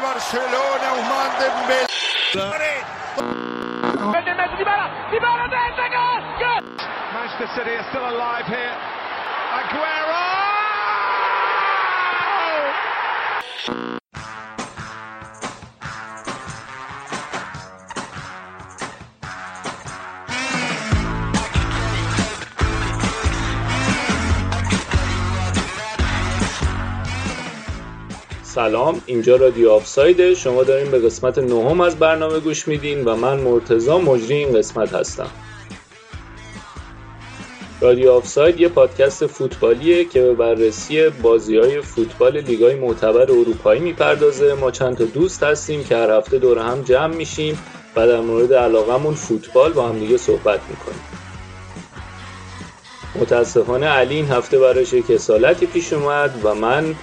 del Barcelona, Usman Dembélé. Dybala, Dybala there's a goal! Good! Manchester City are still alive here. Aguero! سلام. اینجا رادیو آفساید شما دارین به قسمت نهم از برنامه گوش میدین و من مرتزا مجری این قسمت هستم. رادیو آفساید یه پادکست فوتبالیه که به بررسی بازی های فوتبال لیگای معتبر اروپایی می‌پردازه. ما چند تا دوست هستیم که هر هفته دور هم جمع میشیم و در مورد علاقمون فوتبال با هم دیگه صحبت می‌کنیم. متاسفانه علی این هفته براش یک اصالتی پیش اومد و من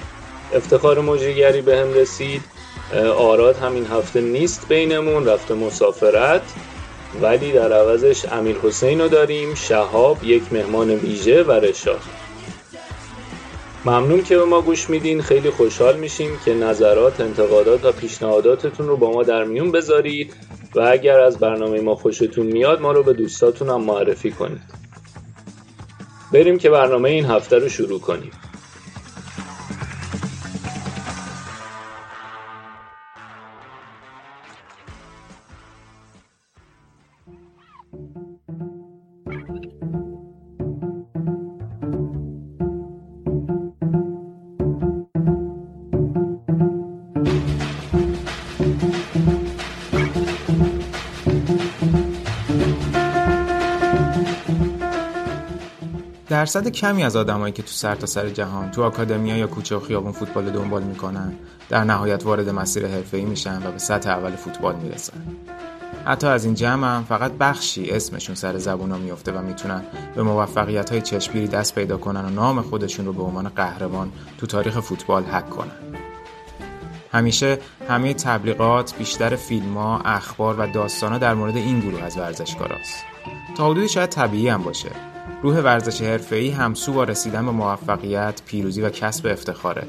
افتخار مجریگری به هم رسید. آراد همین هفته نیست بینمون رفته مسافرت. ولی در عوضش امیر حسین رو داریم شهاب یک مهمان ویژه و رشاد. ممنون که به ما گوش میدین. خیلی خوشحال میشیم که نظرات انتقادات و پیشنهاداتتون رو با ما در میون بذارید. و اگر از برنامه ما خوشتون میاد ما رو به دوستاتون هم معرفی کنید. بریم که برنامه این هفته رو شروع کنیم. درصد کمی از آدمایی که تو سرتاسر سر جهان تو آکادمیا یا کوچه و خیابون فوتبال دنبال می‌کنن در نهایت وارد مسیر حرفه‌ای میشن و به سطح اول فوتبال می‌رسن. حتی از این جمع هم فقط بخشی اسمشون سر زبونا میفته و می‌تونن به موفقیت های چشمگیری دست پیدا کنن و نام خودشون رو به عنوان قهرمان تو تاریخ فوتبال حک کنن. همیشه همه تبلیغات بیشتر فیلم ها، اخبار و داستانا در مورد این گروه از ورزشکاراست. تا حدودی شاید طبیعی هم باشه. روح ورزش حرفه‌ای همسو با رسیدن به موفقیت، پیروزی و کسب افتخاره.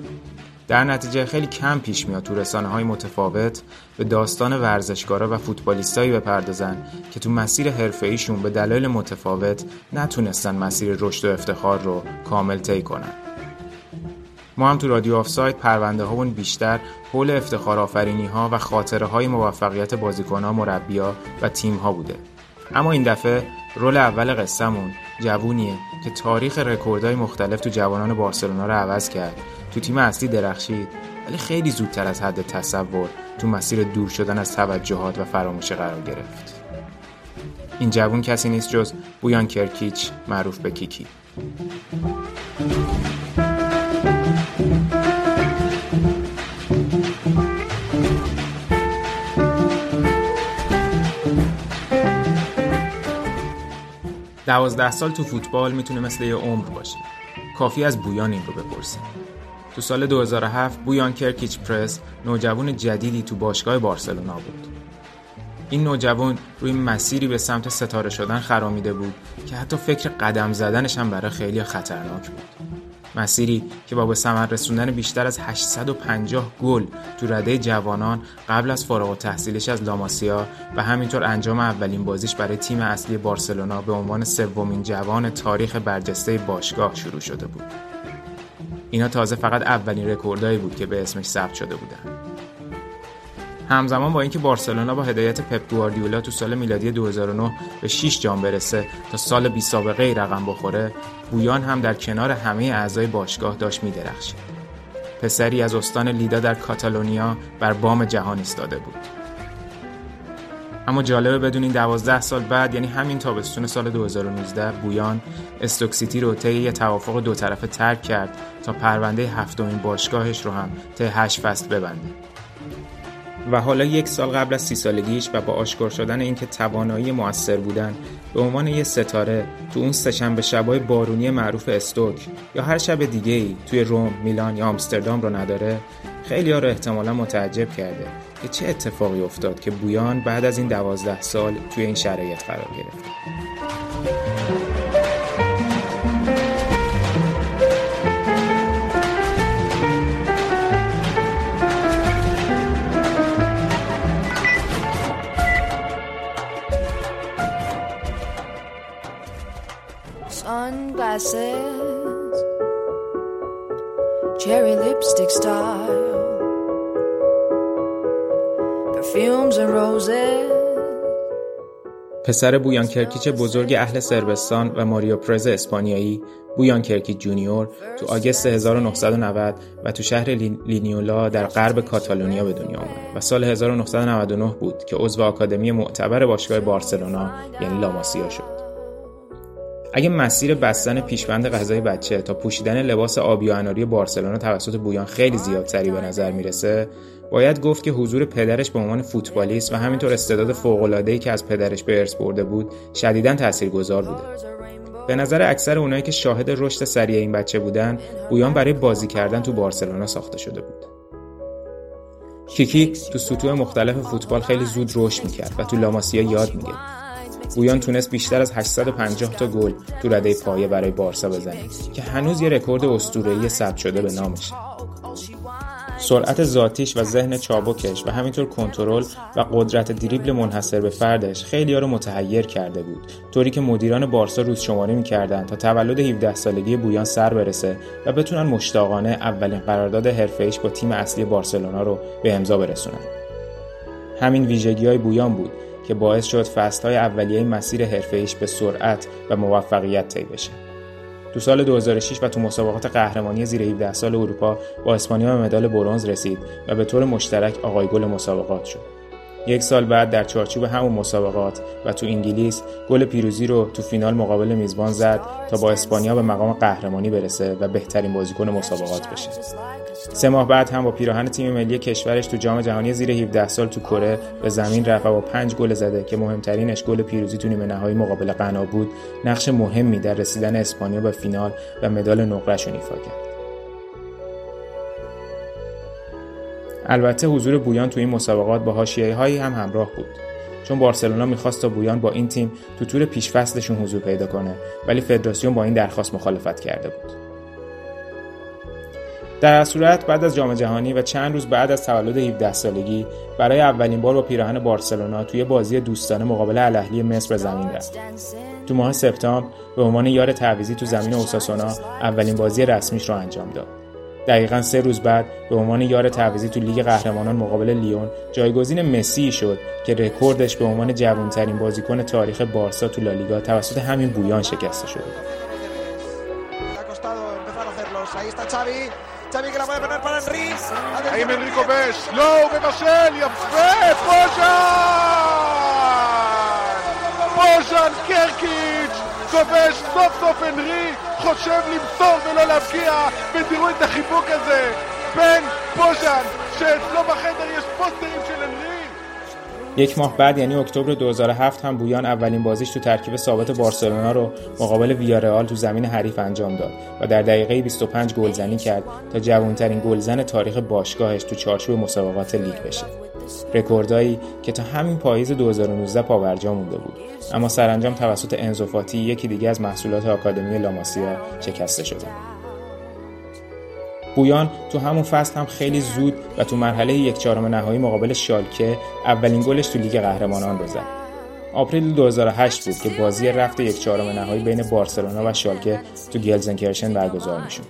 در نتیجه خیلی کم پیش میاد تو رسانه های متفاوت به داستان ورزشکارا و فوتبالیستایی بپردازن که تو مسیر حرفه‌ایشون به دلایل متفاوت نتونستن مسیر رشد و افتخار رو کامل طی کنن. ما هم تو رادیو آف سایت پرونده هامون بیشتر حول افتخار آفرینی ها و خاطره های موفقیت بازیکن ها مربیا و تیم ها بوده اما این دفعه رول اول قصهمون جوونیه که تاریخ رکوردهای مختلف تو جوانان بارسلونا رو عوض کرد. تو تیم اصلی درخشید ولی خیلی زودتر از حد تصور تو مسیر دور شدن از توجهات و فراموشی قرار گرفت. این جوون کسی نیست جز بویان کرکیچ معروف به کیکی. دوازده سال تو فوتبال می‌تونه مثل یه عمر باشه. کافی از بویان این رو بپرسیم تو سال 2007 بویان کرکیچ پرس نوجوان جدیدی تو باشگاه بارسلونا بود. این نوجوان روی مسیری به سمت ستاره شدن خرامیده بود که حتی فکر قدم زدنش هم برای خیلی خطرناک بود. مسیری که با به ثمر رسوندن بیشتر از 850 گل تو رده جوانان قبل از فارغ التحصیلش از لاماسیا و همینطور انجام اولین بازیش برای تیم اصلی بارسلونا به عنوان سومین جوان تاریخ برجسته باشگاه شروع شده بود. اینا تازه فقط اولین رکوردایی بود که به اسمش ثبت شده بودن. همزمان با اینکه بارسلونا با هدایت پپ گواردیولا تو سال میلادی 2009 به 6 جام برسه تا سال بی سابقه ای رقم بخوره بویان هم در کنار همه اعضای باشگاه داشت میدرخشید. پسری از استان لیدا در کاتالونیا بر بام جهان ایستاده بود. اما جالبه بدونین دوازده سال بعد یعنی همین تابستون سال 2019 بویان استوکسیتی رو طی یه توافق دو طرفه ترک کرد تا پرونده هفتمین باشگاهش رو هم طی هشت فصل ببنده. و حالا یک سال قبل از سی سالگیش و با آشکار شدن اینکه توانایی موثر بودن به عنوان یه ستاره تو اون سهشنبه شبای بارونی معروف استوک یا هر شب دیگه ای توی روم، میلان یا آمستردام رو نداره خیلی ها رو احتمالا متعجب کرده که چه اتفاقی افتاد که بویان بعد از این دوازده سال توی این شرایط قرار گرفت. sunglasses, cherry lipstick style, perfumes and roses. پسر بویان کرکیچ بزرگ اهل سربستان و ماریو پرز اسپانیایی بویان کرکیچ جونیور تو آگست 1990 و تو شهر لینیولا در غرب کاتالونیا به دنیا آمد و سال 1999 بود که عضو آکادمی معتبر باشگاه بارسلونا یعنی لاماسیا شد اگه مسیر بستن پیشبند غذای بچه تا پوشیدن لباس آبی و اناری بارسلونا توسط بویان خیلی زیادتری به نظر می‌رسه باید گفت که حضور پدرش به عنوان فوتبالیست و همینطور استعداد فوق‌العاده‌ای که از پدرش به ارث برده بود شدیداً تاثیرگذار بوده. به نظر اکثر اونایی که شاهد رشد سریع این بچه بودن بویان برای بازی کردن تو بارسلونا ساخته شده بود. کیکی تو سطوح مختلف فوتبال خیلی زود رشد می‌کرد و تو لاماسیا یاد می‌گرفت. بویان تونست بیشتر از 850 تا گل تو رده پایه برای بارسا بزنه که هنوز یه رکورد اسطوره‌ای ثبت شده به نامشه. سرعت ذاتیش و ذهن چابکش و همینطور کنترل و قدرت دریبل منحصر به فردش خیلی ها رو متحیر کرده بود. طوری که مدیران بارسا روز شماری می‌کردن تا تولد 17 سالگی بویان سر برسه و بتونن مشتاقانه اولین قرارداد حرفه‌ایش با تیم اصلی بارسلونا رو به امضا برسونن. همین ویژگی های بویان بود. که باعث شد فصلهای اولیه مسیر حرفه‌ایش به سرعت و موفقیت طی بشه. تو سال 2006 و تو مسابقات قهرمانی زیر 17 سال اروپا با اسپانیا به مدال برنز رسید و به طور مشترک آقای گل مسابقات شد. یک سال بعد در چارچوب همون مسابقات و تو انگلیس گل پیروزی رو تو فینال مقابل میزبان زد تا با اسپانیا به مقام قهرمانی برسه و بهترین بازیکن مسابقات بشه. سه ماه بعد هم با پیراهن تیم ملی کشورش تو جام جهانی زیر 17 سال تو کره به زمین رفت و با پنج گل زده که مهمترینش گل پیروزی تو نیمه نهایی مقابل غنا بود نقش مهمی در رسیدن اسپانیا به فینال و مدال نقره‌اش ایفا کرد. البته حضور بویان تو این مسابقات با حاشیه هایی هم همراه بود چون بارسلونا می‌خواست تا بویان با این تیم تو تور پیشفصلشون حضور پیدا کنه ولی فدراسیون با این درخواست مخالفت کرده بود در صورت بعد از جام جهانی و چند روز بعد از تولد 17 سالگی برای اولین بار با پیراهن بارسلونا توی بازی دوستانه مقابل الاهلی مصر به زمین رفت. تو ماه سپتامبر به عنوان یار تعویضی تو زمین اوساسونا اولین بازی رسمیش رو انجام داد. دقیقا سه روز بعد به عنوان یار تعویضی تو لیگ قهرمانان مقابل لیون جایگزین مسی شد که رکوردش به عنوان جوانترین بازیکن تاریخ بارسا تو لالیگا توسط همین بویان شکسته Xavi que la puede poner para Henry. Ahí כובש? לא, הוא מבשל, יפה, פוז'ן! פוז'ן קרקיץ', כובש סוף סוף הנרי, חושב למסור ולא להבקיע, ותראו את החיבוק הזה בין פוז'ן, שאצלו בחדר יש פוסטרים של הנרי. یک ماه بعد یعنی اکتبر 2007 هم بویان اولین بازیش تو ترکیب ثابت بارسلونا رو مقابل ویارئال تو زمین حریف انجام داد و در دقیقه 25 گلزنی کرد تا جوانترین گلزن تاریخ باشگاهش تو چارچوب مسابقات لیگ بشه. رکوردایی که تا همین پاییز 2019 پاورجا مونده بود اما سرانجام توسط انزوفاتی یکی دیگه از محصولات آکادمی لاماسیا شکسته شده بویان تو همون فصل هم خیلی زود و تو مرحله یک چهارم نهایی مقابل شالکه اولین گلش تو لیگ قهرمانان رو زد آپریل 2008 بود که بازی رفت یک چهارم نهایی بین بارسلونا و شالکه تو گلزنکرشن برگزار می‌شد.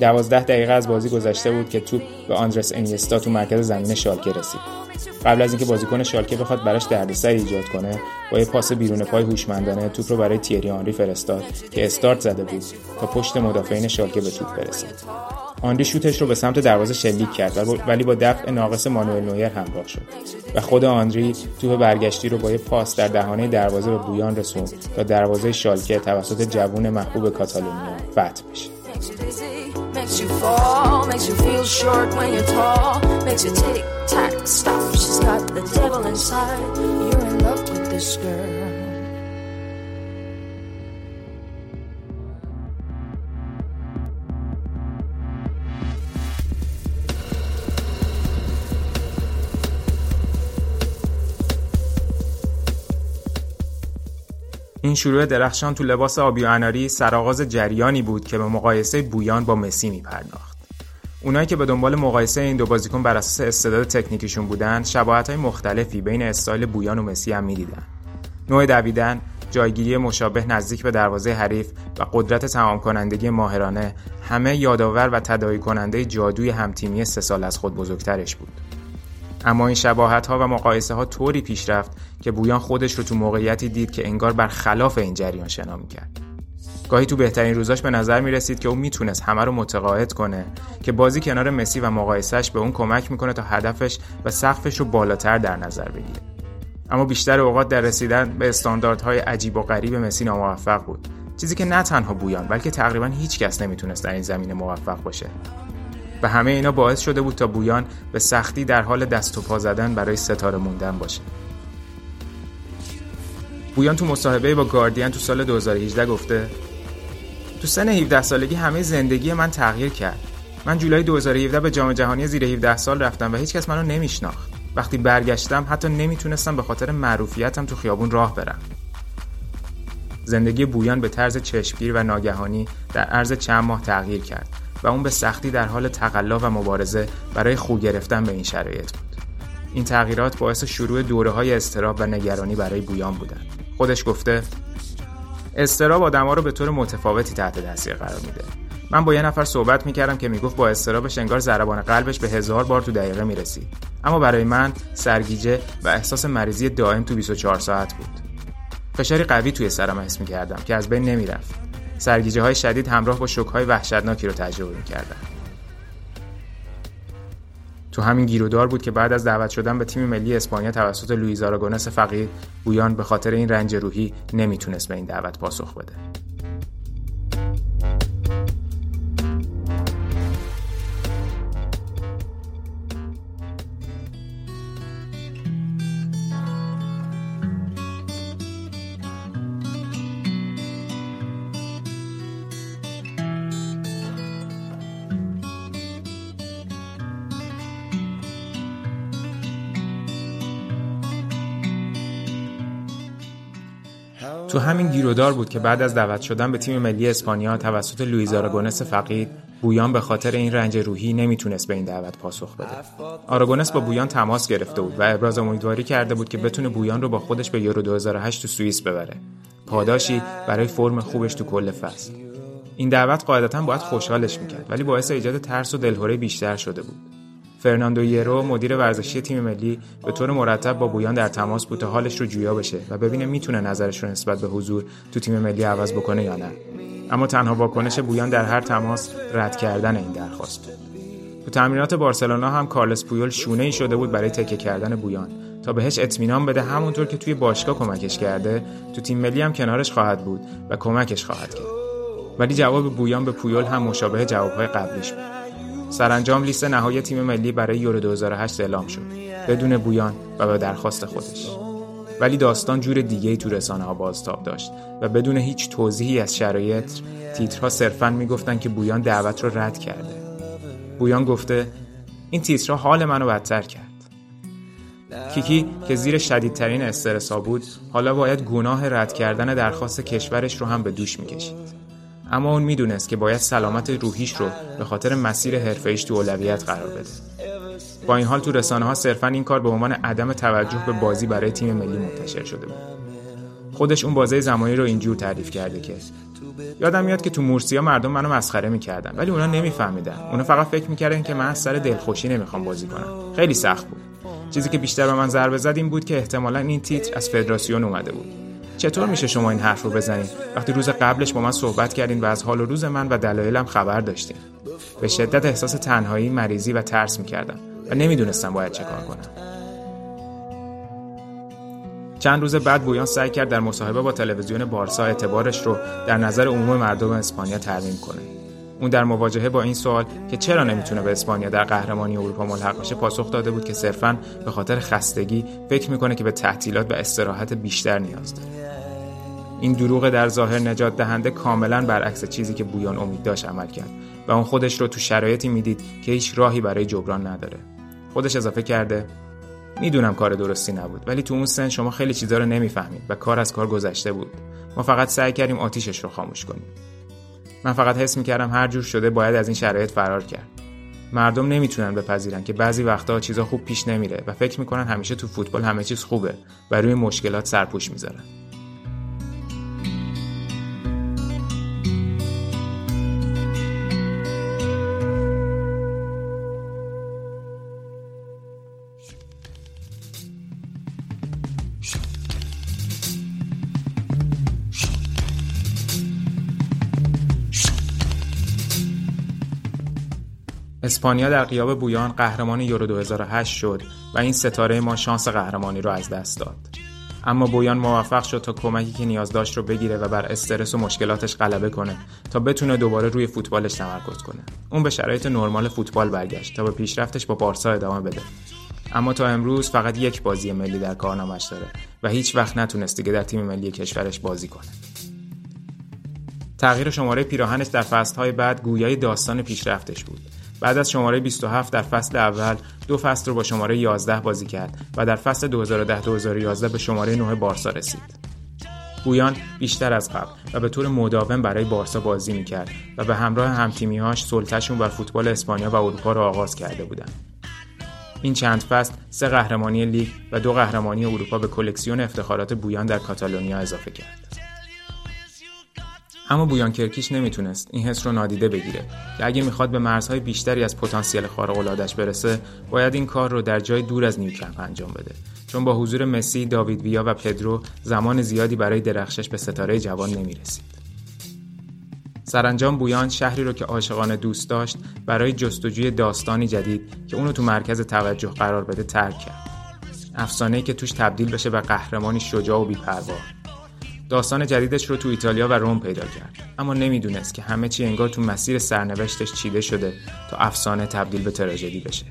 دوازده دقیقه از بازی گذشته بود که توپ به آندرس انیستا تو مرکز زمین شالکه رسید. قبل از اینکه بازیکن شالکه بخواد براش دردسر ایجاد کنه با یه پاس بیرون پای هوشمندانه توپ رو برای تیری آنری فرستاد که استارت زده بود تا پشت مدافعین شالکه به توپ برسه. آنری شوتش رو به سمت دروازه شلیک کرد ولی با دفع ناقص مانوئل نویر همراه شد و خود آندری توپ برگشتی رو با یه پاس در دهانه دروازه به بویان رسوند تا دروازه شالکه توسط جوون محبوب کاتالونیا فتح بشه. Makes you dizzy, makes you fall, makes you feel short when you're tall. Makes you tick, tack, stop. She's got the devil inside. You're in love with this girl این شروع درخشان تو لباس آبی و اناری سرآغاز جریانی بود که به مقایسه بویان با مسی میپرداخت. اونایی که به دنبال مقایسه این دو بازیکن بر اساس استعداد تکنیکیشون بودن، شباهت‌های مختلفی بین استایل بویان و مسی هم می‌دیدن. نوع دویدن، جایگیری مشابه نزدیک به دروازه حریف و قدرت تمام کنندگی ماهرانه همه یادآور و تداعی کننده جادوی همتیمی سه سال از خود بزرگترش بود. اما این شباهت ها و مقایسه ها طوری پیش رفت که بویان خودش رو تو موقعیتی دید که انگار بر خلاف این جریان شنا می‌کرد. گاهی تو بهترین روزاش به نظر می رسید که او می‌تونست همه رو متقاعد کنه که بازی کنار مسی و مقایسهش به اون کمک می‌کنه تا هدفش و سقفش رو بالاتر در نظر بگیره. اما بیشتر اوقات در رسیدن به استانداردهای عجیب و غریب مسی ناموفق بود. چیزی که نه تنها بویان بلکه تقریبا هیچ کس نمی‌تونست در این زمینه موفق باشه. و همه اینا باعث شده بود تا بویان به سختی در حال دست و پا زدن برای ستاره موندن باشه. بویان تو مصاحبه با گاردین تو سال 2018 گفته تو سن 17 سالگی همه زندگی من تغییر کرد. من جولای 2017 به جام جهانی زیر 17 سال رفتم و هیچکس منو نمیشناخت. وقتی برگشتم حتی نمی‌تونستم به خاطر معروفیتم تو خیابون راه برم. زندگی بویان به طرز چشمگیر و ناگهانی در عرض چند ماه تغییر کرد و اون به سختی در حال تقلا و مبارزه برای خو گرفتن به این شرایط بود. این تغییرات باعث شروع دوره های استراب و نگرانی برای بویان بودند. خودش گفته استراب آدما رو به طور متفاوتی تحت تاثیر قرار میده من با یه نفر صحبت می‌کردم که می‌گفت با استرابش انگار ضربان قلبش به هزار بار تو دقیقه می‌رسید اما برای من سرگیجه و احساس مریضی دائم تو 24 ساعت بود فشاری قوی توی سرم حس می‌کردم که از بین نمی‌رفت سرگیجه های شدید همراه با شوک های وحشتناکی رو تجربه می‌کردم تو همین گیرودار بود که بعد از دعوت شدن به تیم ملی اسپانیا توسط لوئیز آراگونس فقیر بویان به خاطر این رنج روحی نمی‌تونست به این دعوت پاسخ بده. تو همین گیرودار بود که بعد از دعوت شدن به تیم ملی اسپانیا توسط لوئیز آراگونس فقید بویان به خاطر این رنج روحی نمی‌تونست به این دعوت پاسخ بده. آراگونس با بویان تماس گرفته بود و ابراز امیدواری کرده بود که بتونه بویان رو با خودش به یورو 2008 تو سوئیس ببره. پاداشی برای فرم خوبش تو کل فصل. این دعوت قاعدتا باید خوشحالش می‌کرد ولی باعث ایجاد ترس و دلهوره بیشتر شده بود. فرناندو یرو مدیر ورزشی تیم ملی به طور مرتب با بویان در تماس بود تا حالش رو جویا بشه و ببینه می‌تونه نظرش رو نسبت به حضور تو تیم ملی عوض بکنه یا نه. اما تنها واکنش بویان در هر تماس رد کردن این درخواست. تو تمرینات بارسلونا هم کارلس پویول شونه ای شده بود برای تکه کردن بویان. تا بهش اطمینان بده همونطور که توی باشگاه کمکش کرده تو تیم ملی هم کنارش خواهد بود و کمکش خواهد کرد. ولی جواب بویان به پویول هم مشابه جوابهای قبلیش بود. سرانجام لیست نهایی تیم ملی برای یورو 2008 اعلام شد. بدون بویان و به درخواست خودش. ولی داستان جور دیگه ای تو رسانه ها بازتاب داشت و بدون هیچ توضیحی از شرایط تیترها صرفا می‌گفتن که بویان دعوت رو رد کرده. بویان گفته این تیترها حال منو بدتر کرد. کیکی که زیر شدیدترین استرسا بود حالا باید گناه رد کردن درخواست کشورش رو هم به دوش می‌کشید. اما اون می‌دونست که باید سلامت روحیش رو به خاطر مسیر حرفه‌ایش تو اولویت قرار بده. با این حال تو رسانه ها صرفا این کار به عنوان عدم توجه به بازی برای تیم ملی منتشر شده بود. خودش اون بازه زمانی رو اینجور تعریف کرده که یادم میاد که تو مورسیا مردم منو مسخره می‌کردن ولی اونا نمیفهمیدن اونا فقط فکر می‌کردن که من از سر دلخوشی نمی‌خوام بازی کنم خیلی سخت بود چیزی که بیشتر به من ضربه زد این بود که احتمالا این تیتر از فدراسیون اومده بود چطور میشه شما این حرف رو بزنید؟ وقتی روز قبلش با من صحبت کردین و از حال و روز من و دلایلم خبر داشتین. به شدت احساس تنهایی مریضی و ترس می‌کردم و نمی‌دونستم باید چه کار کنم. چند روز بعد بویان سعی کرد در مصاحبه با تلویزیون بارسا اعتبارش رو در نظر عموم مردم اسپانیا ترمیم کنه. اون در مواجهه با این سوال که چرا نمی‌تونه به اسپانیا در قهرمانی اروپا ملحق بشه پاسخ داده بود که صرفا به خاطر خستگی فکر می‌کنه که به تعطیلات و استراحت بیشتر نیاز داره. این دروغ در ظاهر نجات دهنده کاملا برعکس چیزی که بویان امید داشت عمل کرد و اون خودش رو تو شرایطی می‌دید که هیچ راهی برای جبران نداره. خودش اضافه کرده می‌دونم کار درستی نبود ولی تو اون سن شما خیلی چیزا رو نمی‌فهمید و کار از کار گذشته بود. ما فقط سعی کردیم آتیشش رو خاموش کنیم. من فقط حس می‌کردم هر جور شده باید از این شرایط فرار کرد. مردم نمی‌تونن بپذیرن که بعضی وقتها چیزا خوب پیش نمیره و فکر می‌کنن همیشه تو فوتبال همه چیز خوبه و روی مشکلات سرپوش می‌ذارن. اسپانیا در قیاب بویان قهرمان یورو 2008 شد و این ستاره ما شانس قهرمانی رو از دست داد. اما بویان موفق شد تا کمکی که نیاز داشت رو بگیره و بر استرس و مشکلاتش غلبه کنه تا بتونه دوباره روی فوتبالش تمرکز کنه. اون به شرایط نرمال فوتبال برگشت تا به پیشرفتش با بارسا ادامه بده. اما تا امروز فقط یک بازی ملی در کارنامش داره و هیچ وقت نتونست دیگه در تیم ملی کشورش بازی کنه. تغییر شماره پیراهنش در فصلهای بعد گویای داستان پیشرفتش بود. بعد از شماره 27 در فصل اول دو فصل رو با شماره 11 بازی کرد و در فصل 2010-2011 به شماره 9 بارسا رسید. بویان بیشتر از قبل و به طور مداوم برای بارسا بازی می‌کرد و به همراه همتیمیهاش سلطهشون بر فوتبال اسپانیا و اروپا را آغاز کرده بودند. این چند فصل سه قهرمانی لیگ و دو قهرمانی اروپا به کلکسیون افتخارات بویان در کاتالونیا اضافه کرد. اما بویان کرکیش نمی‌تونست این حس رو نادیده بگیره که اگه می‌خواد به مرزهای بیشتری از پتانسیل خارق برسه باید این کار رو در جای دور از نیوکمپ انجام بده چون با حضور مسی، داوید ویا و پدرو زمان زیادی برای درخشش به ستاره جوان نمی‌رسید. سرانجام بویان شهری رو که عاشقانه دوست داشت برای جستجوی داستانی جدید که اونو تو مرکز توجه قرار بده ترک کرد. افسانه‌ای که توش تبدیل بشه به قهرمانی شجاع و بی‌پروا. داستان جدیدش رو تو ایتالیا و روم پیدا کرد. اما نمی‌دونست که همه چی انگار تو مسیر سرنوشتش چیده شده تا افسانه تبدیل به تراژدی بشه.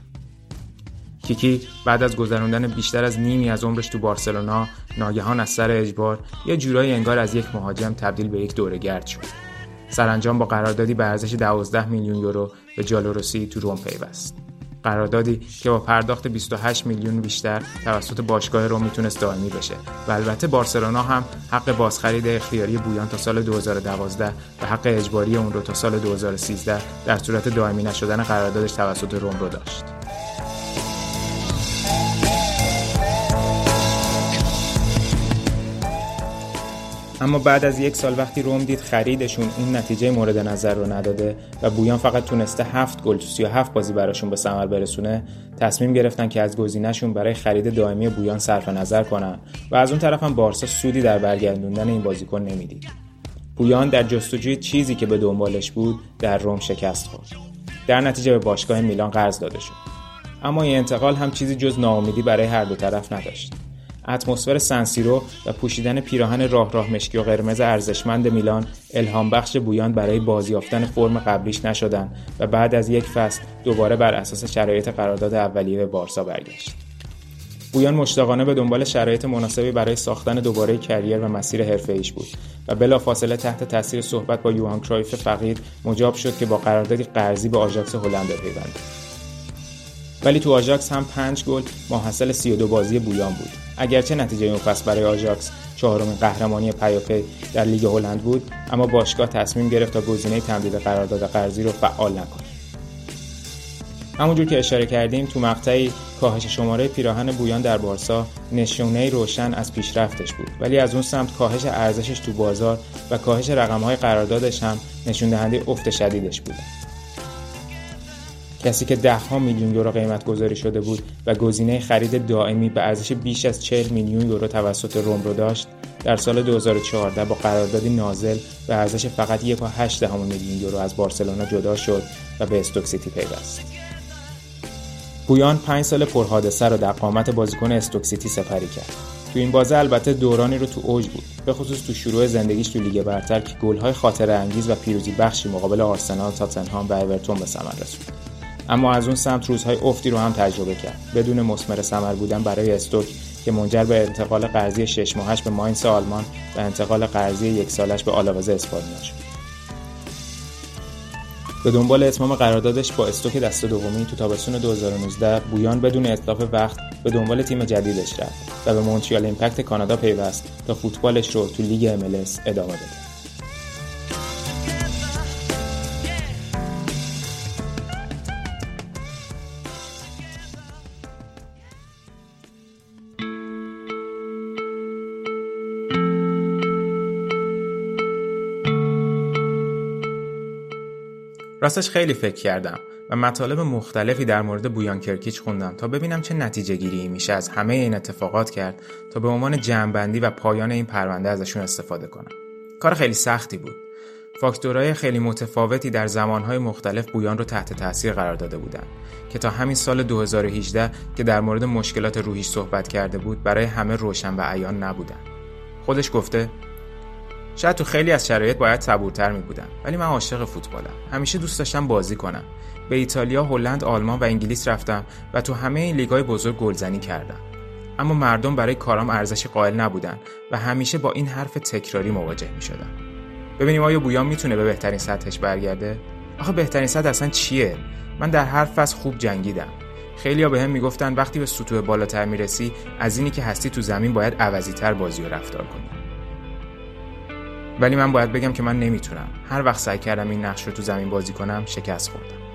کیکی بعد از گذراندن بیشتر از نیمی از عمرش تو بارسلونا ناگهان از سر اجبار یه جورایی انگار از یک مهاجم تبدیل به یک دورگرد شد. سرانجام با قراردادی به ارزش 12 میلیون یورو به جالوروسی تو روم پیوست. قراردادی که با پرداخت 28 میلیون بیشتر توسط باشگاه رو می‌تونست دائمی بشه و البته بارسلونا هم حق بازخرید اختیاری بویان تا سال 2012 و حق اجباری اون رو تا سال 2013 در صورت دائمی نشدن قراردادش توسط روم رو داشت. اما بعد از یک سال وقتی روم دید خریدشون اون نتیجه مورد نظر رو نداده و بویان فقط تونسته هفت گل تو هفت بازی براشون به ثمر برسونه تصمیم گرفتن که از گزینهشون برای خرید دائمی بویان صرف نظر کنن و از اون طرف هم بارسا سودی در برگردوندن این بازیکن نمی‌دید. بویان در جستجوی چیزی که به دنبالش بود در روم شکست خورد. در نتیجه به باشگاه میلان قرض داده شد. اما این انتقال هم چیزی جز ناامیدی برای هر دو طرف نداشت. اتمسفر سنسیرو و پوشیدن پیراهن راه راه مشکی و قرمز ارزشمند میلان الهام بخش بویان برای بازیافتن فرم قبلیش نشدن و بعد از یک فصل دوباره بر اساس شرایط قرارداد اولیه به بارسا برگشت. بویان مشتاقانه به دنبال شرایط مناسبی برای ساختن دوباره career و مسیر حرفه‌ای بود و بلافاصله تحت تاثیر صحبت با یوهان کرایف فقید مجاب شد که با قراردادی قرضی به آژاکس هلند بپیونده. ولی تو آژاکس هم 5 گل ماحصل 32 بازی بویان بود اگرچه نتیجه اون فصل برای آژاکس چهارمین قهرمانی پیاپی در لیگ هلند بود اما باشگاه تصمیم گرفت تا گزینه تمدید قرارداد قرضی رو فعال نکنه. همونجور که اشاره کردیم تو مقطعی کاهش شماره پیراهن بویان در بارسا نشونه روشن از پیشرفتش بود ولی از اون سمت کاهش ارزشش تو بازار و کاهش رقمهای قراردادش هم نشون دهنده افت شدیدش بوده کسی که ده ها میلیون یورو قیمت گذاری شده بود و گزینه خرید دائمی به ارزش بیش از 40 میلیون یورو توسط روم رو داشت در سال 2014 با قراردادی نازل به ارزش فقط 1.8 میلیون یورو از بارسلونا جدا شد و به استوک سیتی پیوست. بویان 5 سال پرحادثه رو در قامت بازیکن استوک سیتی سپری کرد. تو این بازه البته دورانی رو تو اوج بود به خصوص تو شروع زندگیش تو لیگ برتر که گل‌های خاطر انگیز و پیروزی بخشی مقابل آرسنال، تاتنهام و اورتون به ثمر رسوند. اما از اون سمت روزهای افتی رو هم تجربه کرد. بدون مسمر ثمر بودن برای استوک که منجر به انتقال قرضی شش ماهش به ماینس آلمان و انتقال قرضی یک سالش به آلاوز اسپانیا شد. به دنبال اتمام قراردادش با استوک دسته دومی تو تابستون 2019 بویان بدون اتلاف وقت به دنبال تیم جدیدش رفت و به مونتریال ایمپکت کانادا پیوست تا فوتبالش رو تو لیگ MLS ادامه بده. راستش خیلی فکر کردم و مطالب مختلفی در مورد بویان کرکیچ خوندم تا ببینم چه نتیجه گیری میشه از همه این اتفاقات کرد تا به عنوان جمعبندی و پایان این پرونده ازشون استفاده کنم. کار خیلی سختی بود. فاکتورهای خیلی متفاوتی در زمانهای مختلف بویان رو تحت تاثیر قرار داده بودند که تا همین سال 2018 که در مورد مشکلات روحیش صحبت کرده بود برای همه روشن و عیان نبودن. خودش گفته شاید تو خیلی از شرایط باید صبورتر می بودم ولی من عاشق فوتبالم همیشه دوست داشتم بازی کنم به ایتالیا، هلند، آلمان و انگلیس رفتم و تو همه این لیگای بزرگ گلزنی کردم اما مردم برای کارام ارزش قائل نبودن و همیشه با این حرف تکراری مواجه می شدم. ببینیم آیا بویان می‌تونه به بهترین سطحش برگرده؟ آخه بهترین سطح اصلا چیه؟ من در هر فصل خوب جنگیدم. خیلیا به هم می‌گفتن وقتی به سطوح بالاتر می‌رسی از اینی که هستی تو زمین باید عوضی تر بازی و رفتار کنی. ولی من باید بگم که من نمی‌تونم. هر وقت سعی کردم این نقش رو تو زمین بازی کنم شکست خوردم.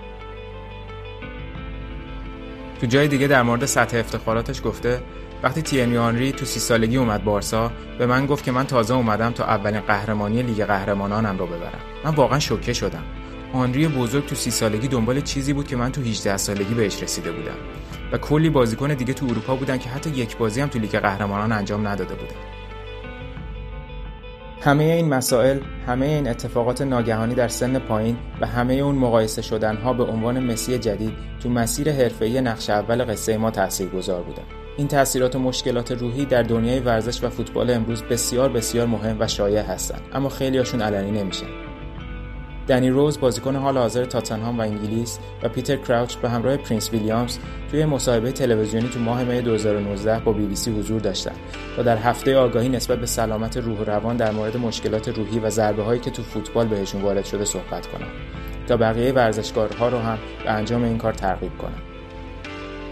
تو جای دیگه در مورد سطح افتخاراتش گفته وقتی تیرنی آنری تو سی سالگی اومد بارسا به من گفت که من تازه اومدم تا اولین قهرمانی لیگ قهرمانانم رو ببرم من واقعا شوکه شدم آنری بزرگ تو سی سالگی دنبال چیزی بود که من تو 18 سالگی بهش رسیده بودم و کلی بازیکن دیگه تو اروپا بودن که حتی یک بازی هم تو لیگ قهرمانان انجام نداده بودن همه این مسائل، همه این اتفاقات ناگهانی در سن پایین و همه اون مقایسه شدن ها به عنوان مسی جدید تو مسیر حرفه‌ای نقش اول قصه ما تاثیرگذار بودن. این تاثیرات و مشکلات روحی در دنیای ورزش و فوتبال امروز بسیار بسیار مهم و شایع هستند اما خیلیاشون علنی نمیشن دنی روز بازیکن حال حاضر تاتنهام و انگلیس و پیتر کراوچ به همراه Prince ویلیامز توی مصاحبه تلویزیونی تو ماه می 2019 با بی بی سی حضور داشتند و در هفته آگاهی نسبت به سلامت روح و روان در مورد مشکلات روحی و ضربه هایی که تو فوتبال بهشون وارد شده صحبت کنند تا بقیه ورزشکارها رو هم به انجام این کار ترغیب کنند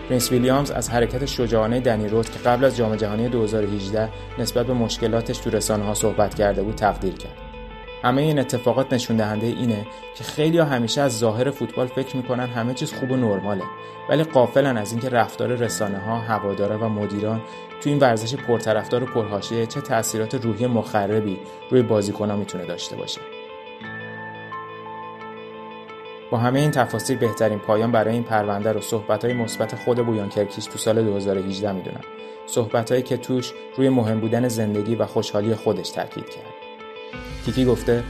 Prince ویلیامز از حرکت شجاعانه دنی روز که قبل از جام جهانی 2018 نسبت به مشکلاتش تو رسانه ها صحبت کرده بود تقدیر کرد. همه این اتفاقات نشون دهنده اینه که خیلی ها همیشه از ظاهر فوتبال فکر می‌کنن همه چیز خوب و نرماله ولی قافلن از اینکه رفتار رسانه ها، هواداره و مدیران تو این ورزش پرطرفدار و پرحاشیه چه تاثیرات روحی مخربی روی بازیکنها می‌تونه داشته باشه. با همه این تفاصیل بهترین پایان برای این پرونده رو صحبت‌های مثبت خود بویان کرکیش تو سال 2018 می‌دونم. صحبت‌هایی که توش روی مهم بودن زندگی و خوشحالی خودش تاکید کرد. کیکی گفته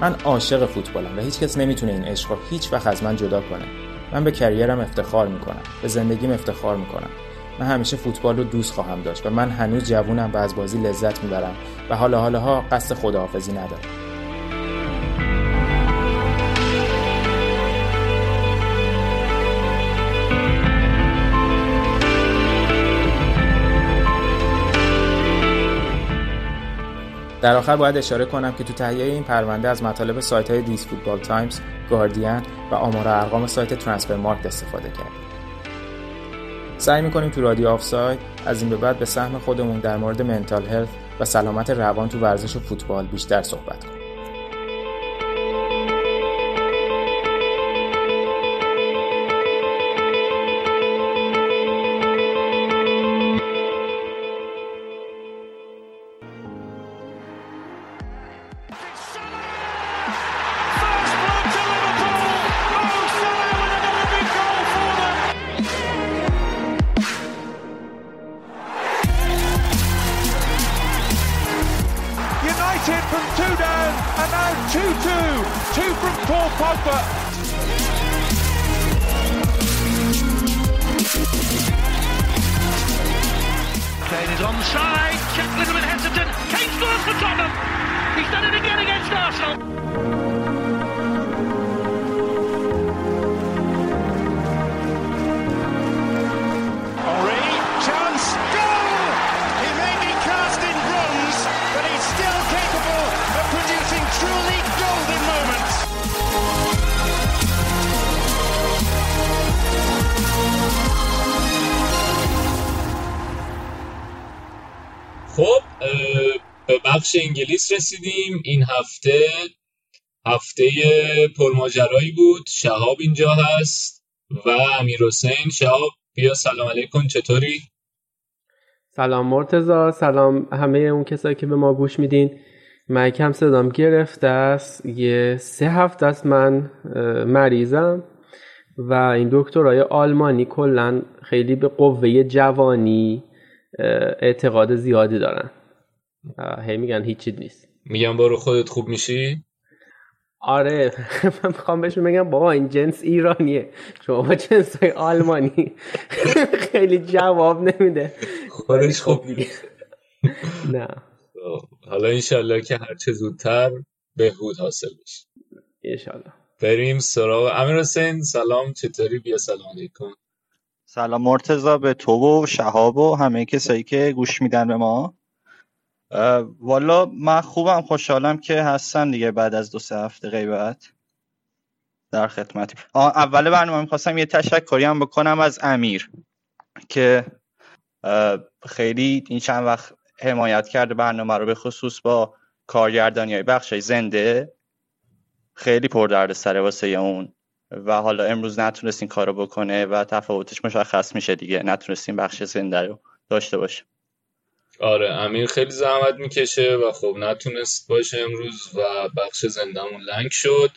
من عاشق فوتبالم و هیچ کس نمی‌تونه این عشق رو هیچ وقت از من جدا کنه. من به کریرم افتخار می‌کنم. به زندگیم افتخار می‌کنم. من همیشه فوتبال رو دوست خواهم داشت و من هنوز جوونم و از بازی لذت می‌برم و حالا حالا قصد خداحافظی ندارم. در آخر باید اشاره کنم که تو تهیه این پرونده از مطالب سایت های These Football Times، گاردین و آمار ارقام سایت Transfermarkt استفاده کردیم. سعی می‌کنیم تو رادیو آفساید از این به بعد به سهم خودمون در مورد mental health و سلامت روان تو ورزش و فوتبال بیشتر صحبت کنیم. انگلیس رسیدیم. این هفته هفته پرماجرایی بود. شهاب اینجا هست و امیر حسین. شهاب بیا سلام علیکم. چطوری؟ سلام مرتزا سلام همه اون کسایی که به ما گوش میدین. من کم صدام گرفته است. یه سه هفته است من مریضم و این دکترای آلمانی کلا خیلی به قوه جوانی اعتقاد زیادی دارن. هی میگن هیچی نیست. میگن برو خودت خوب میشی؟ آره من می‌خوام بهشون بگم بابا این جنس ایرانیه. شما با جنس های آلمانی خیلی جواب نمیده. خودش خوب نه. حالا انشالله که هرچه زودتر بهبود حاصل بشه. انشالله. بریم سراغ امیر حسین. سلام چطوری؟ بیا سلام علیکم. سلام مرتزا به تو و شهاب و همه کسایی که گوش میدن به ما. والا من خوبم خوشحالم که هستم دیگه بعد از دو سه هفته غیبت در خدمتی. اول برنامه می‌خواستم یه تشکری هم بکنم از امیر که خیلی این چند وقت حمایت کرده برنامه رو به خصوص با کارگردانی های بخش زنده. خیلی پر درد سر واسه اون و حالا امروز نتونست این کارو بکنه و تفاوتش مشخص میشه دیگه. نتونستیم بخش زنده رو داشته باشه. آره امیر خیلی زحمت می‌کشه و خب نتونست باشه امروز و بخش زندهمون لنگ شد.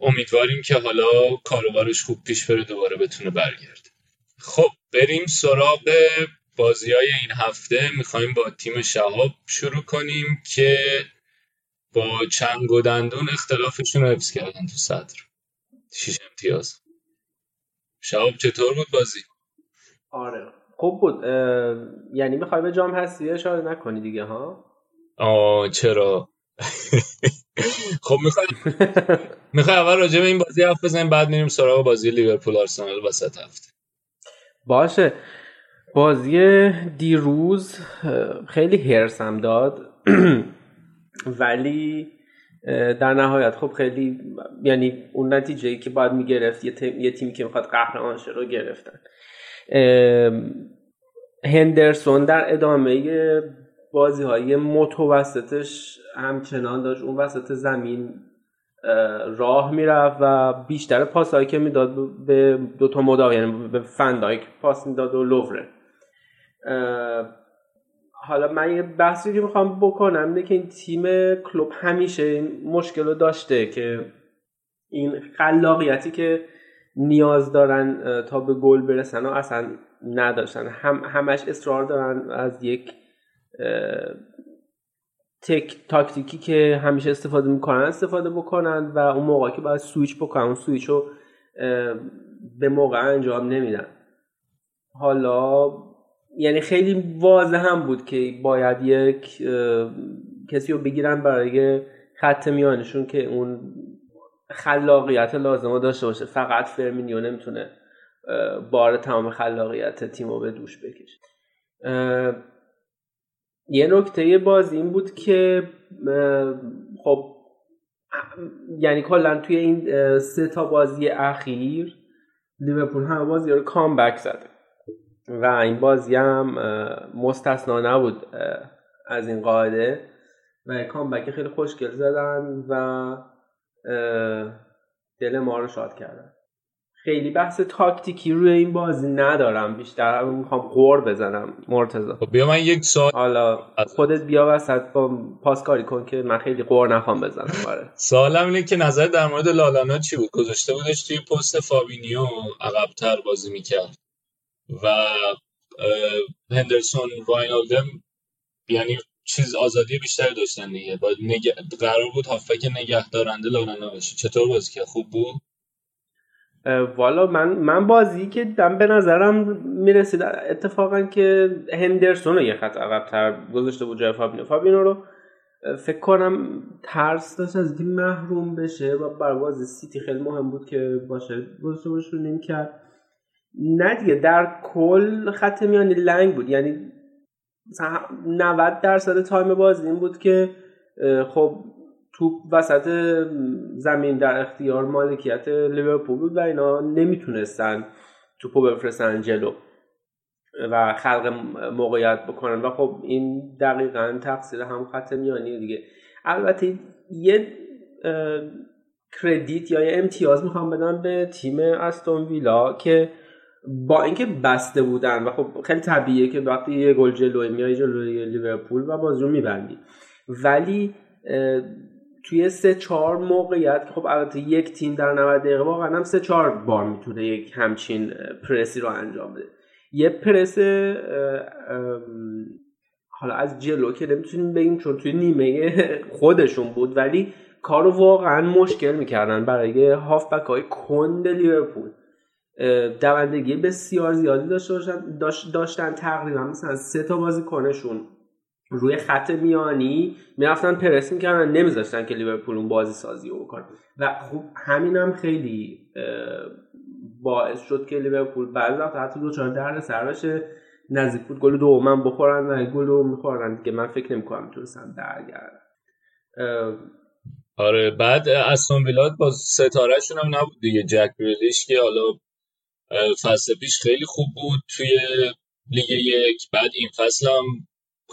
امیدواریم که حالا کاروبارش خوب پیش بره دوباره بتونه برگرد خب بریم سراغ بازی های این هفته. می‌خوایم با تیم شهاب شروع کنیم که با چنگ و دندون اختلافشون رو حفظ کردن تو صدر. شیش امتیاز. شهاب چطور بود بازی؟ آره. خوب بود. یعنی می‌خوای به جام هستی اشاره نکنی دیگه ها؟ آه چرا؟ خب می‌خوای می‌خوای اول راجع به این بازی حرف بزنیم بعد میریم سراغ بازی لیورپول آرسنال وسط هفته. باشه. بازی دیروز خیلی هرسم داد. ولی در نهایت خب خیلی یعنی اون نتیجه ای که باید می‌گرفت یه, یه تیمی که می‌خواد قهرمان شه رو گرفتن. هندرسون در ادامه بازی های متوسطش همچنان داشت. اون وسط زمین راه می‌رفت و بیشتر پاس هایی که می‌داد به دوتا مدافع یعنی به فندایک پاس می‌داد و لووره حالا من یه بحثی که می‌خوام بکنم اینه که این تیم کلوب همیشه این مشکل رو داشته که این خلاقیتی که نیاز دارن تا به گل برسن و اصلا نداشتن. هم همش اصرار دارن از یک تک تاکتیکی که همیشه استفاده می‌کنن استفاده بکنن و اون موقع که باید سویچ بکنن اون سویچ رو به موقع انجام نمیدن. حالا یعنی خیلی واضح هم بود که باید یک کسی رو بگیرن برای خط میانشون که اون خلاقیت لازم داشته باشه. فقط فرمینیو نمی‌تونه بار تمام خلاقیت تیم رو به دوش بکشه. یه نکته بازی این بود که خب یعنی کلا توی این سه تا بازی اخیر لیورپول همه بازی رو کامبک زده. و این بازی هم مستثنا نبود از این قاعده. و کامبک خیلی خوشگل زدن و دل ما رو شاد کردن. خیلی بحث تاکتیکی روی این بازی ندارم. بیشتر می‌خوام قور بزنم مرتضی. خب بیا من یک سوال حالا خودت بیا وسط با پاسکاری کن که من خیلی قور نخوام بزنم آره سوالم اینه که نظر در مورد لالانا چی بود؟ گذاشته بودش توی پست فابینیو عقبتر بازی می‌کرد. و هندرسون واینالدم یعنی چیز آزادی بیشتری داشتن دیگه. باید نگ... قرار بود هافک نگه دارنده لالانا باشه. چطور بازی که خوب بود؟ والا من من بازی که دم به نظرم می‌رسید اتفاقا که هندرسون رو یه خط عقبتر گذاشته بود جای فابینو. فابینو رو فکر کنم ترس داشت از اینکه محروم بشه و بر بازی سیتی خیلی مهم بود که باشه. گذاشته باشه رو کرد نه دیگه در کل خط میانی لنگ بود. یعنی 90 درصد time بازی این بود که خب توپ وسط زمین در اختیار مالکیت لیورپول بود و اینا نمی‌تونستن توپو بفرستن جلو و خلق موقعیت بکنن. و خب این دقیقا تقصیر هم خط میانی دیگه. البته یه کردیت یا یه امتیاز می‌خوام بدم به تیم استون ویلا که با اینکه بسته بودن و خب خیلی طبیعیه که وقتی یه گل جلوی میای جلوی لیورپول و بازی رو میبندی. ولی توی سه چهار موقعیت که خب البته یک تیم در 90 دقیقه واقعا هم سه چهار بار می‌تونه یک همچین پرسی رو انجام بده. یه پرس حالا از جلو که نمی‌تونیم بگیم چون توی نیمه خودشون بود ولی کارو واقعا مشکل می‌کردن برای هافبک های کند لیورپول. دوندگی بسیار زیادی داشتن داشتن تقریبا مثلا سه تا بازیکنشون روی خط میانی می‌رفتن پرس می‌کردن نمیذاشتن که لیورپول اون بازی سازی رو بکنه. و خب همین هم خیلی باعث شد که لیورپول بعضی وقت حتی دوچار درد سر بشه. نزدیک بود گل دومم بخورن و گل رو می‌خورن دیگه من فکر نمی‌کنم می‌تونستن برگردن. آره بعد استون ویلا با ستارهشون هم نبود دیگه. جک بریلیش که حالا فصل پیش خیلی خوب بود توی لیگ یک. بعد این فصل هم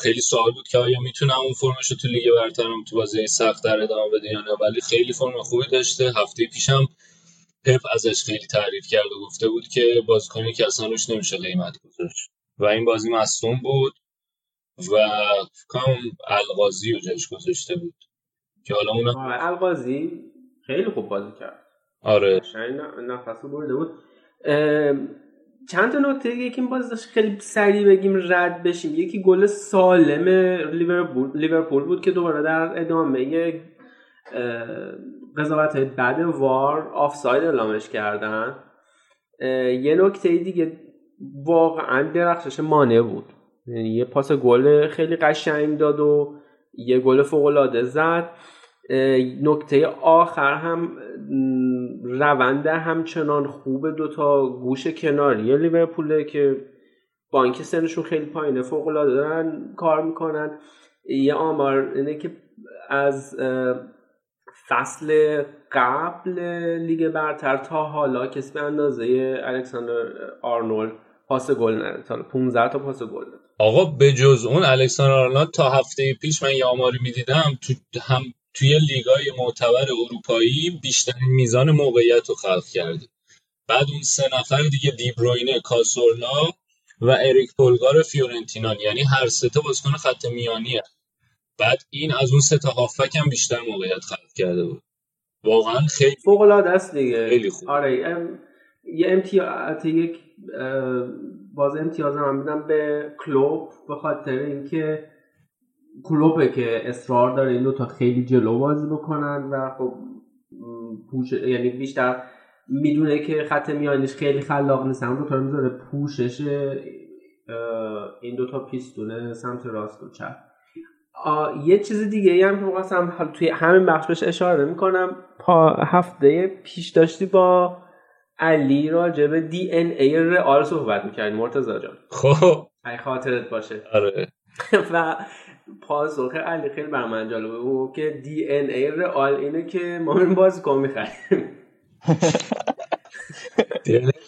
خیلی سوال بود که آیا می‌تونه اون فرمش رو تو لیگ برترم تو بازی سخت در ادامه بده یا نه. ولی خیلی فرم خوبی داشته. هفته پیشم پپ ازش خیلی تعریف کرد و گفته بود که بازیکنی که اصلا روش نمیشه قیمت گذاشت. و این بازی مصوم بود و کام القاضی رو جاش گذاشته بود. که حالا اون القاضی خیلی خوب بازی کرد. آره. نفس برده بود. چند تا نکته یکی باز خیلی سریع بگیم رد بشیم. یکی گل سالم لیورپول بود که دوباره در ادامه قضاوت بعد وار آفساید اعلامش کردن. یه نکته دیگه واقعا درخشش مانع بود. یعنی یه پاس گل خیلی قشنگ داد و یه گل فوق العاده زد. نکته آخر هم روند همچنان خوب دوتا گوش کناری لیورپوله که با اینکه سنشون خیلی پایینه فوق العاده دارن کار می‌کنن. یه آمار اینه که از فصل قبل لیگ برتر تا حالا کسی به اندازه الکساندر آرنولد پاس گل نده. تا 15 تا پاس گل آقا به جز اون الکساندر آرنولد تا هفته پیش من یه آماری می‌دیدم تو هم توی لیگای معتبر اروپایی بیشترین میزان موقعیت رو خلق کرده. بعد اون سه نفر دیگه دیبروینه کاسورلا و اریک پولگار فیورنتینان یعنی هر سه تا بازیکن خط میانی بعد این از اون سه تا هافک هم بیشتر موقعیت خلق کرده بود. واقعا خیلی فوق العاده است دیگه. خیلی خوب. آره ام... یه امتیاز یک باز امتیاز هم میدم به کلوب به خاطر اینکه کلوبه که اصرار داره این دو تا خیلی جلو بازی بکنن و خب پوش یعنی بیشتر می‌دونه که خط میانیش خیلی خلاق نیست. اون دو تا می‌ذاره پوشش این دو تا پیستونه سمت راست و چپ. یه چیز دیگه هم که خواستم حالا توی همین بخش بهش اشاره می‌کنم. پا هفته پیش داشتی با علی راجع به دی ان ای رئال صحبت می‌کردی مرتضی جان. خب. ای خاطرت باشه. آره. و پاسخ علی خیلی بر من جالبه بود که دی ان ای رئال اینه که ما این بازیکن می‌خریم.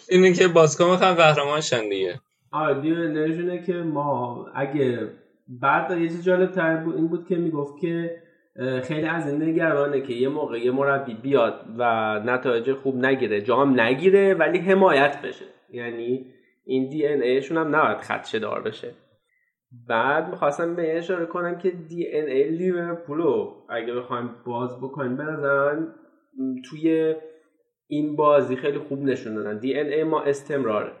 اینه که بازیکن می‌خوان قهرمان شن دیگه. آره دی ان که ما اگه بعد یه چیز جالب تر بود این بود که می‌گفت که خیلی از این نگرانه که یه موقع یه مربی بیاد و نتایج خوب نگیره جام نگیره ولی حمایت بشه. یعنی این دی ان ایشون هم نباید خدشه دار بشه. بعد می‌خواستم به اشاره کنم که دی ان ای لیورپولو اگه بخوایم باز بکنیم به توی این بازی خیلی خوب نشون دادن. دی ان ای ما استمراره.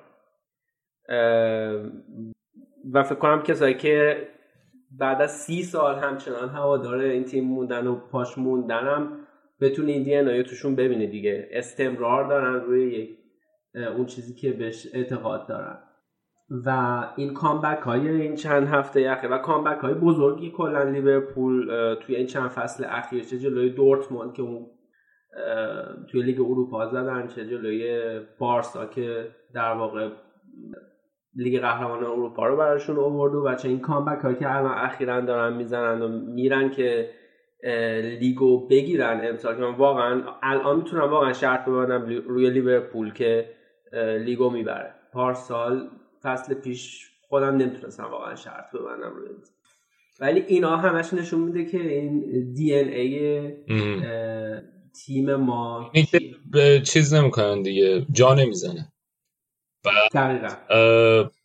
و فکر کنم کسایی که بعد از سی سال همچنان هوادار این تیم موندن و پاش موندنم بتونی این دی ان توشون ببینه دیگه. استمرار دارن روی اون چیزی که بهش اعتقاد دارن. و این کامبک های این چند هفته اخیر و کامبک های بزرگی کلا لیورپول توی این چند فصل اخیر چه جلوی دورتموند که اون توی لیگ اروپا زدن چه جلوی بارسا که در واقع لیگ قهرمان اروپا رو براشون آورد و چه این comeback هایی که الان اخیرا دارن می‌زنن و میرن که لیگو بگیرن امسال که من واقعا الان می‌تونم واقعا شرط ببندم روی لیورپول که لیگو می‌بره. پارسال فصل پیش خودم نمی‌تونستم واقعا شرط ببندم روی ولی اینا همش نشون میده که این DNA تیم ما چیز نمی‌کنن دیگه جا نمی‌زنه. دقیقا.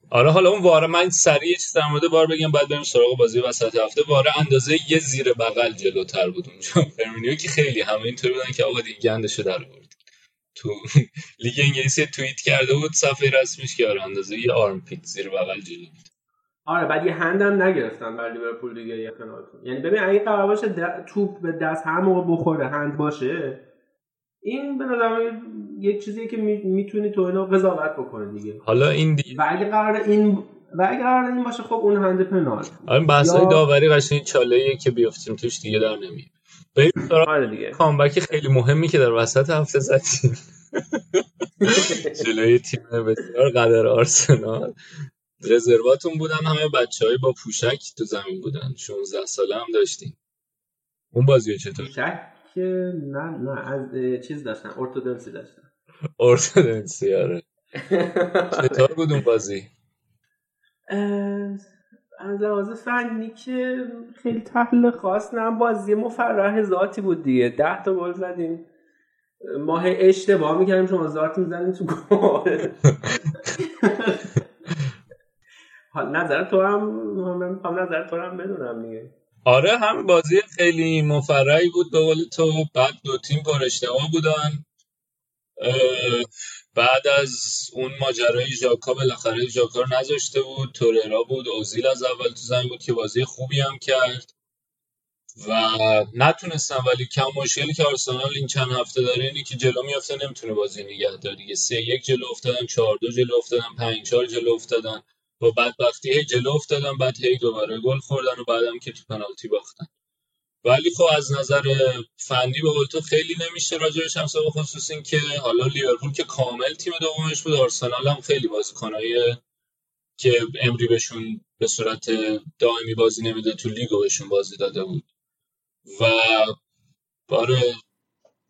آره حالا اون VAR ه من سریع چیز در مورد VAR بگم بعد بریم سراغ بازی وسط هفته. VAR ه اندازه یه زیر بغل جلوتر بود اونجا. فرمینیو که خیلی همه اینطوری بودن که آقا دیگه گندشو در آورد. تو لیگ انگلیسی توییت کرده بود صفحه رسمیش که آره اندازه یه armpit زیر بغل جلو بود. آره بعد یه هندم نگرفتن بر لیورپول دیگه یه یعنی ببین اگه قرار باشه توپ به دست هر موقع بخوره هند باشه این به نظر یه چیزی که می‌تونی تو اینو قضاوت بکنه دیگه. حالا این دی... و اگه قرار این و اگه قرار این باشه خب اون هند پنال آره بحثای یا... داوری قشنگ چاله که بیافتیم توش دیگه در نمیاد. بریم آره دیگه. کامبک خیلی مهمی که در وسط هفته زدیم جلوی تیم بسیار قدر آرسنال. رزرواتون بودن همه بچه های با پوشک تو زمین بودن. 16 ساله هم داشتیم. اون بازی چطور؟ پوشک نه نه از چیز داشتن ارتودنسی داشتن. ارتودنسی آره. چطور بود اون بازی؟ از لحاظ فنی که خیلی تحلیل خاص. نه بازی مفرح ذاتی بود دیگه. ده تا گل زدیم. ماه اشتباه می‌کردیم شما زارت می‌زنیم تو گل. حال نظر تو هم من نظر تو هم بدونم دیگه. آره هم بازی خیلی مفرحی بود. به قول تو بعد دو تیم پر اشتباه بودن. بعد از اون ماجرای ژاکا بالاخره ژاکا رو نذاشته بود. توررا بود اوزیل از اول تو زمین بود که بازی خوبی هم کرد. و نتونستن ولی کم مشکلی که آرسنال این چند هفته داره اینه که جلو میافته نمی‌تونه بازی نگه داره. دیگه سه یک جلو افتادن چهار دو جلو افتادن پنج چهار جلو افتادن. و بدبختی هی جلو افتادن بعد هی دوباره گل خوردن و بعدم که تو پنالتی باختن. ولی خب از نظر فنی به تو خیلی نمیشه راجعش هم به خصوص این که حالا لیورپول که کامل تیم دومش بود آرسنال هم خیلی بازیکنای که امری بهشون به صورت دائمی بازی نمیده تو لیگو بهشون بازی داده بود. و باره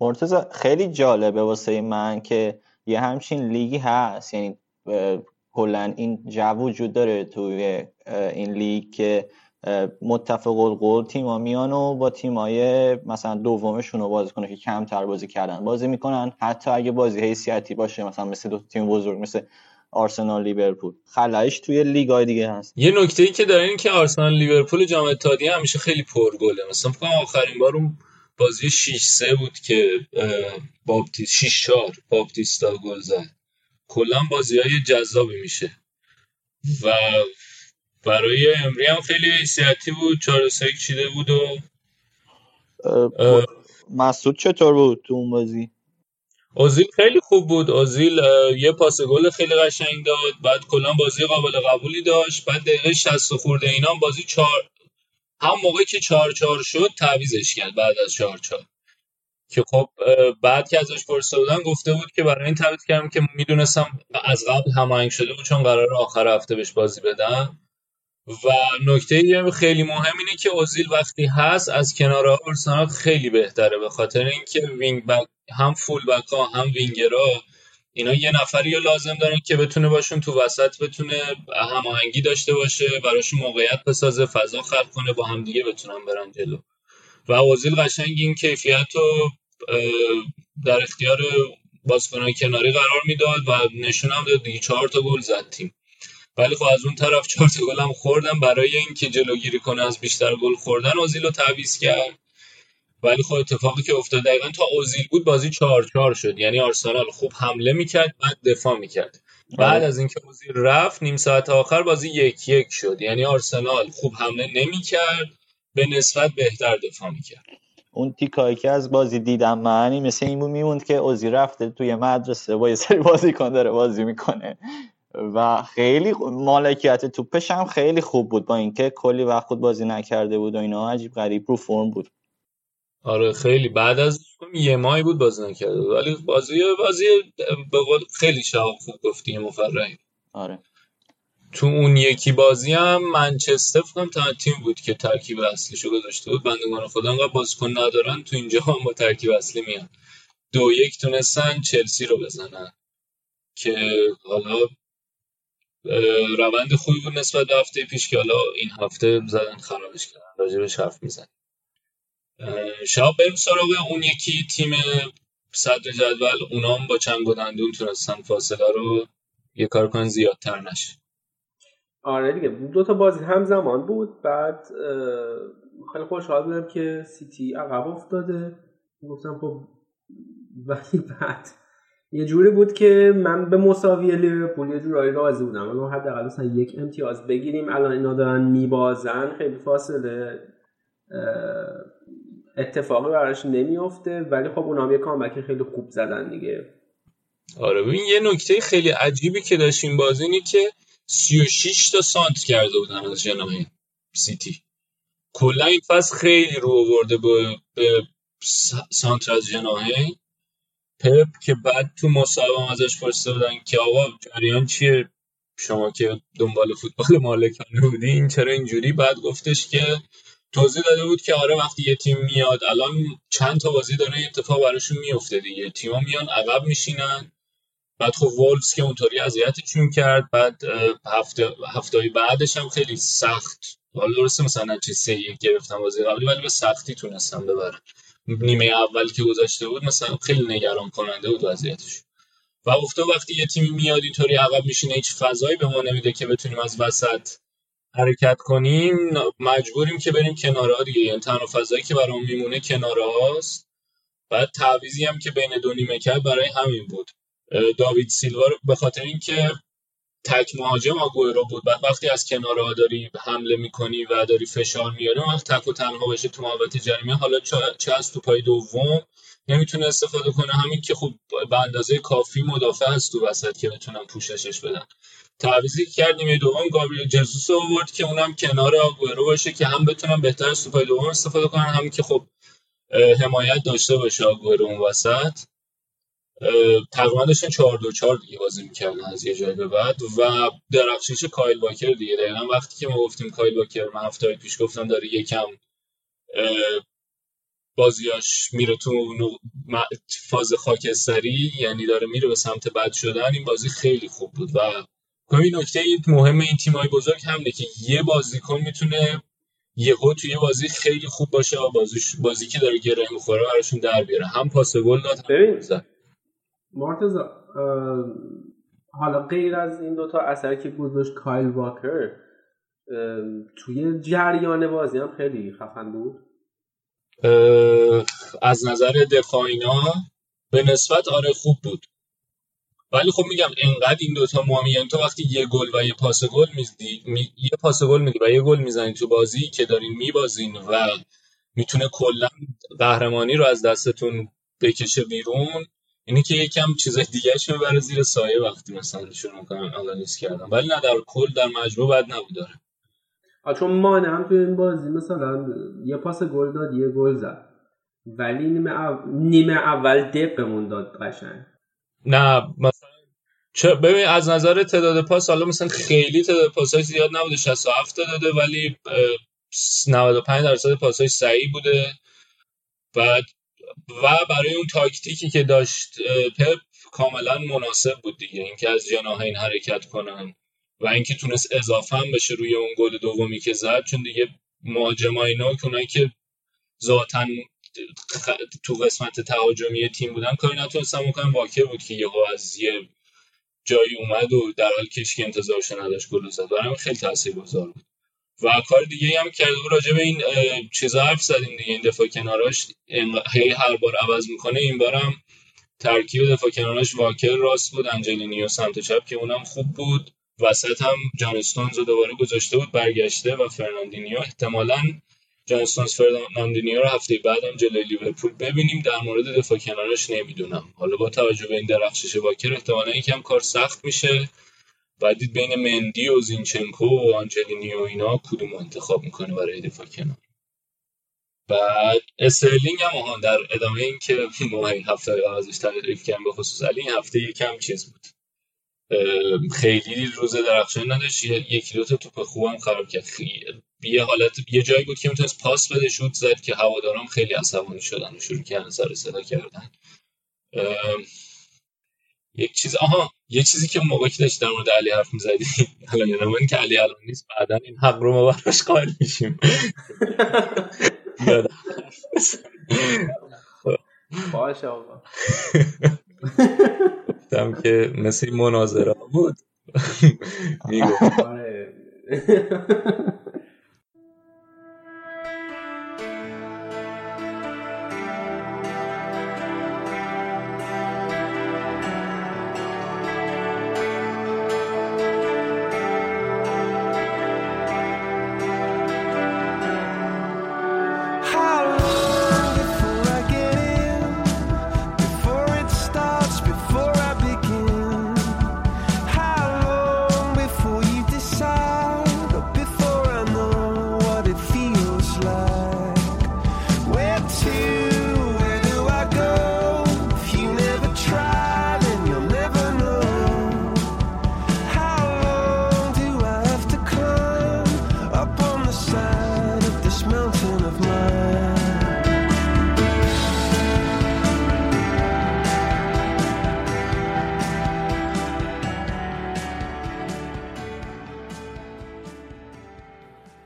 مرتضی خیلی جالبه واسه من که یه همچین لیگی هست. یعنی کلا این جو وجود داره توی این لیگ که متفق القول تیما میان و با تیمای مثلا دومشون رو بازی کنه که کمتر بازی کردن بازی می‌کنن. حتی اگه بازی حیثیتی باشه مثلا مثل دو تیم بزرگ مثل آرسنال لیورپول. خلایش توی لیگای دیگه هست. یه نکته ای که داره این که آرسنال لیورپول جام اتحادیه همیشه خیلی پرگله. مثلا فکر آخرین بار اون بازی 6 3 بود که بابتیس 6 4 بابتیستا گل زد. کلا بازی های جذابی میشه. و برای امری هم خیلی حیثیتی بود 4 3 چیده بود و مسعود چطور بود تو اون بازی؟ اوزیل خیلی خوب بود. اوزیل یه پاس گل خیلی قشنگ داد بعد کلا بازی قابل قبولی داشت بعد دقیقه 60 خورده اینا بازی 4 هم موقع که 4 4 شد تعویزش کرد بعد از 4 4 که خب بعد که ازش پرسیده بودن گفته بود که برای این تعویض کردم که می‌دونستم از قبل هماهنگ شده بود چون قرار آخر هفته بهش بازی بدم. و نکته خیلی مهم اینه که اوزیل وقتی هست از کنار آرسنال خیلی بهتره. به خاطر اینکه وینگ بک هم فول بک ها هم وینگرها اینا یه نفری رو لازم دارن که بتونه باشون تو وسط بتونه هماهنگی داشته باشه براشون موقعیت بسازه فضا خلق کنه با هم دیگه بتونن برن جلو. و اوزیل قشنگ این کیفیت رو در اختیار بازیکنان کناری قرار می‌داد و نشون هم داد. دیگه چهار تا گل زد تیم. ولی خب از اون طرف چهار تا گل هم خوردن برای اینکه جلوگیری کنه از بیشتر گل خوردن اوزیل رو تعویض کرد. ولی خب اتفاقی که افتاد دقیقا تا اوزیل بود بازی چهار چهار شد. یعنی آرسنال خوب حمله می‌کرد بعد دفاع می‌کرد. بعد از اینکه اوزیل رفت نیم ساعت آخر بازی یک یک شد. یعنی آرسنال خوب حمله نمی‌کرد به نسبت بهتر دفاع می‌کرد. اون تیکایی که از بازی دیدم معنی مثل این بود میموند که اوزی رفته توی مدرسه با یه سری بازیکن داره بازی می‌کنه. و خیلی مالکیت توپش هم خیلی خوب بود با اینکه کلی وقت خود بازی نکرده بود و اینا. عجیب غریب رو فرم بود. آره خیلی. بعد از یه ماهی بود بازی نکرده ولی بازی بازی به قول خیلی شهاب خوب گفتی مفرحی. آره. تو اون یکی بازی هم منچستر فکرم تا تیم بود که ترکیب اصلیشو گذاشته بود. بندگان خدا انقدر بازیکن ندارن تو اینجا هم با ترکیب اصلی میان. دو یک تونستن چلسی رو بزنن. که حالا روند خوبی بود نسبت به هفته پیش که حالا این هفته زدن خرابش کردن راجبش حرف میزن شب بریم سراغ اون یکی تیم صدر جدول اونام با چند گدندون تونستن فاصله رو یه کار کنن زیادتر نشه. آره دیگه دو تا بازی همزمان بود بعد خیلی خوشحال بودم که سیتی عقب افتاده. گفتم خب ولی بعد یه جوری بود که من به مساوی لیورپول یه جورایی راضی بودم. اما حداقل مثلا یک امتیاز بگیریم. الان اینا دارن میبازن. خیلی فاصله اتفاقی براش نمیافته. ولی خب اونا هم یه کامبک خیلی خوب زدن دیگه. آره ببین یه نکته خیلی عجیبی که داشتیم بازی اینه که 36 تا سانت کرده بودن از جناح سیتی. کلا این فصل خیلی رو آورده به, به سانتر از جناحه پپ که بعد تو مصاحبه ازش پرسیده بودن که آقا جریان چیه؟ شما که دنبال فوتبال مالکانه بودین چرا اینجوری؟ بعد گفتش که توضیح داده بود که آره وقتی یه تیم میاد الان چند تا بازی داره اتفاق براشون میفته دیگه. تیما میان عقب میشینن. بعد خب وولفز که اونطوری اذیتشون کرد. بعد هفته هفته‌های بعدش هم خیلی سخت. حالا درسته مثلا چه سه یک گرفتم بازی قبلی ولی به سختی تونستم ببرن. نیمه اول که گذاشته بود مثلا خیلی نگران کننده بود وضعیتش. و گفته وقتی یه تیمی میاد اینطوری عقب میشینه هیچ فضایی به ما نمیده که بتونیم از وسط حرکت کنیم. مجبوریم که بریم کنارها دیگه. یعنی تنها فضایی که برام میمونه کنارهاست. بعد تعویزی هم که بین دو نیمه کرد برای همین بود. داوید سیلوا به خاطر اینکه تک مهاجم آگوئرو بود. بعد وقتی از کنارها داری حمله می‌کنی و داری فشار میاری وقت تک و تنها بشه تو محوطه جریمه. حالا چه از تو پای دوم؟ نمی‌تونه استفاده کنه. همین که خب به اندازه کافی مدافع هست تو وسط که بتونن پوششش بدن. تعویضی کرد نیمه دوم گابریل جسوس آورد که اونم کنار آگوئرو باشه که هم بتونن بهتر از توپای دوم استفاده کنن. هم که خب حمایت داشته باشه آگوئرو اون وسط. تقریبا داشتن 4 2 4 دیگه بازی می‌کردن از یه جای به بعد و درخشش کایل واکر دیگه. دقیقا وقتی که ما گفتیم کایل واکر من هفته پیش گفتم داره یکم بازیاش میره تو فاز خاکستری یعنی داره میره به سمت بد شدن. این بازی خیلی خوب بود و این نکته مهم این تیمای بزرگ همینه که یه بازیکن می‌تونه یهو توی یه بازی خیلی خوب باشه و بازی, بازی که داره گره می‌خوره براشون در بیاره. هم پاس گل داد مرتضا حالا غیر از این دوتا اثر که گذاشت کایل واکر توی جریان بازی هم خیلی خفن بود. از نظر دفاعینا به نسبت آره خوب بود. ولی خب میگم انقدر این دوتا مهمی یعنی تو وقتی یه گل و یه پاس گل می‌زدی می... یه پاس گل میدی و یه گل می‌زنی تو بازی که دارین میبازین و می‌تونه کلا قهرمانی رو از دستتون بکشه بیرون اینی که یکم چیز دیگه می‌بره زیر سایه وقتی مثلا شروع می‌کنن. آنالیز کردن ولی نه در کل در مجموع بد نبود داره. چون مانه هم تو این بازی مثلا یه پاس گل داد یه گل زد. ولی نیمه, او... نیمه اول دقمون داد قشنگ. نه مثلا چه ببین از نظر تعداد پاس حالا مثلا خیلی تعداد پاسای زیاد نبوده. 67 داده ولی 95 درصد پاسای صحیح بوده. بعد و برای اون تاکتیکی که داشت پپ کاملا مناسب بود دیگه. اینکه از جناحین حرکت کنن و اینکه تونست اضافه هم بشه روی اون گل دومی که زد چون دیگه مهاجمای نو که که ذاتن تو قسمت تهاجمی تیم بودن کاری نتونستم بکنم واکر بود که یهو از یه جایی اومد و در حال کشکی انتظارش نداشت گل زد. برای خیلی تاثیرگذار بود. و کار دیگه هم کرده بود راجع به این چیزا حرف زدیم دیگه این دفاع کناراش. هی هر بار عوض می‌کنه این بارم ترکیب دفاع کناراش واکر راست بود انجلینیو سمت چپ که اونم خوب بود. وسط هم جان استونز دوباره گذاشته بود برگشته و فرناندینیو. احتمالا جان استونز فرناندینیو رو هفته بعدم جلوی لیورپول ببینیم. در مورد دفاع کنارش نمی‌دونم. حالا با توجه به این درخشش واکر احتمالا یکم کار سخت میشه. بعدید بین مندی و زینچنکو و آنجلینی و اینا کدوم انتخاب می‌کنه برای دفاع کنار؟ بعد استرلینگ هم آهان در ادامه این که ما این هفته ازش تعریف کردیم به خصوص علی این هفته یکم چیز بود. خیلی روز درخشان نداشت یکی دو تا توپ خوبم خراب کرد. یه حالت یه جایی بود که می‌تونست پاس بده شوت زد که هوادارم خیلی عصبانی شدن و شروع کردن سر صدا کردن. یک چیز آها یه چیزی که موقعی که داشت در مورد علی حرف می‌زدی الان یادم که علی الان نیست بعدا این حق رو ما براش قائل میشیم. باشه آقا. گفتم که مثل مناظره بود. میگو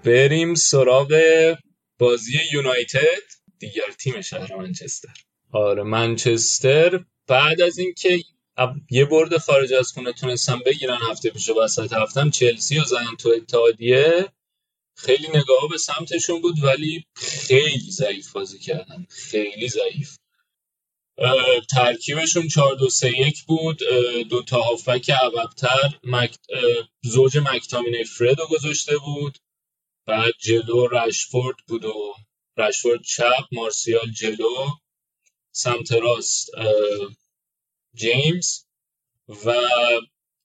بریم سراغ بازی یونایتد دیگر تیم شهر منچستر. آره منچستر بعد از اینکه یه برد خارج از خونه تونستن بگیرن هفته پیش وسط هفتم چلسی و زدن تو اتحادیه. خیلی نگاه به سمتشون بود ولی خیلی ضعیف بازی کردن. خیلی ضعیف. ترکیبشون 4 2 3 1 بود. دو تا هافبک عقب‌تر مک... زوج مکتامینه فردو گذاشته بود. بعد جلو رشفورد بود و رشفورد چپ مارسیال جلو سمت راست جیمز و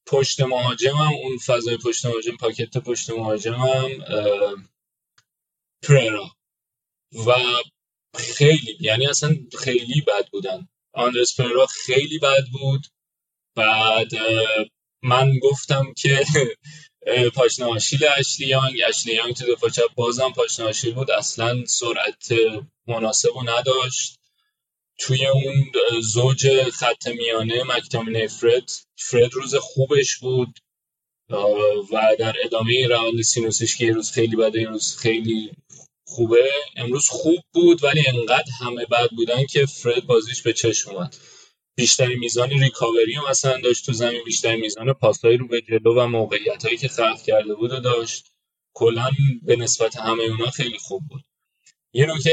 پشت مهاجمم اون فضای پشت مهاجم پاکت پشت مهاجمم پررا. و خیلی یعنی اصلا خیلی بد بودن. آندرس پررا خیلی بد بود. بعد من گفتم که پاشنه آشیل اشلی یانگ اشلی یانگ تو دفاع چپ بازم پاشنه آشیل بود. اصلا سرعت مناسب نداشت. توی اون زوج خط میانه مکتامینه فرد فرد روز خوبش بود. و در ادامه روند سینوسش که یه روز خیلی بده یه روز خیلی خوبه امروز خوب بود ولی انقدر همه بد بودن که فرد بازیش به چشم اومد. بیشتری میزان recovery هم مثلا داشت تو زمین بیشتر میزان پاسایی رو به جلو و موقعیت هایی که خلق کرده بود و داشت. کلا به نسبت همه اونا خیلی خوب بود. یه نکته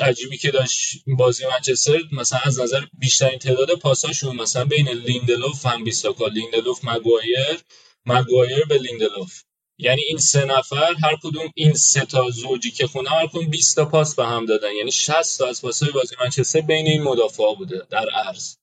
عجیبی که داشت بازی منچستر مثلا از نظر بیشترین تعداد پاساشون مثلا بین لیندلوف و بیساکا لیندلوف مگوایر مگوایر به لیندلوف. یعنی این سه نفر هر کدوم این سه تا زوجی که خونه هر کدوم 20 تا پاس به هم دادن. یعنی 60 تا از پاسای بازی منچستر بین این مدافعا بوده در عرض.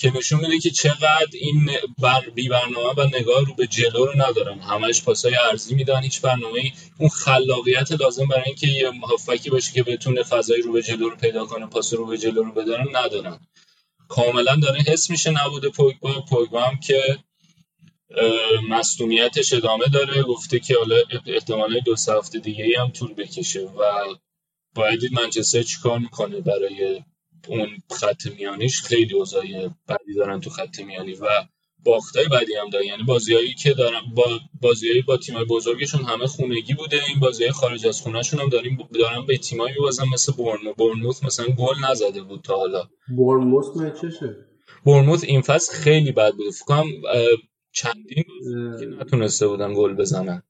که نشون میده که چقدر این بر بی برنامه و نگاه رو به جلو رو ندارن. همش پاسای ارزی میدن هیچ برنامه اون خلاقیت لازم برای اینکه یه هافکی باشه که بتونه فضای رو به جلو رو پیدا کنه پاس رو به جلو رو بدارن ندارن. کاملا داره حس میشه نبوده پوگبا. پوگبا هم که مصدومیتش ادامه داره. گفته که حالا احتمالا دو هفته دیگه ای هم طول بکشه و باید منچستر چیکار می‌کنه برای اون خط میانیش؟ خیلی اوضاع بدی دارن تو خط میانی و باختای بدی هم دارن. یعنی بازیایی که دارن با بازیایی با تیمای بزرگشون همه خونگی بوده. این بازیای خارج از خونهشون هم داریم دارن به تیمایی میبازن مثل برنموث برنموث مثلا گل نزده بود تا حالا. برنموث چشه برنموث این فصل خیلی بد بود. فکر کنم چندین که نتونسته بودن گل بزنن.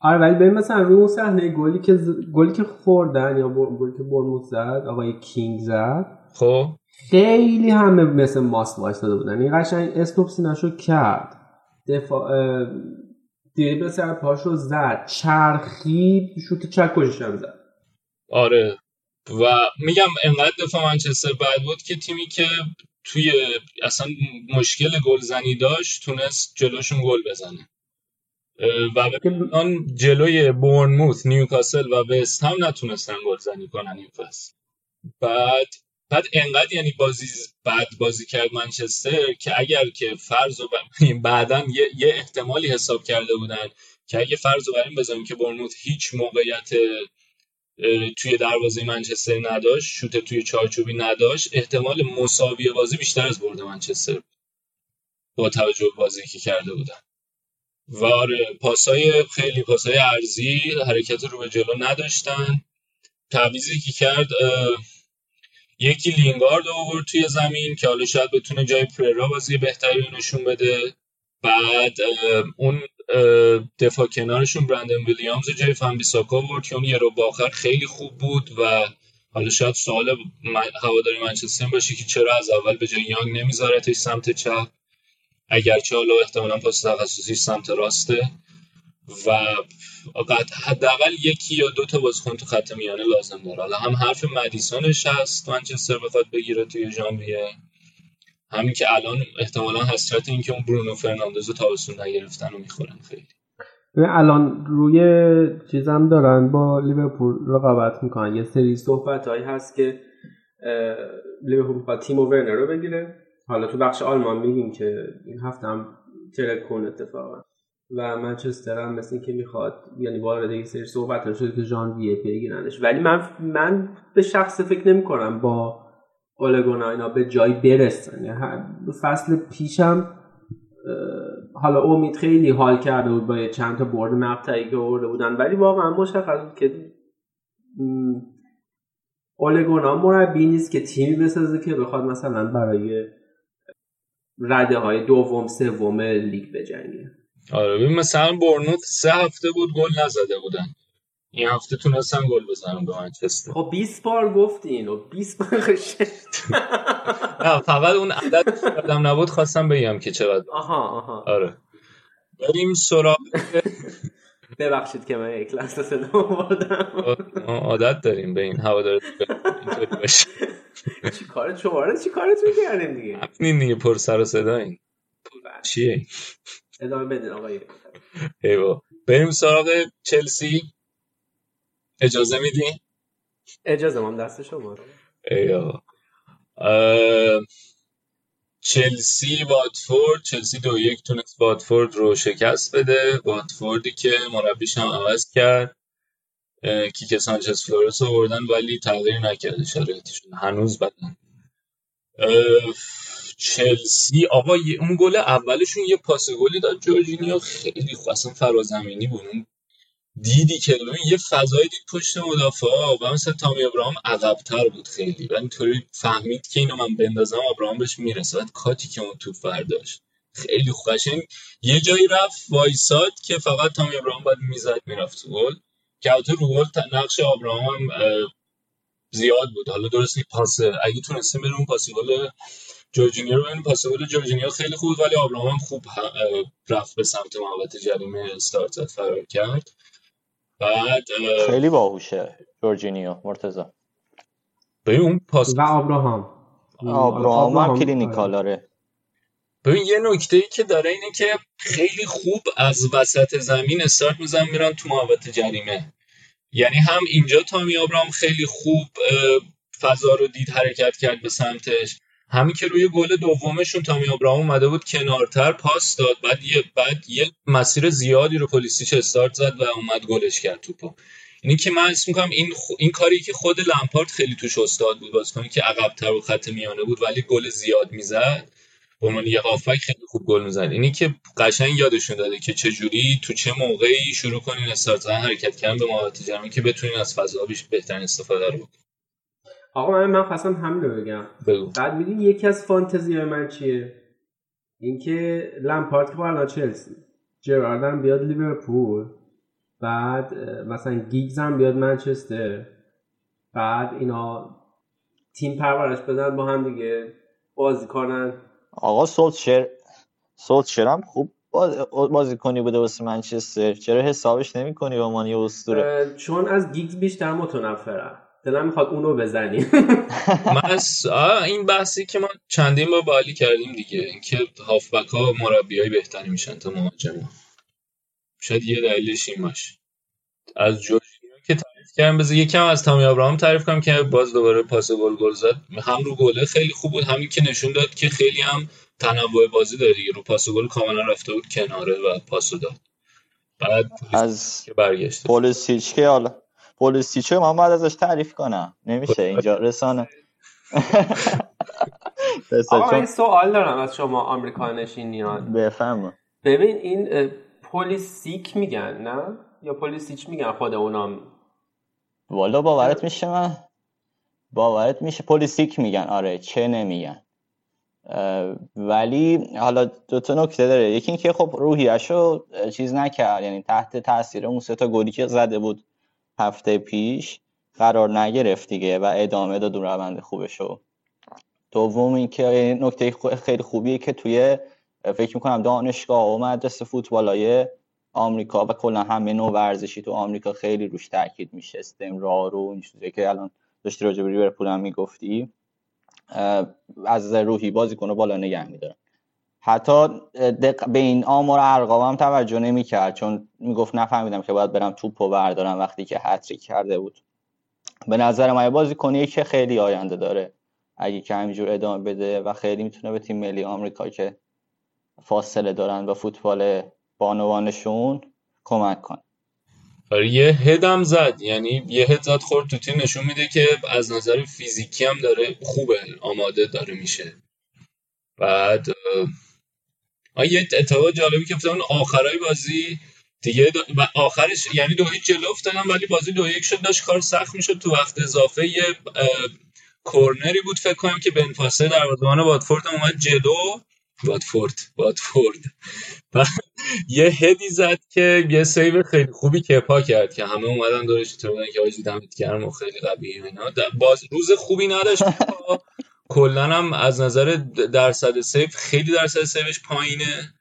آره ولی ببین مثلا روی اون صحنه گلی که گلی که خوردن یا گلی که برموت زد آقای کینگ زد خب. خیلی همه مثل ماست وایساده بودن. این قشنگ استوب سیناشو کرد. دفاع دیگه به سر پاشو زد. چرخی شوت چک هم زد. آره. و میگم انقدر دفاع منچستر بعد بود که تیمی که توی اصلا مشکل گلزنی داشت تونست جلوشون گل بزنه. و آن جلوی بورنموث نیوکاسل و وست هم نتونستن گلزنی کنن این فصل. بعد بعد انقدر یعنی بازی بعد بازی کرد منچستر که اگر که فرض و بعدا یه،, یه احتمالی حساب کرده بودن که اگه فرض رو بر بزنیم که بورنموث هیچ موقعیت توی دروازه منچستر نداشت شوت توی چارچوبی نداشت. احتمال مساوی بازی بیشتر از برد منچستر با توجه به بازی که کرده بودن. و آره پاسای خیلی پاسای ارزی حرکت رو به جلو نداشتن. تعویزی که کرد یکی لینگارد آورد توی زمین که حالا شاید بتونه جای پررا بازی بهتری نشون بده. بعد اون دفاع کنارشون برندن ویلیامز جای فن بیساکا آورد که اون یه رو باخر خیلی خوب بود و حالا شاید سوال هواداری منچستر باشه که چرا از اول به جای یانگ نمیذارتش سمت چپ اگرچه حالا احتمالا پاس تخصصی سمت راسته. و حداقل یکی یا دو تا بازیکن تو خط میانه لازم داره. حالا هم حرف مدیسونش هست منچستر بخواد بگیره توی ژانویه. همین که الان احتمالا حسرت این که اون برونو فرناندز رو تابستون نگرفتن و می‌خورن خیلی. الان روی چیزم دارن با لیورپول رقابت می‌کنن. یه سری صحبت هایی هست که لیورپول با تیم ورنر رو بگیره. حالا تو بخش آلمان میگیم که این هفته هم ترکون اتفاقا. و منچستر هم مثل که می‌خواد یعنی وارد یک سری صحبت شده که ژانویه بگیرنش. ولی من من به شخص فکر نمی کنم با اولگونا اینا به جای برسن. یعنی فصل پیشم حالا امید خیلی حال کرده بود با چند تا برد مقطعی که آورده بودن. ولی واقعا مشخص بود که اولگونا مربی نیست که تیمی بسازه که بخواد مثلا برای رده های دوم سوم لیگ بجنگه. آره ببین مثلا برنوت سه هفته بود گل نزده بودن. این هفته تونستن گل بزنن به منچستر. خب 20 بار گفتی اینو 20 بار نه فقط اون عدد یادم نبود خواستم بگم که چقدر. آها آها. آره. بریم سراغ ببخشید که من یک لحظه صدا آوردم. عادت داریم به این هوادار اینطوری باشه. چی کارت شما رو چی کارت می‌کردیم دیگه؟ این دیگه پر سر و صدا این. چیه این؟ ادامه بدین آقای. ایوا بریم سراغ چلسی. اجازه میدین اجازه من دست شما چلسی واتفورد. چلسی دو یک تونست واتفورد رو شکست بده. واتفوردی که مربیش هم عوض کرد. کیکه سانچز فلورس آوردن ولی تغییر نکرده. شرایطشون هنوز بدن چلسی آقا اون گل اولشون یه پاس گلی داد جورجینیو. خیلی اصلا فرازمینی بود. اون دیدی که یه فضایی دید پشت مدافع و مثل تامی ابراهام عقبتر بود خیلی. و اینطوری فهمید که اینو من بندازم ابراهام بهش می‌رسه. بعد کانته که اون توپ برداشت. خیلی قشنگ. یه جایی رفت وایساد که فقط تامی ابراهام باید می‌زد می‌رفت گل. که البته رو گل نقش ابراهام زیاد بود. حالا درست پاس اگه تونستیم بریم پاس گل جورجینیو رو ببینیم پاس گل جورجینیو خیلی خوب ولی ابراهام خوب رفت به سمت محوطه جریمه استارت فرار کرد. بعد خیلی باهوشه جورجینیو مرتضی. ببین اون پاس و ابراهام. ابراهام هم clinical آره ببین یه نکته ای که داره اینه که خیلی خوب از وسط زمین استارت میزن میرن تو محوطه جریمه. یعنی هم اینجا تامی ابراهام خیلی خوب فضا رو دید حرکت کرد به سمتش. همین که روی گل دومشون تامی ابراهام اومده بود کنارتر پاس داد بعد یه بعد یه مسیر زیادی رو پلیسیش استارت زد و اومد گلش کرد توپو. اینی که من اسم می‌کنم این این کاری که خود لمپارت خیلی توش استاد بود بازیکنی که عقب‌تر و خط میانه بود ولی گل زیاد می‌زد. به عنوان یه هافک خیلی خوب گل می‌زد. اینی که قشنگ یادشون داده که چه جوری تو چه موقعی شروع کنین استارت زدن حرکت کردن به محوطه جمعی که بتونین از فضا بهترین استفاده رو بکنین. آقا من من خواستم همین رو بگم. بگو. بعد میدین یکی از فانتزی های من چیه؟ اینکه لمپارت که الان چلسی جراردن بیاد لیورپول بعد مثلا گیگز هم بیاد منچستر بعد اینا تیم پرورش بدن با هم دیگه بازی کنن. آقا سولشر سولشر هم خوب بازی کنی بوده واسه منچستر. چرا حسابش نمی کنی عنوان یه اسطوره؟ چون از گیگز بیشتر متنفرم دلم می‌خواد اونو بزنی من این بحثی که ما چندین بار بالی کردیم دیگه. اینکه هافبک ها مربی های بهتری میشن تا مهاجم. شاید یه دلیلش این باشه. از جورجینیو که تعریف کردم بذار یکم از تامی ابراهام تعریف کنم که باز دوباره پاس گل گل زد. هم رو گله خیلی خوب بود همین که نشون داد که خیلی هم تنوع بازی داره دیگه. رو پاس گل کاملا رفته بود کناره و پاسو داد. بعد از که برگشت. پولیسیچ که حالا. پولیسیچ من باید ازش تعریف کنم؟ نمیشه. اینجا رسانه. آقا این سوال دارم از شما آمریکا نشینیان. بفهم ببین این پولیسیک میگن نه؟ یا پولیسیچ میگن خود اونام والا باورت میشه من؟ باورت میشه. پولیسیک میگن. آره چه نمیگن. ولی حالا دو تا نکته داره. یکی اینکه خب روحیه‌شو چیز نکرد. یعنی تحت تاثیر اون سه تا گلی که زده بود. هفته پیش قرار نگرفت دیگه و ادامه داد اون روند خوبشو دوم اینکه نکته خیلی خوبیه که توی فکر می‌کنم دانشگاه و مدرسه فوتبالای آمریکا و کلا همه نوع ورزشی تو آمریکا خیلی روش تاکید میشه. استمرار و این چیزی که الان داشتی راجع به لیورپول هم می‌گفتی از روحی بازیکن بالا نگه میدارن حتی به این آمار ارقام هم توجه نمی‌کرد چون می‌گفت نفهمیدم که باید برم توپو بردارم وقتی که هتریک کرده بود. به نظر من بازی کنیه که خیلی آینده داره. اگه که همینجور ادامه بده و خیلی می‌تونه به تیم ملی آمریکا که فاصله دارن با فوتبال بانوانشون کمک کنه. آره یه هدم زد. یعنی یه هد زد خورد تو تیم نشون میده که از نظر فیزیکی هم داره خوبه. آماده داره میشه. بعد یه اتفاق جالبی که افتاد اون آخرای بازی دیگه و آخرش یعنی دو هیچ جلو افتادن ولی بازی دو یک شد داشت کار سخت می‌شد. تو وقت اضافه یه کورنری بود فکر کنم که بنفاسه در وادمان واتفورد اومد جلو. واتفورد واتفورد. یه هدی زد که یه سیو خیلی خوبی کپا کرد که همه اومدن دورش تو بودن که آجی دمت گرم و خیلی قوی اینا. باز روز خوبی نداشت. کلا هم از نظر درصد سیو خیلی درصد سیوش پایینه.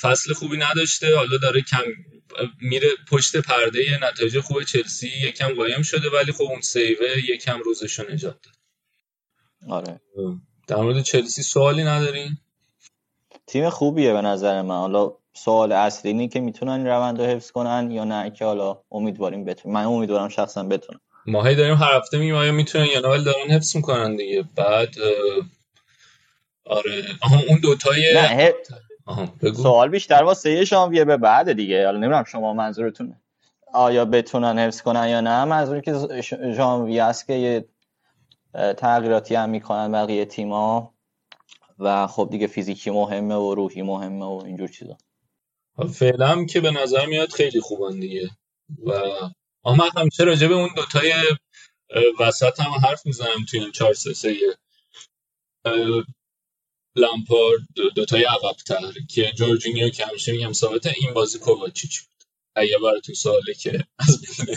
فصل خوبی نداشته حالا داره کم میره پشت پرده نتایج خوب چلسی یکم قایم شده ولی خب اون سیوه یکم روزشو نجات داد. آره. در مورد چلسی سوالی ندارین؟ تیم خوبیه به نظر من. حالا سوال اصلی اینه که می‌تونن این روند رو حفظ کنن یا نه که حالا امیدواریم بتونن. من امیدوارم شخصا بتونن. ما داریم هر هفته میگیم آیا می‌تونن یا نه دارن حفظ می‌کنن دیگه؟ بعد آره. آها اون دوتای نه سوال بیشتر واسه ژانویه به بعد دیگه. حالا نمی‌دونم شما منظورتونه. آیا بتونن حفظ کنن یا نه؟ منظوری که ژانویه است که یه تغییراتی هم می‌کنن بقیه تیما و خب دیگه فیزیکی مهمه و روحی مهمه و اینجور چیزا. فعلا که به نظر میاد خیلی خوبن دیگه. و اما همیشه راجع به اون دوتای وسط هم حرف می‌زنم توی این 4 3 3 لامپارد دوتای عقبتر که جورجینیو که همیشه میگم ثابت این بازی کوواچیچ بود. اگه براتون سواله که از بین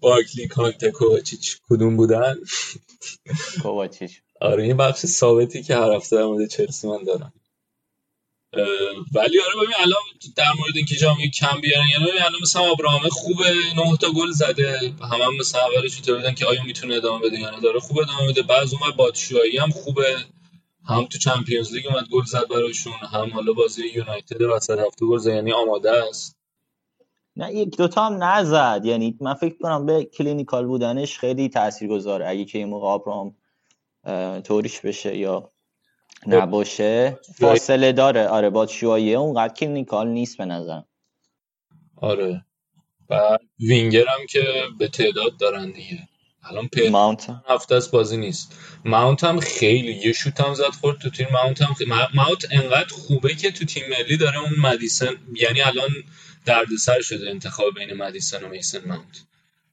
بارکلی کانته کوواچیچ کدوم بودن؟ کوواچیچ. آره این بخش ثابتی که هر هفته در مورد چلسی من دارم. ولی آره ببین الان در مورد اینکه جامی کم بیارن یعنی الان مثلا ابراهام خوبه 9 تا گل زده. هم هم مثلا اولش بودن که آیا می‌تونه ادامه بده یا نه. داره خوب ادامه بده بعض اون باتشوایی هم خوبه. هم تو چمپیونز لیگ اومد گل زد براشون هم حالا بازی یونایتد وسط هفته گل زد یعنی آماده است. نه یک دوتا هم نزد. یعنی من فکر کنم به clinical بودنش خیلی تاثیرگذاره اگه که این موقع ابراهام طوریش بشه یا نباشه. فاصله داره. آره باتشوایی اونقدر clinical نیست به نظر آره. و وینگر هم که به تعداد دارن دیگه. الان ماونت. هفته از بازی نیست. ماونت هم خیلی یه شوت هم زد خورد تو تیر. ماونت هم خیلی... ماونت انقدر خوبه که تو تیم ملی داره اون مدیسن یعنی الان دردسر شده انتخاب بین مدیسن و میسن ماونت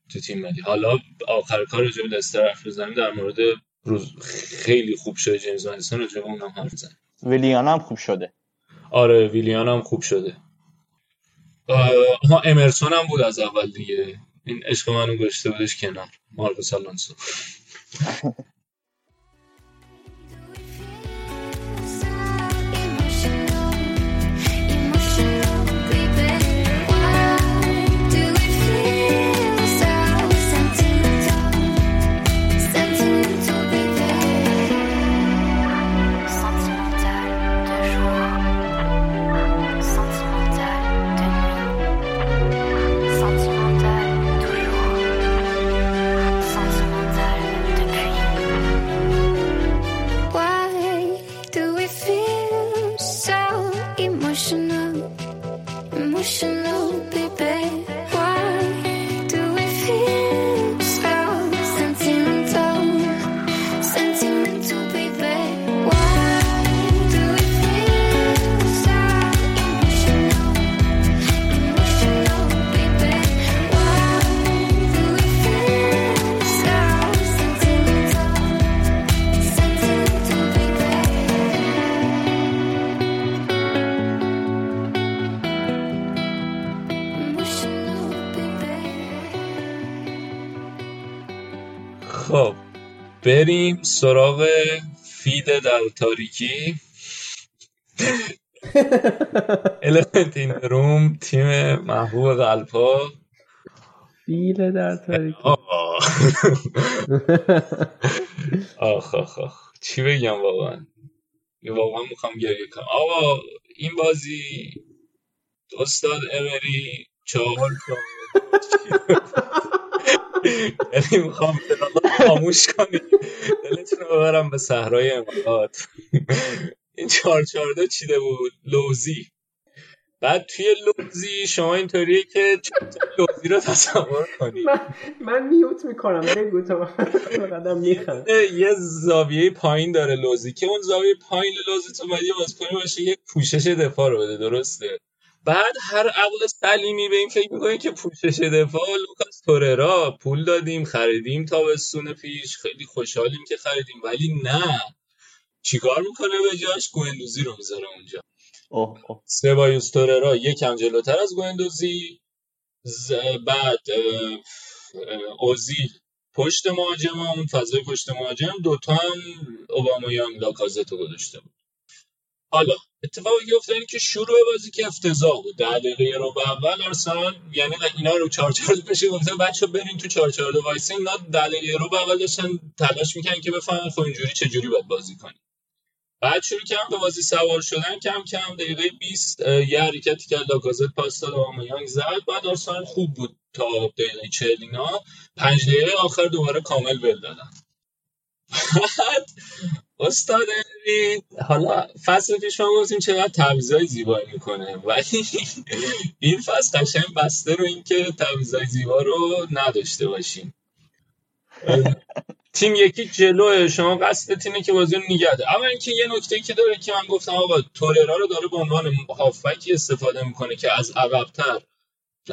تو تیم ملی. حالا آخر کار به لستر حرف بزنیم در مورد روز خیلی خوب شده جیمز راجع به اونم حرف بزنیم ویلیان هم خوب شده. آره ویلیان هم خوب شده. ها امرسون هم بود از اول دیگه. این عشق منو گشته بودش کنار. مارکوس آلونسو. بریم سراغ فید در تاریکی. الفنت این روم تیم محبوب قلبا فیل در تاریکی. آخ آخ آخ. چی بگم واقعا؟ واقعا می‌خوام گریه کنم. آقا این بازی استاد امری چهار یعنی می‌خوام خاموش کنی. دلتون رو ببرم به صحرای امارات. این چهار چهار چیده بود؟ لوزی. بعد توی لوزی شما اینطوریه که لوزی رو تصور کنی. من, من mute می‌کنم بگو تو یه زاویه پایین داره لوزی. که اون زاویه پایین لوزی تو باید یه بازیکنی باشه یه پوشش دفاع رو بده درسته؟ بعد هر عقل سلیمی به این فکر می‌کنه که پوشش دفاع لوکاس توررا پول دادیم خریدیم تابستون پیش خیلی خوشحالیم که خریدیم ولی نه. چیکار می‌کنه به جاش؟ گوندوزی رو می‌ذاره اونجا. اوه اوه سبایوس توررا یکم جلوتر از گوندوزی ز- بعد اوزیل پشت مهاجم اون فضای پشت مهاجم دوتا هم اوبامیان لاکازتو گذاشته بود. حالا اتفاقی که افتاد که شروع بازی که افتضاح بود. ده دقیقه رو به اول آرسنال یعنی اینا رو 4 4 بشه گفته بچه برین تو 4 4 وایسین. اینا ده دقیقه رو به اول داشتن تلاش می‌کنن که بفهمن خب اینجوری چه جوری باید بازی کنیم. بعد شروع کردم به بازی سوار شدن کم کم دقیقه 20 اه، یه حرکتی که لاکازت پاس داد و زد. بعد آرسنال خوب بود تا دقیقه 40 اینا. پنج دقیقه آخر دوباره کامل بل دادن. بعد استاد حالا فصل پیش ما گفتیم چقدر تعویضای زیبایی می‌کنه. ولی این فصل قشنگ بسته رو اینکه تعویضای زیبا رو نداشته باشیم. تیم یکی جلوه شما قصدت اینه که بازی رو نگه اما اینکه یه نکته که داره که من گفتم آقا توررا رو داره به عنوان هافبکی استفاده می‌کنه که از عقبتر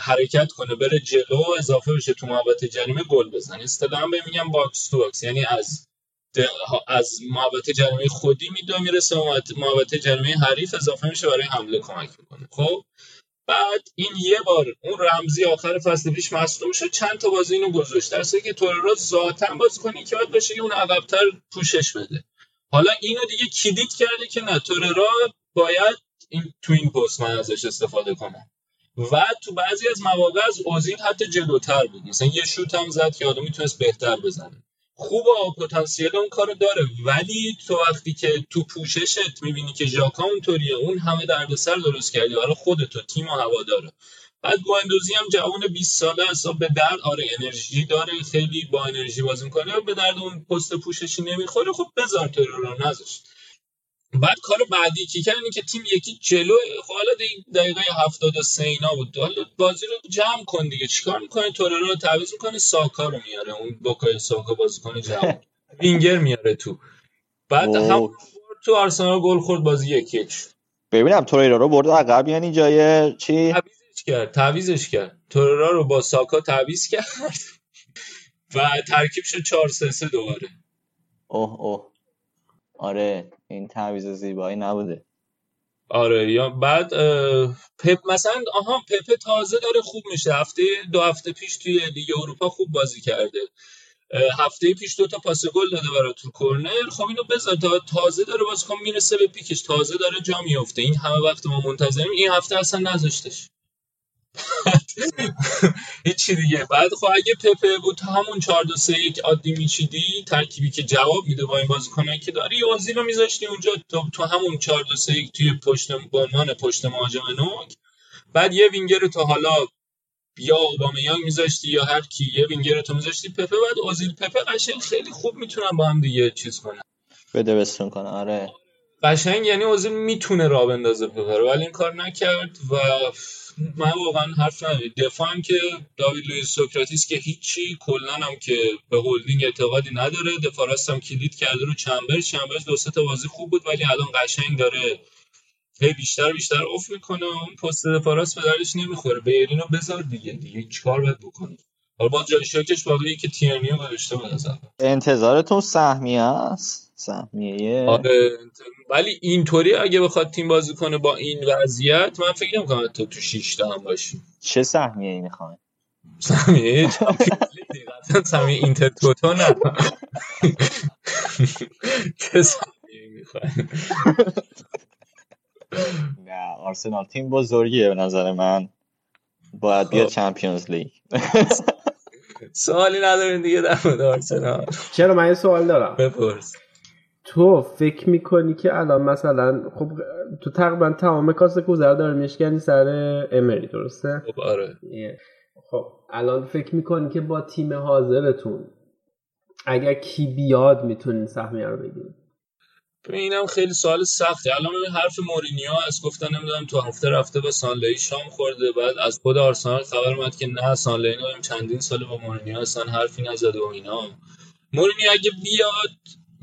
حرکت کنه بره جلو اضافه بشه تو محوطه جریمه گل بزنه. اصطلاحا به میگم box to box یعنی از از محوطه جریمه خودی میدو می‌رسه محوطه- جریمه حریف اضافه میشه برای حمله کمک می‌کنه. خب؟ بعد این یه بار اون رمزی آخر فصل پیش مصدوم شد چند تا بازی اینو گذاشت. در که توررا ذاتا بازی کنی که باید باشه که اون عقبتر پوشش بده. حالا اینو دیگه کلید کرده که نه توررا باید این تو این پست من ازش استفاده کنم و تو بعضی از مواقع از اوزیل حتی جلوتر بود. مثلا یه شوت هم زد که آدم می‌تونست بهتر بزنه. خوبه پتانسیل اون کارو داره. ولی تو وقتی که تو پوششت می‌بینی که ژاکا اونطوریه اون همه دردسر درست کردی. برای خودت و تیم و هوادارا بعد گواندوزی هم جوان 20 ساله است به درد آره انرژی داره. خیلی با انرژی بازی می‌کنه به درد اون پست پوششی نمی‌خوره. خب بذار ترور رو نذاشت. بعد کار بعدی که کردن که تیم یکی جلو خب حالا دقیقه 73 اینا بود. حالا بازی رو جمع کن دیگه. چیکار می‌کنه؟ تورر رو تعویض می‌کنه ساکا رو میاره. اون بوکای ساکا بازیکن جوان وینگر میاره تو. بعد. هم تو آرسنال گل خورد بازی یک یک ببینم توریرا رو برد عقب یعنی جای چی؟ تعویزش کرد تعویزش کرد. توررا رو با ساکا تعویز کرد. و ترکیب شد 4 3 3 دوباره. اوه اوه. آره. این تعویض زیبایی نبوده. آره یا بعد پپ مثلا آها پپ تازه داره خوب میشه. هفته دو هفته پیش توی لیگ اروپا خوب بازی کرده. هفته پیش دو تا پاس گل داده برای تو کرنر خب اینو بذار تا تازه داره بازیکن می‌رسه به پیکش. تازه داره جا میفته. این همه وقت ما منتظریم. این هفته اصلا نذاشتش. هیچی دیگه. بعد خب اگه پپه بود همون 4 2 3 1 عادی میچیدی ترکیبی که جواب میده با این بازیکنایی که داری اوزیل رو میذاشتی اونجا. تو, تو همون 4 2 3 1 توی پشت به عنوان پشت مهاجم نوک. بعد یه وینگر تو حالا یا اوبامیانگ میذاشتی یا هر کی یه وینگر تو میذاشتی پپه. بعد اوزیل پپه قشنگ خیلی خوب می‌تونن با هم دیگه چیز کنن. بده بستون کنه آره. قشنگ یعنی اوزیل می‌تونه راه بندازه پپه رو ولی این کار نکرد و من واقعا حرف ندارم. دفاع هم که داوید لوئیس سوکراتیس که هیچی کلا هم که به هولدینگ اعتقادی نداره. دفاع هم کلید کرده رو چمبرز چمبرز دو تا بازی خوب بود ولی الان قشنگ داره هی بیشتر بیشتر افت می‌کنه اون پست دفاع به دردش نمی‌خوره. بیرینو بذار دیگه دیگه چیکار باید بکنه حالا با جای شاکش باقی که تیرنیو گذاشته بود. انتظارتون سهمیه است سهمیه. آره ولی اینطوری اگه بخواد تیم بازی کنه با این وضعیت من فکر نمی‌کنم حتی تو 6 تا هم باشیم چه سهمیه ای می‌خواین سهمیه سهمیه اینتر توتو نه. چه سهمیه می‌خوای؟ نه آرسنال تیم بزرگیه به نظر من. باید بیاد خب. چمپیونز لیگ. سوالی ندارین دیگه در مورد آرسنال. چرا؟ من یه سوال دارم. بپرس. تو فکر می‌کنی که الان مثلا خب تو تقریبا تمام کاسه کوزه رو داره میشکنی سر امری درسته؟ خب آره. خب الان فکر می‌کنی که با تیم حاضرتون اگر کی بیاد می‌تونین سهمیه رو بگیرید اینم خیلی سوال سختی الان حرف مورینیو از گفتن نمی‌دونم تو هفته رفته با سانلی شام خورده. بعد از خود آرسنال خبر اومد که نه سانلی چندین سال با مورینیو اصلا حرفی نزده و اینا. مورینیو اگه بیاد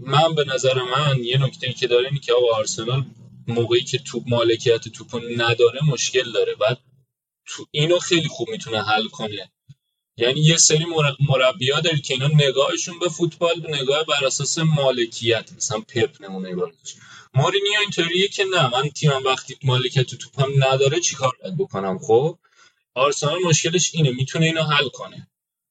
من به نظر من یه نکته که داره اینه که آقا آرسنال موقعی که توپ مالکیت توپ نداره مشکل داره. بعد تو اینو خیلی خوب می‌تونه حل کنه. یعنی یه سری مربیا داری که اینا نگاهشون به فوتبال نگاه بر اساس مالکیت. مثلا پپ نمونه بارش مورینیو اینطوریه که نه من تیمم وقتی مالکیت توپم نداره چیکار باید بکنم؟ خب؟ آرسنال مشکلش اینه می‌تونه اینو حل کنه.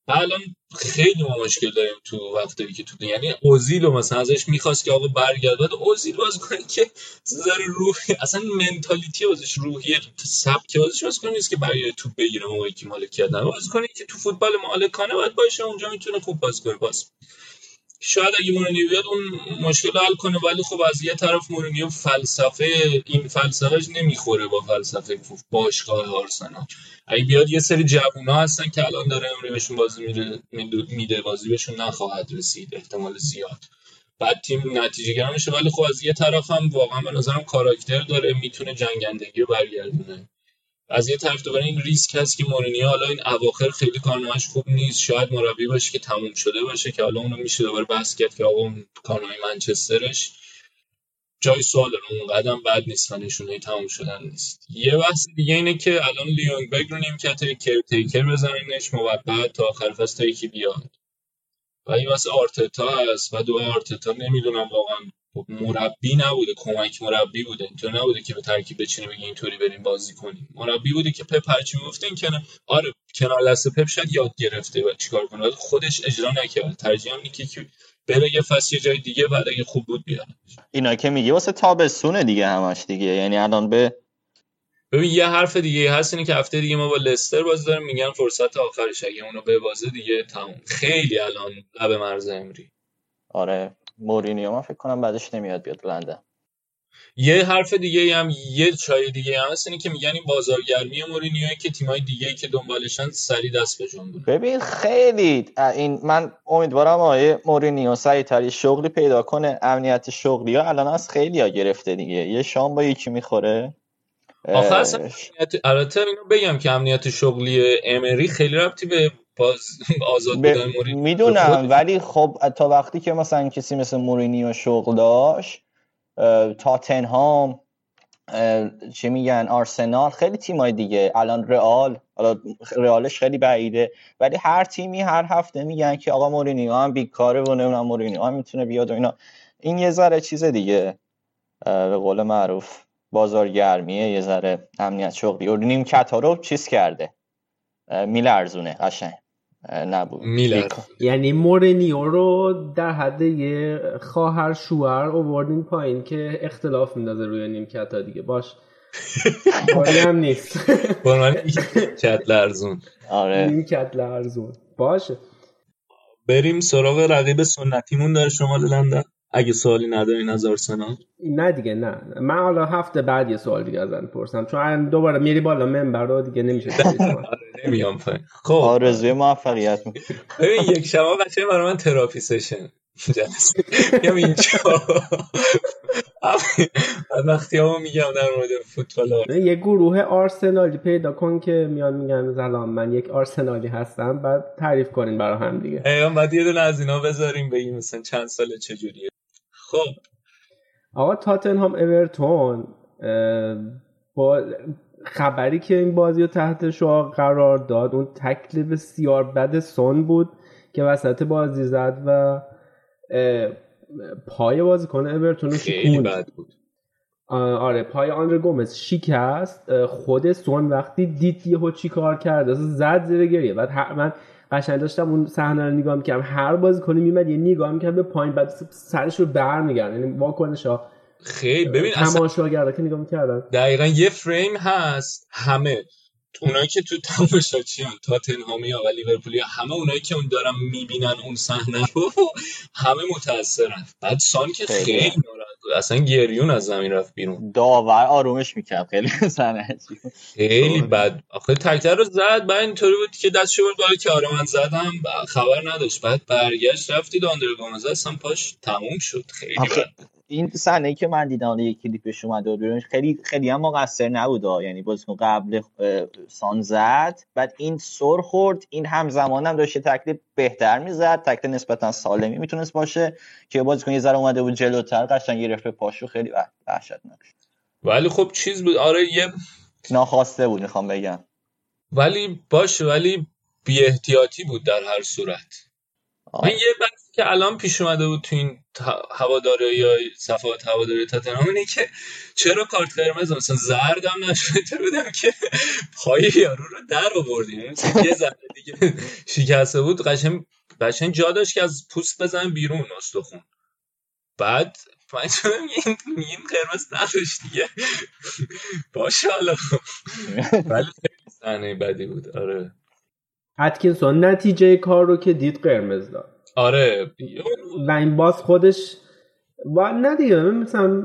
الان خیلی ما مشکل داریم تو وقتی که تو یعنی اوزیل مثلا ازش می‌خواست که آقا برگرد بعد اوزیل باز کنه که ذره روحی اصلا منتالیتی ازش روحی سبک ازش باز کنه نیست که برای تو بگیره موقعی که مالکیت نداره. باز کنه که تو فوتبال مالکانه باید باشه اونجا می‌تونه خوب باز کنه. باز شاید اگه مورینیو بیاد اون مشکل حل کنه ولی خب از یه طرف مورینیو فلسفه این فلسفهش نمی‌خوره با فلسفه باشگاه آرسنال. اگه بیاد یه سری جوونا هستن که الان داره امری بهشون بازی میده میده بازی بهشون نخواهد رسید احتمال زیاد. بعد تیم نتیجه گرم میشه ولی خب از یه طرف هم واقعا به نظرم کاراکتر داره می‌تونه جنگندگی رو برگردونه. از یه طرف دوباره این ریسک هست که مورینیو حالا این اواخر خیلی کارنامه‌اش خوب نیست. شاید مربی باشه که تموم شده باشه که حالا اونو میشه دوباره بحث کرد که آقا اون کارنامه منچسترش جای سوال اون قدم بعد نیست و نشونه تموم شدن نیست. یه بحث دیگه اینه که الان لیونگ بگ رو نیمکت کرتیکر بزننش موقت تا آخر فصل تا یکی بیاد. و این واسه آرتتا هست و دو آرتتا نمی‌دونم واقعا مربی نبوده کمک مربی بوده. اینطور نبوده که به ترکیب بچینه بگه اینطوری بریم بازی کنیم. مربی بوده که پپ هرچی می‌گفته این کنه. آره کنار دست پپ شاید یاد گرفته و چیکار کنه. خودش اجرا نکرد. ترجیح اینه که بره یه فصل یه جای دیگه بعد اگه خوب بود بیاد اینا که میگه واسه تابستونه دیگه همش دیگه. یعنی الان به ببین یه حرف دیگه هست اینه که هفته دیگه ما با لستر بازی داریم. میگن فرصت آخرش. اگه اونو به بازه دیگه تموم. خیلی الان لب مرز امری. آره. مورینیو من فکر کنم بعدش نمیاد بیاد لندن. یه حرف دیگه هم یه چای دیگه هم هست اینه که میگن این بازارگرمی مورینیو که تیمای دیگه که دنبالشن سری دست به بود ببین خیلی این من امیدوارم آقای مورینیو سری تری شغلی پیدا کنه امنیت شغلی. ها الان از خیلی ها گرفته دیگه. یه شام با یکی می‌خوره. آخه اصلا البته اینو بگم که امنیت شغلی امری خیلی ربطی به باز آزاد بودن مورینیو. می‌دونم ولی خب تا وقتی که مثلا کسی مثل مورینیو شغل داشت تاتنهام چه میگن آرسنال خیلی تیمای دیگه. الان رئال رئالش خیلی بعیده. ولی هر تیمی هر هفته میگن که آقا مورینیو هم بیکاره و نمی‌دونم مورینیو هم می‌تونه بیاد و اینا. این یه ذره چیز دیگه به قول معروف بازارگرمیه یه ذره امنیت شغلی و نیمکت ها رو چیز کرده. میلرزونه قشنگ. نبود. میلر یعنی مورینیو رو در حد یه خواهر شوهر اووردین پایین که اختلاف میندازه روی نیمکت ها دیگه. باش. هم نیست. نیمکت لرزون. آره. نیمکت لرزون. باشه. بریم سراغ رقیب سنتیمون در شمال لندن اگه سوالی ندارین از آرسنال؟ نه دیگه نه. من حالا هفته بعد یه سوال دیگه ازن پرسم چون دوباره میری بالا منبر رو دیگه نمیشه آره، نمیام پایین. خب. آرزوی موفقیت ببین یک شما بچه برای من تراپی سشن. میام اینجا. وقتی هم میگم در مورد فوتبال یه گروه آرسنالی پیدا کن که میان میگن سلام من یک آرسنالی هستم بعد تعریف کنین برای هم دیگه. بعد یه دونه از اینا بذاریم بگیم مثلا چند سال چجوریه. خب. آقا تاتنهام اورتون با خبری که این بازی رو تحت شعار قرار داد اون تکل بسیار بد سون بود که وسط بازی زد و پای بازیکن اورتون خیلی بد بود. آره پای آندر گومز شکست خود سون وقتی دید یهو چی کار کرد زد زیر گریه. بعد من قشنگ داشتم اون صحنه رو نگاه می‌کردم. هر بازیکنی میمد یه نگاه می‌کرد به پایین بعد سرش رو برمیگرد یعنی واکنش ها. خیلی. ببین تماشاگر که نگاه می‌کردن. دقیقا یه فریم هست. همه. اونایی که تو تماشاچیان تاتنهامی و لیورپولی همه اونایی که اون دارن می‌بینن اون صحنه رو همه متاثرن بعد سان که خیلی. ناراحت بود. اصلا گریون از زمین رفت بیرون. داور آرومش می‌کرد. خیلی صحنه خیلی بد. آخه تکتر رو زد. بعد اینطوری بود که دستش برد بالا که آره من زدم. خبر نداشت. بعد برگشت رفتید آندر گومز اصلا پاش تموم شد. خیلی بد. این صحنه که من دیدم یک کلیپش اومد و خیلی خیلی هم مقصر نبود یعنی بازیکن قبل سان زد بعد این سر خورد این همزمان هم داشته تکلیف بهتر می‌زد. تکلیف نسبتا سالمی می‌تونست باشه که بازیکن یه ذره اومده بود جلوتر قشنگ گرفت پاشو. خیلی وحشتناک ولی خب چیز بود آره یه ناخواسته بود می‌خوام بگم. ولی باشه ولی بی احتیاطی بود در هر صورت. من یه بحثی که الان پیش اومده بود تو این هواداره یا صفحات هواداری تاتنهام اینه که چرا کارت قرمز مثلا زردم نشده؟ بودم که پای یارو رو در آوردیم؟ یه ذره دیگه شکسته بود. قشنگ قشنگ جا داشت که از پوست بزن بیرون استخون. بعد من شدم این این قرمز نداشت دیگه. باشه حالا. ولی خیلی صحنه بدی بود. آره. اتکینسون نتیجه کار رو که دید قرمز داد. آره. و این باز خودش و نه دیگه مثلا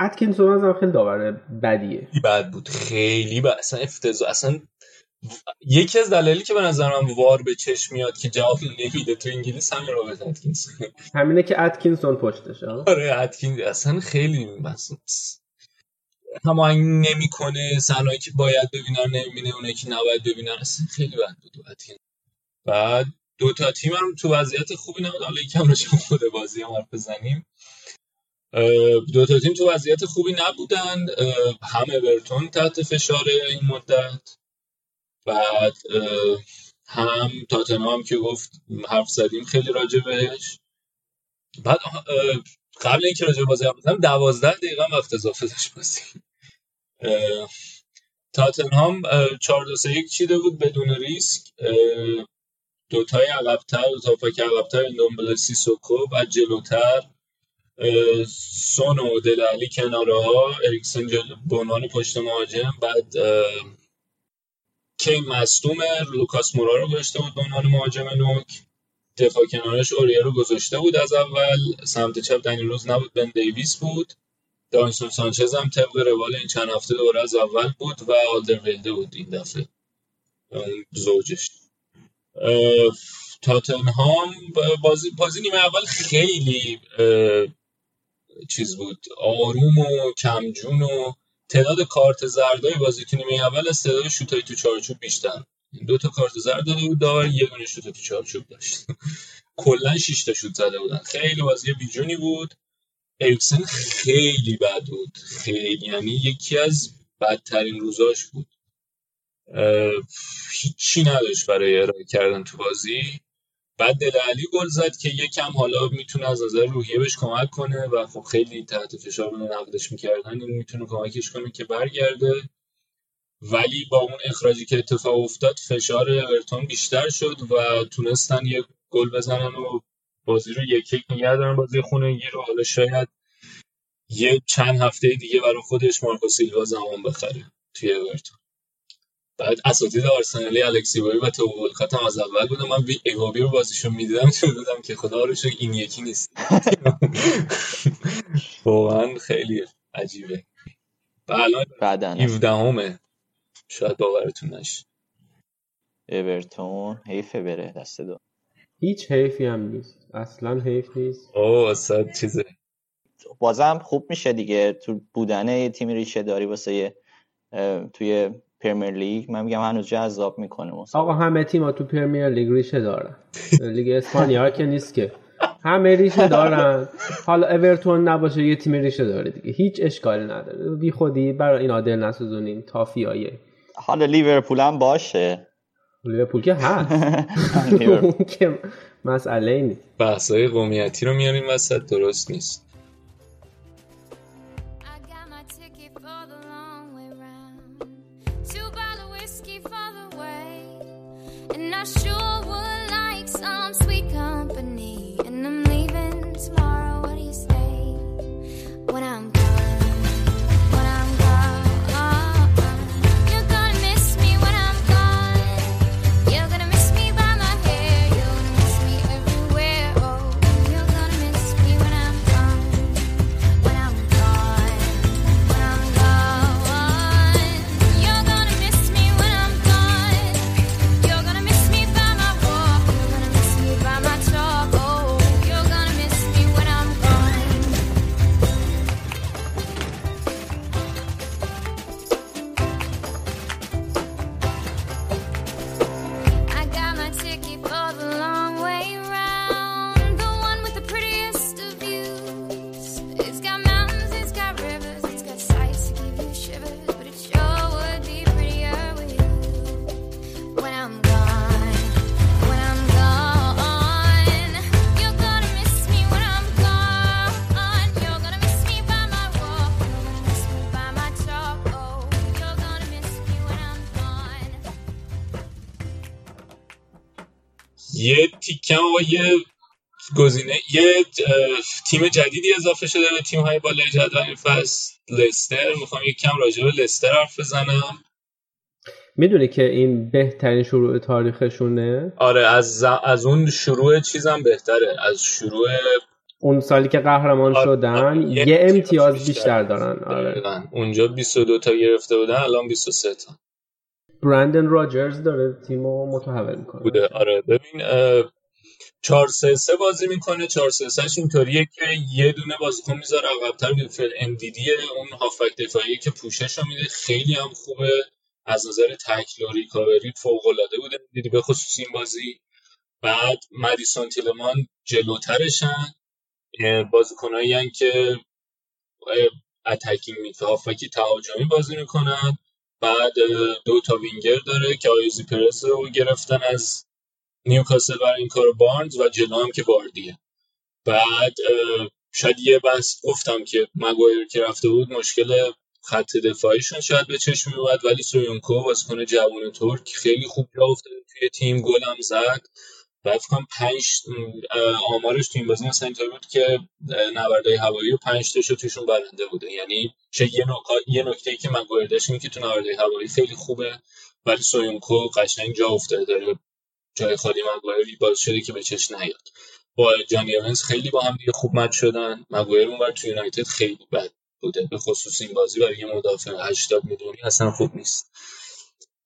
اتکینسون از خیلی داور بدیه. بد بود خیلی بد. اصلا افتضاح اصلا یکی از دلایلی که به نظر من VAR به چشم میاد که جواب نمیده تو انگلیس همین رابط اتکینسون همینه که اتکینسون پشتشه آره اتکین اصلا خیلی مثلا هماهنگ نمی‌کنه صحنه‌ای که باید ببینن نمی‌بینه اونایی که نباید ببینن اصلا خیلی بد بود اتکین بعد دو تا تیم هم تو وضعیت خوبی نبود. حالا یکم راجع خود بازی هم حرف بزنیم. دو تا تیم تو وضعیت خوبی نبودن. هم اورتون تحت فشار این مدت بعد هم تاتنهام که گفت حرف زدیم خیلی راجع بهش. بعد قبل اینکه راجع بازی هم بزنم دوازده دقیقه وقت اضافه داشت بازی. تاتنهام چهار دو سه یک چیده بود بدون ریسک. دوتای عقبتر دو تا هافبک عقبتر اندومبله سیسوکو بعد جلوتر سون و دله آلی کناره ها اریکسن به عنوان پشت مهاجم بعد کی مصدوم لوکاس مورا رو گذاشته بود به عنوان مهاجم نوک. دفاع کناریش اوریه رو گذاشته بود از اول. سمت چپ دنی روز نبود بن دیویس بود. دانسون سانچز هم طبق روال این چند هفته دوره از اول بود و آلدر بود این دفعه. زوجش. تاتنهام بازی بازی نیمه اول خیلی چیز بود. آروم و کمجون و تعداد کارت زردای بازی تو نیمه اول از تعداد شوتای تو چارچوب بیشتر. دو تا کارت زرد داده بود داور یه دونه شوت تو چارچوب داشت. کلا 6 تا شوت زده بودن. خیلی بازی بیجونی بود. اریکسن خیلی بد بود. خیلی یعنی یکی از بدترین روزاش بود. هیچی نداشت برای ارائه کردن تو بازی. بعد دل علی گل زد که یکم حالا می‌تونه از نظر روحیه بهش کمک کنه و خب خیلی تحت فشار رو نقدش می‌کردن این می‌تونه کمکش کنه که برگرده. ولی با اون اخراجی که اتفاق افتاد فشار اورتون بیشتر شد و تونستن یه گل بزنن و بازی رو یک یک نگه دارن بازی خونه رو حالا شاید یه چند هفته دیگه برای خودش مارکو سیلوا زمان بخره توی اورتون. بعد اساتید آرسنالی الکسی بایی و تو ولکات هم از اول بودم. من ایوابی رو بازیشون می‌دیدم چون بودم که خدا رو این یکی نیست. واقعا خیلی عجیبه. و الان 17 همه شاید باورتون نشه. اورتون حیفه بره دسته دو. هیچ حیفی هم نیست. اصلا حیف نیست. اوه اصلا چیزه. بازم خوب میشه دیگه. تو بودن یه تیم ریشه داری واسه توی پرمیر لیگ من میگم هنوز جذاب می‌کنه آقا همه تیم‌ها تو پرمیر لیگ ریشه دارن. لیگ اسپانیا که نیست که. همه ریشه دارن. حالا اورتون نباشه یه تیم ریشه داره دیگه. هیچ اشکالی نداره. بی خودی برای اینا دل نسوزونین تافیایه حالا لیورپول هم باشه. لیورپول که هست. که مسئله نیست بحثای قومیتی رو میاریم وسط درست نیست. تیکم و یه گزینه یه تیم جدیدی اضافه شده به تیم های بالای جدول این فصل لستر. می‌خوام یک کم راجع به لستر حرف بزنم. می‌دونی که این بهترین شروع تاریخشونه؟ آره از از اون شروع چیزم بهتره. از شروع اون سالی که قهرمان آره شدن آره یه, امتیاز بیشتر, بیشتر دارن. آره. اونجا 22 تا گرفته بودن الان 23 تا. برندن راجرز داره تیمو متحول می‌کنه. بوده. آره. ببین 4 3 3 بازی می‌کنه. 4 3 3 اینطوریه که یه دونه بازیکن می‌ذاره عقب‌تر. میدفل ام دی دی اون هافک دفاعی که پوشش میده. خیلی هم خوبه. از نظر تکل و ریکاوری فوق العاده بوده. دیدی به خصوص این بازی. بعد مدیسون تیلمان جلوترشن. بازیکنایی که attacking mid هافبک تهاجمی بازی می‌کنن. بعد دو تا وینگر داره که آیوز پرز رو گرفتن از نیوکاسل برای این کار بارنز و جلو هم که باردیه. بعد شاید یه بس گفتم که مگوایر که رفته بود مشکل خط دفاعیشون شاید به چشم میومد ولی سویونجو بازیکن جوان ترک خیلی خوب جا افتاده توی تیم گلم زد. بعد فکرم پنج آمارش تو این بازی مثلا اینطور بود که نبردهای هوایی و پنج تاشو توشون برنده بوده. یعنی چه یه, یه نکته ای که من داشتیم که تو نبردهای هوایی خیلی خوبه ولی سویونکو قشنگ جا افتاده. داره جای خالی مگوایر باز شده که به چش نیاد. با جانی ایونز خیلی با هم دیگه خوب مد شدن. مگوایر اونور تو یونایتد خیلی بد بوده. به خصوص این بازی برای یه مدافع 80 میلیونی اصلا خوب نیست.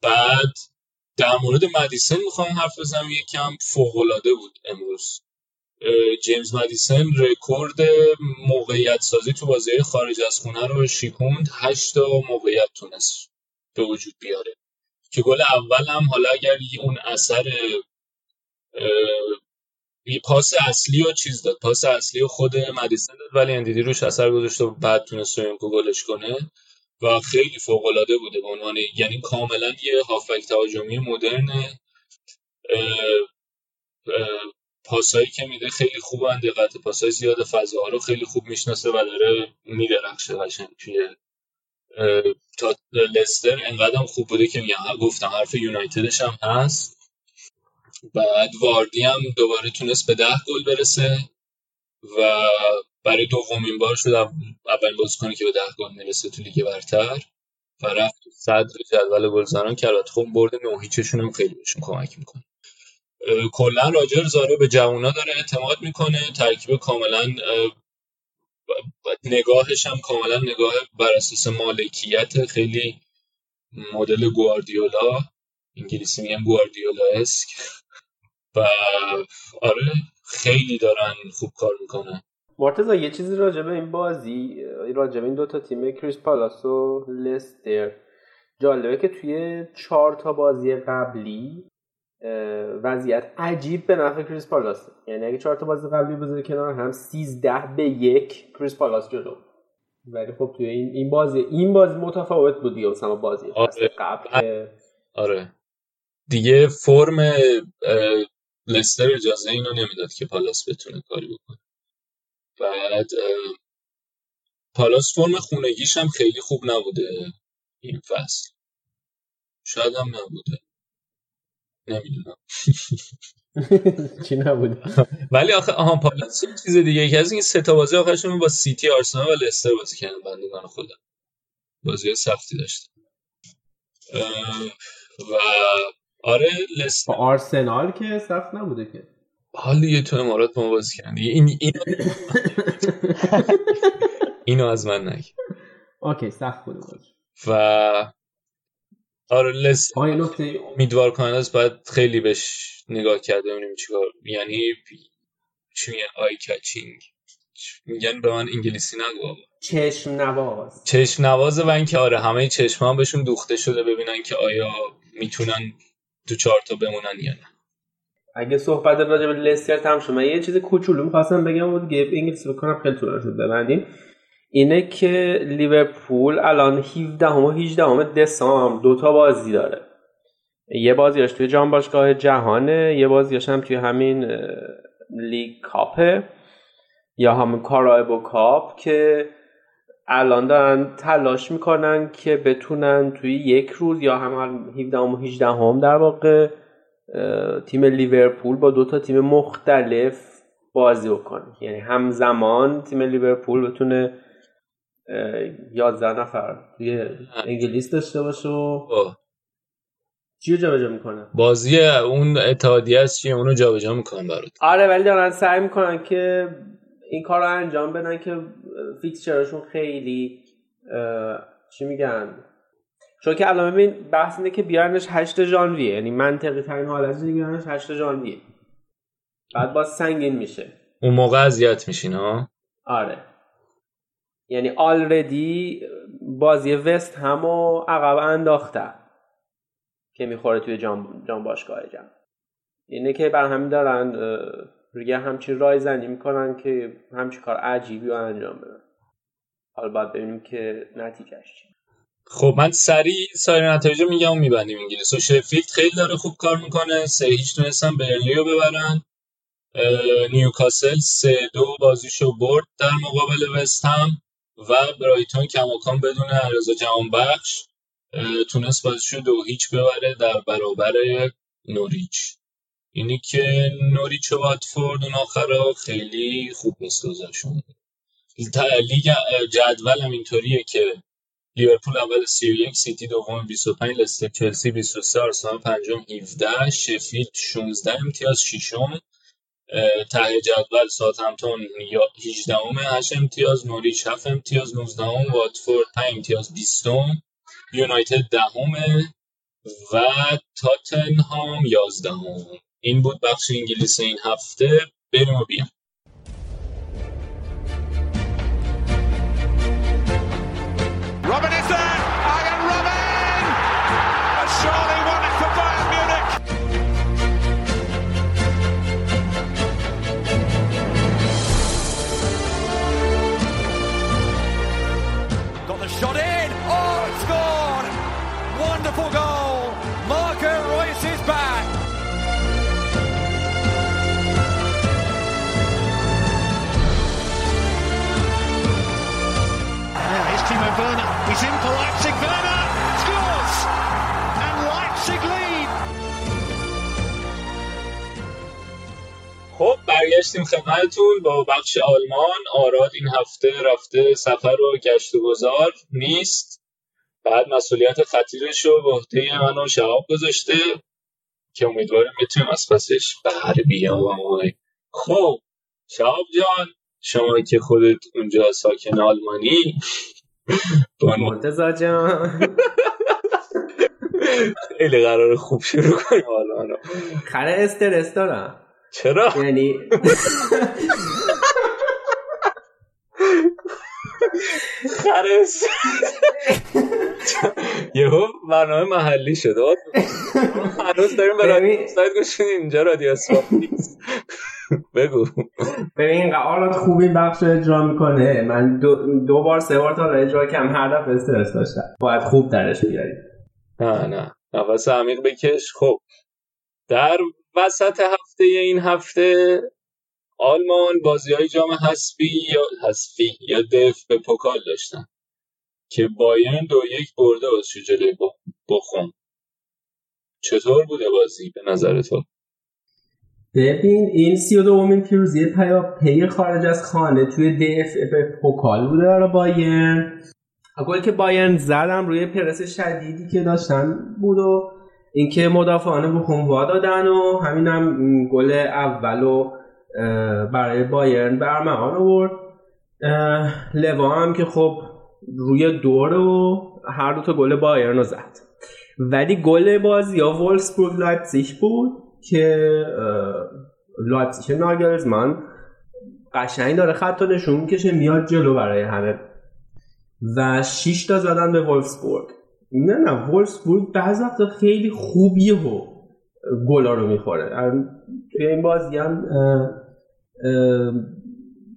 بعد در مورد مدیسن می‌خوام حرف بزنم یکم فوق العاده بود امروز. جیمز مدیسن رکورد موقعیت سازی تو بازی خارج از خونه رو شیکوند 8 تا موقعیت تونست به وجود بیاره. که گل اول هم حالا اگر اون اثر پاس اصلی و چیز داد پاس اصلی و خود مدیسن داد ولی اندیدی روش اثر گذاشت و بعد تونست سویونجو گلش کنه. و خیلی فوق العاده بوده به عنوان یعنی کاملا یه هافک تهاجمی مدرن پاسایی که میده خیلی خوبن دقت پاسای زیاد فضاها رو خیلی خوب می‌شناسه و داره میدرخشه قشنگ توی تا لستر. انقدر خوب بوده که میگم گفتم حرف یونایتدش هم هست. بعد واردی هم دوباره تونست به ده گل برسه و برای دومین بار شد اولین بازیکنی که به ده گل می‌رسه تو لیگ برتر و رفت تو صدر جدول گلزنان کرد خب برد نوهیچشون هم خیلی بهشون کمک می‌کنه. کلا راجر زاره به جوونا داره اعتماد می‌کنه ترکیب کاملا نگاهش هم کاملا نگاه بر اساس مالکیت خیلی مدل گواردیولا انگلیسی میگن گواردیولا اسک. و آره خیلی دارن خوب کار می‌کنن. مرتضی یه چیزی راجع به این بازی راجع به این دوتا تیم کریستال پالاس و لستر. جالبه که توی چهار تا بازی قبلی وضعیت عجیب به نفع کریستال پالاس. یعنی اگه چهار تا بازی قبلی بذاری کنار هم 13 به یک کریستال پالاس جلو. ولی خب توی این این بازی این بازی متفاوت بود دیگه مثلا بازی آره. قبل. آره. دیگه فرم لستر اجازه اینو نمی‌داد که پالاس بتونه کاری بکنه. بعد پالاس فرم خونگیش هم خیلی خوب نبوده این فصل. شاید هم نبوده. نمی‌دونم. چی نبوده؟ ولی آخه آها پالاس چیز دیگه یکی از این سه تا بازی آخرشون با سیتی آرسنال و لستر بازی کردن بندگان خودم. بازی سختی داشت و آره لستر. آرسنال که سخت نبوده که. حالی یه تو امارات ما بازی کردی این این اینو از من نگی. اوکی سخت باز و آره لس امیدوار کننده است باید خیلی بهش نگاه کرده ببینیم چیکار یعنی چی میگن؟ آی کچینگ میگن؟ به من انگلیسی نگو چشم نواز. چشم نوازه و اینکه آره همه چشم هم بهشون دوخته شده ببینن که آیا می‌تونن تو چهار تا بمونن یا نه. اگه صحبت راجع به لستر تام شد من یه چیز کوچولو می‌خواستم بگم بود گپ انگلیسی بکنم خیلی طولانی شد ببندیم. اینه که لیورپول الان 17 و 18 دسامبر دو تا بازی داره. یه بازیش توی جام باشگاه جهانه یه بازیش هم توی همین لیگ کاپه یا همون کارایبو کاپ که الان دارن تلاش می‌کنن که بتونن توی یک روز یا هم 17 و 18 هم در واقع تیم لیورپول با دو تا تیم مختلف بازی بکنه یعنی همزمان تیم لیورپول بتونه یازده نفر توی انگلیس داشته باشه و چی جابجا می‌کنه؟ بازی اون اتحادیه است چیه؟ اونو جابجا می‌کنن برات. آره ولی دارن سعی می‌کنن که این کار رو انجام بدن که فیکسچرشون خیلی چی میگن؟ چون که الان ببین بحث اینه که بیارنش 8 ژانویه. یعنی منطقی ترین حالت بیارنش 8 ژانویه. بعد باز سنگین میشه. اون موقع اذیت میشین ها آره. یعنی آلردی بازی وست هم و عقب انداخته که می‌خوره توی جام, جام باشگاه جام اینه که بر همین دارن دیگه همچی رای زنی می‌کنن که همچی کار عجیبی رو انجام بدن. حالا باید ببینیم که نتیجهش چی خب من سریع سایر نتایج میگم و میبندیم انگلیس و شفیلد. خیلی داره خوب کار می‌کنه. سه هیچ تونستن برنلی رو ببرن. نیوکاسل سه دو بازیشو برد در مقابل وستهم و برایتون کماکان بدون عرض جهان بخش تونست بازیشو دو هیچ ببره در برابر نوریچ. اینی که نوریچ و واتفورد اون آخرا خیلی خوب نیست لیگ جدول هم اینطوریه که لیورپول اول 31 سیتی دوم 25 لستر چلسی 23 آرسنال پنجم 17 شفیلد 16 امتیاز ششم. ته جدول ساوثهمپتون 18 ام 8 امتیاز نوریچ 7 امتیاز 19 ام واتفورد 5 امتیاز 20 یونایتد دهم و تاتنهام 11 این بود بخش انگلیس این هفته. بریم و بیام برگشتیم خدمتتون با بخش آلمان. آراد این هفته رفته سفر و گشت و گذار نیست. بعد مسئولیت خطیرش رو به عهده من و شهاب گذاشته که امیدواریم بتونیم از پسش بر بیام. خب شهاب جان شما که خودت اونجا ساکن آلمانی. مرتزا جان. خیلی قرار خوب شروع کنیم حالا خره استرس دارم. چرا؟ یعنی خرس. یهو برنامه محلی شد. هنوز داریم به رادیو سایت گوشین اینجا رادیو نیست. بگو. ببین آراد خوبی بخش اجرا می‌کنه. من دو, دو بار سه بار تا اجرا کم هر دفعه استرس داشتم. باید خوب درش بیاری نه نه. نفس عمیق بکش. خب. در وسط هفته این هفته آلمان بازی های جام حسفی یا حسفی یا DFB Pokal داشتن که بایرن دو یک برده بازی جلوی بخون. چطور بوده بازی به نظر تو؟ ببین این سی و دومین پیروزی پی خارج از خانه توی دف به پوکال بوده برای بایرن. گل که بایرن زدم روی پرس شدیدی که داشتن بود و اینکه مدافعان بخون دادن و همینم گل اول و برای بایرن به ارمغان آورد. لوا هم که خب روی دوره و هر دو تا گل بایرن رو زد. ولی گل بازی یا وولسبورگ لایپزیگ بود که لایپزیگ ناگلزمان قشنگ داره خط نشون می‌کشه میاد جلو برای همه. و 6 تا زدن به وولفسبورگ نه نه وولفسبورگ بعض وقتا خیلی خوبیه و گلا رو می‌خوره. توی این بازی هم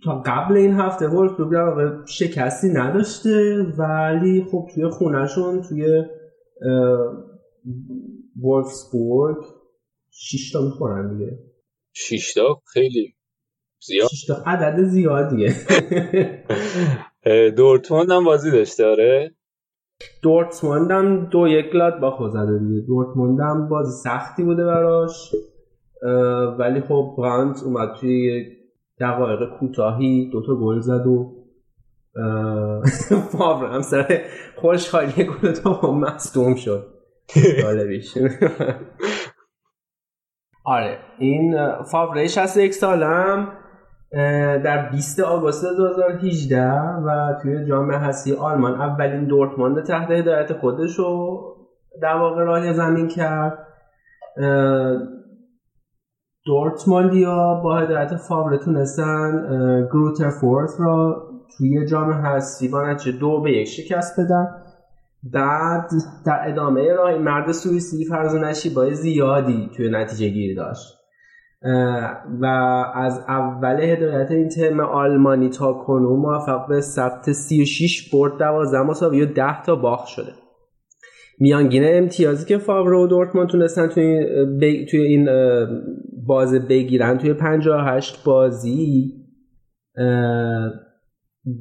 تا قبل این هفته وولفسبورگ در شکستی نداشته ولی خب توی خونهشون توی وولفسبورگ شیشتا تا می‌خورن دیگه. شیشتا خیلی زیاد. شیشتا عدد زیادیه. دورتموند هم بازی داشته آره؟ دورتموند هم دو یک با زده دیگه. دورتموند هم بازی سختی بوده براش ولی خب برانت اومد توی دقایق کوتاهی دوتا گل زد و فاور هم سر خوشحالی گل تو با مصدوم شد. جالبیش آره این فاوره 61 سالم. در 20 آگوست 2018 و توی جام حسی آلمان اولین دورتموند تحت هدایت خودش رو در واقع راه زمین کرد. دورتموندیا با هدایت فاوره تونستن گروتر فورت را توی جام حسی با نتیجه دو به یک شکست بدن. بعد در ادامه راه این مرد سوئیسی فرض نشیبای زیادی توی نتیجه گیری داشت. و از اول هدایت این ترم آلمانی تا کنون موفق به ثبت 36 برد 12 مساوی و 10 تا باخت شده. میانگین امتیازی که فاور و دورتموند تونستن توی, توی این بازه بگیرن توی 58 بازی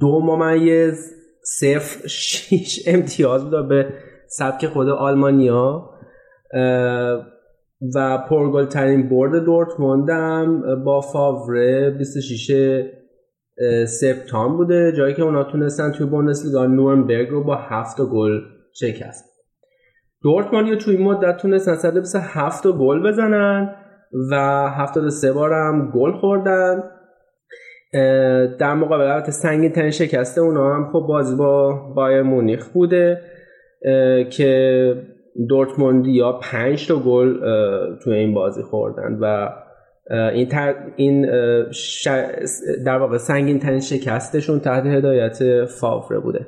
دو ممیز صفر شیش امتیاز بود به سبک خود آلمانیا. و پرگل ترین برد دورتموند هم با فاوره 26 سپتامبر بوده جایی که اونا تونستن توی بوندسلیگا نورنبرگ رو با هفت گل شکست. دورتموند توی این مدت تونستن 127 گل بزنن و 73 بار هم گل خوردن. در مقابل سنگین ترین شکسته اونا هم خب بازی با بایر مونیخ بوده که دورتموندیا پنج تا گل توی این بازی خوردن و این, تر این در واقع سنگین ترین شکستشون تحت هدایت فاوره بوده.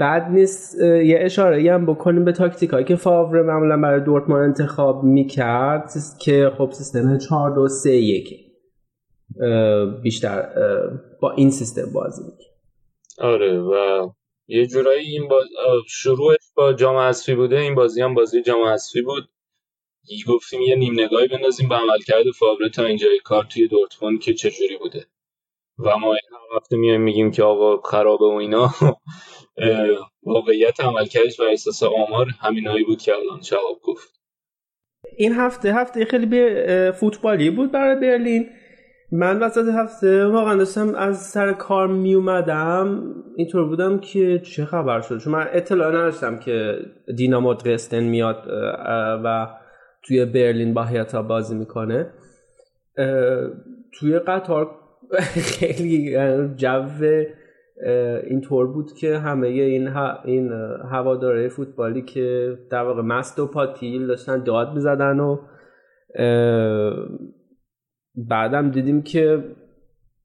بعد نیست یه اشاره هم بکنیم به تاکتیک هایی که فاوره معمولا برای دورتموند انتخاب می‌کرد که خب سیستم 4 2 3 1 بیشتر با این سیستم بازی می‌کنه. آره و یه جورایی این باز... شروعش با جام حذفی بوده این بازی هم بازی جام حذفی بود. گفتیم یه نیم نگاهی بندازیم به عملکرد فاوره تا اینجای کار توی دورتموند که چجوری بوده. و ما این وقت میایم میگیم که آقا خرابه و اینا واقعیت عملکردش و احساس آمار همینایی بود که الان جواب گفت. این هفته هفته خیلی فوتبالی بود برای برلین. من وسط هفته واقعا داشتم از سر کار می اومدم اینطور بودم که چه خبر شد؟ چون من اطلاع نداشتم که دینامو درستن میاد و توی برلین با هیاتا بازی می‌کنه. توی قطار خیلی جو اینطور بود که همه این این هواداره فوتبالی که در واقع مست و پاتیل داشتن داد می‌زدن و بعدم دیدیم که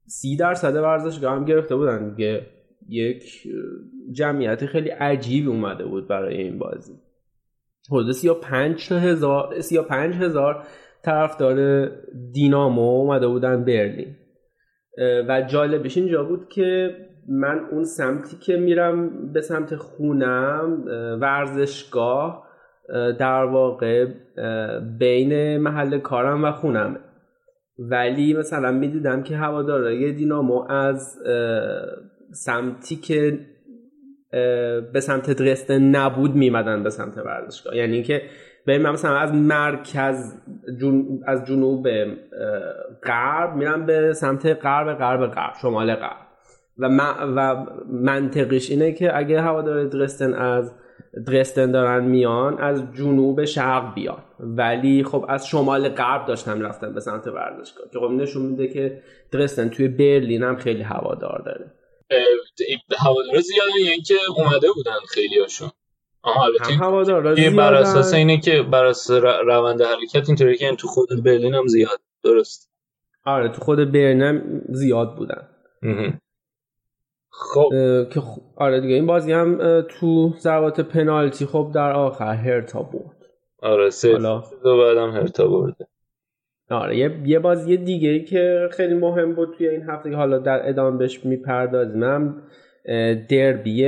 سی درصد ورزشگاه هم گرفته بودن. دیگه یک جمعیت خیلی عجیبی اومده بود برای این بازی. حدود سی پنج هزار سی پنج طرفدار دینامو اومده بودن برلین. و جالبش اینجا بود که من اون سمتی که میرم به سمت خونم ورزشگاه در واقع بین محل کارم و خونمه. ولی مثلا می‌دیدم که هوادارای دینامو از سمتی که به سمت درسته نبود میمدن به سمت ورزشگاه. یعنی اینکه به من مثلا از مرکز جن... از جنوب غرب میرم به سمت غرب غرب غرب شمال غرب. و, و منطقش اینه که اگه هوادار درستن از درستن دارن میان از جنوب شرق بیان. ولی خب از شمال غرب داشتن رفتن به سمت ورزشگاه. که خب نشون میده که درستن توی برلین هم خیلی هوادار داره. هوادار زیاده یعنی که اومده بودن خیلی هاشون آها البته بر اساس اینه که بر اساس روند حرکت اینطوری که تو خود برلین هم زیاد درست؟ آره تو خود برلین هم زیاد بودن. خب. که آره دیگه این بازی هم تو ضربات پنالتی خب در آخر هرتا برد. آره سه دو بعدم هرتا برده. آره یه, یه بازی دیگه ای که خیلی مهم بود توی این هفته که حالا در ادامه بهش می‌پردازیم هم دربی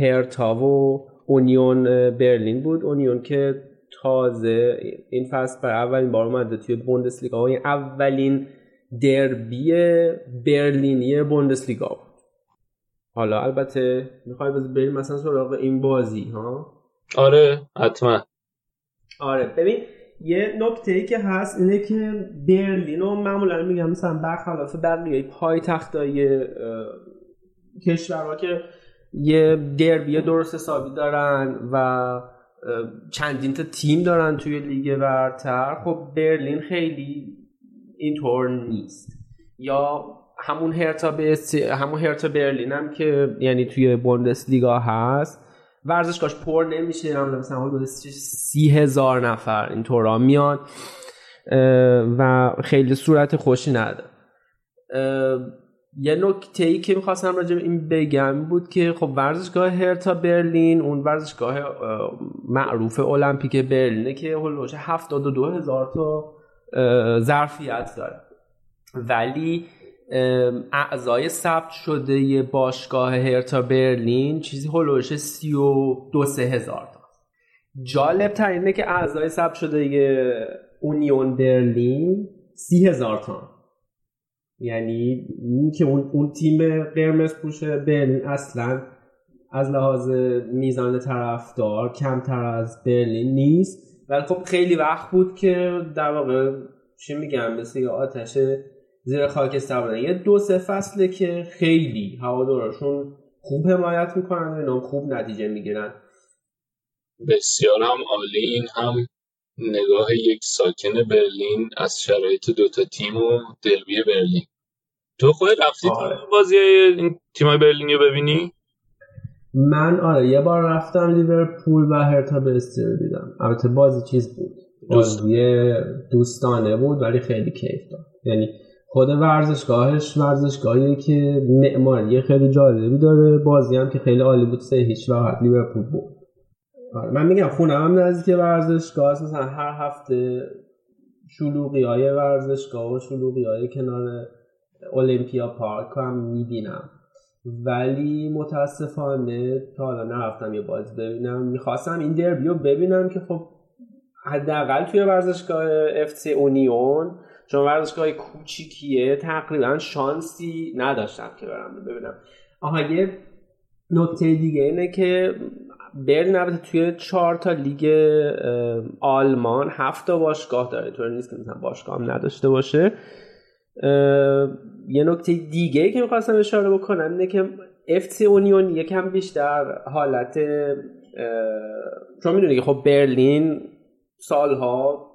هرتا و اونیون برلین بود. اونیون که تازه این فصل بر اولین بار اومده توی بوندسلیگا. و اولین دربی برلینی بوندسلیگا حالا البته می‌خوای بریم مثلا سراغ این بازی ها؟ آره حتما. آره ببین یه نکته ای که هست اینه که برلین رو معمولا میگم مثلا برخلاف بقیه پای تختای کشورها که یه دربی درست حسابی دارن و چندین تا تیم دارن توی لیگ برتر خب برلین خیلی اینطور نیست. یا همون هرتا همون هرتا برلین هم که یعنی توی بوندس لیگا هست ورزشگاهش پر نمیشه. مثلا حدود سی هزار نفر این طورا میان. و خیلی صورت خوشی نداره. یه نکته ای که می‌خواستم راجع به این بگم بود که خب ورزشگاه هرتا برلین اون ورزشگاه معروف المپیک برلینه که هلوش 72 هزار تا ظرفیت داره. ولی اعضای ثبت شده باشگاه هرتا برلین چیزی هلوش 32 سه هزار تا. جالب تر اینه که اعضای ثبت شده اونیون برلین سی هزار تا. یعنی که اون, اون تیم قرمز پوشه برلین اصلا از لحاظ میزان طرفدار کمتر از برلین نیست. ولی خب خیلی وقت بود که در واقع چی میگم مثل آتش زیر خاکستر بودن یه دو سه فصله که خیلی هوادارشون خوب حمایت می‌کنن و اینا خوب نتیجه می‌گیرن. بسیار هم عالی. این هم نگاه یک ساکن برلین از شرایط دوتا تیم و دربی برلین. تو خود رفتی آره. بازی این تیمای برلینی رو ببینی؟ من آره یه بار رفتم لیورپول و هرتا برستی رو دیدم. البته بازی چیز بود. بازی دوستانه بود ولی خیلی کیف داد. یعنی خود ورزشگاهش ورزشگاهی که معماری خیلی جالبی داره. بازی هم که خیلی عالی بود سه هیچ وقت لیورپول بود. آره من میگم خونم هم نزدیک ورزشگاه مثلا هر هفته شلوغی های ورزشگاه و شلوغی های کنار اولمپیا پارک هم می‌بینم. ولی متاسفانه تا حالا نرفتم یه بازی ببینم. می‌خواستم این دربی رو ببینم که خب حداقل توی ورزشگاه اف اونیون چون ورزشگاه کوچیکیه تقریبا شانسی نداشتم که برم ببینم. آها یه نکته دیگه اینه که برلین البته توی چهار تا لیگ آلمان هفت تا باشگاه داره. طور نیست که مثلا باشگاه هم نداشته باشه. یه نکته دیگه که می‌خواستم اشاره بکنم اینه که FC اونیون یکم بیشتر حالت چون می‌دونی که خب برلین سالها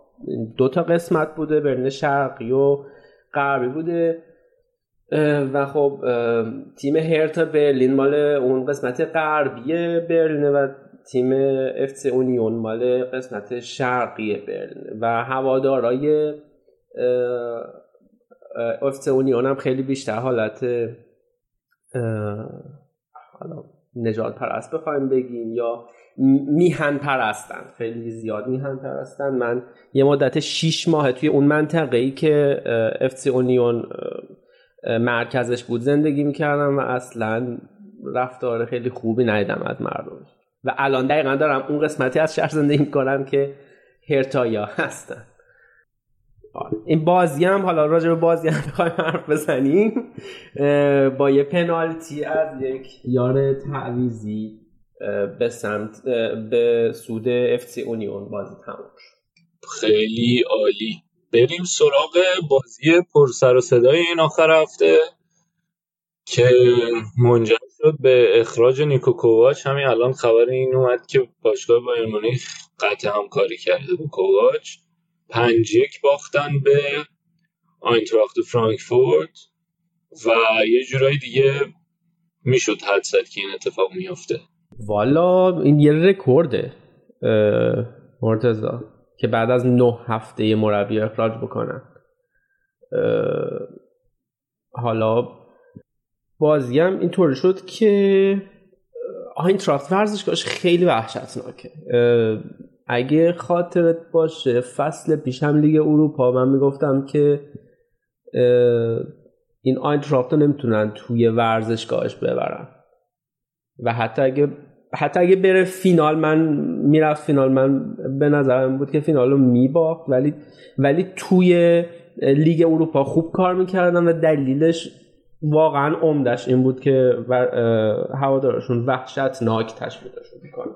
دو تا قسمت بوده برلین شرقی و غربی بوده. و خب تیم هرتا برلین مال اون قسمت غربی برلینه و تیم FC اونیون مال قسمت شرقی برلین و هوادارای افت اونیون هم خیلی بیشتر حالت نجات پرست بخوایم بگیم یا میهن پرستن خیلی زیاد میهن پرستن من یه مدت 6 ماه توی اون منطقه ای که افت اونیون مرکزش بود زندگی می‌کردم و اصلا رفتار خیلی خوبی ندیدم از مردم. و الان دقیقا دارم اون قسمتی از شهر زندگی می‌کنم که هرتایا هستن. این بازی هم حالا راجع به بازی هم بخوایم حرف بزنیم. با یه پنالتی از یک یار تعویزی به سمت به سود اف اونیون بازی تموم خیلی عالی. بریم سراغ بازی پر سر و صدای این آخر هفته که منجر شد به اخراج نیکو کوواچ. همین الان خبر این اومد که باشگاه بایر مونیخ قطع همکاری کرده با کوواچ پنج یک باختن به آینتراخت فرانکفورت و یه جورایی دیگه می‌شد حد زد که این اتفاق میافته. والا این یه رکورده مرتزا که بعد از نه هفته مربی اخراج بکنن. حالا بازی هم اینطور شد که آینتراخت ورزشگاهش خیلی وحشتناکه. اگه خاطرت باشه فصل پیش هم لیگ اروپا من می‌گفتم که این آینتراخت رو نمی‌تونن توی ورزشگاهش ببرن. و حتی اگه حتی اگه بره فینال من می‌رفت فینال من به نظرم بود که فینال رو میباخت. ولی ولی توی لیگ اروپا خوب کار می‌کردن و دلیلش واقعا عمدش این بود که هوادارشون وحشتناک تشویقشون می‌کنه.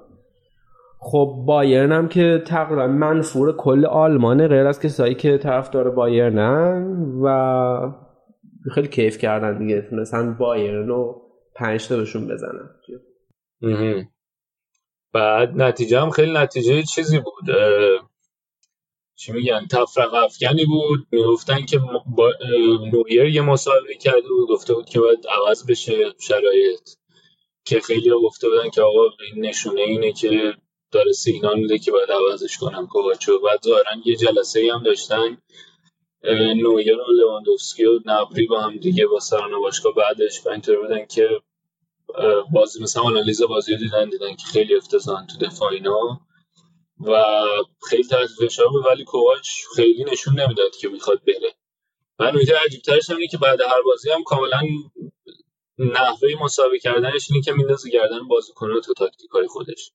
خب بایرن هم که تقریبا منفور کل آلمانه غیر از کسایی که طرفدار بایرنن و خیلی کیف کردن دیگه. تونستن بایرن رو پنج تا بهشون بزنن بعد نتیجه هم خیلی نتیجه چیزی بود. چی میگن؟ تفرق افکنی بود. می‌گفتن که نویر یه مسابقه کرده بود گفته بود که باید عوض بشه شرایط. که خیلی گفته بودن که آقا این نشونه اینه که داره سیگنال میده که باید عوضش کنم کوواچو بعد ظاهرا یه جلسه هم داشتن. نویر و لواندوفسکی و نبری با هم دیگه با سران باشگاه بعدش و اینطور بودن که بازی مثلا آنالیز بازی رو دیدن دیدن که خیلی افتضاحن تو دفاع اینا و خیلی تحت فشار ولی کوواچ خیلی نشون نمی‌داد که می‌خواد بره. من نکته عجیب ترش اینه که بعد هر بازی هم کاملا نحوه مسابقه کردنش اینه که میندازه گردن بازیکن تو تاکتیکای خودش.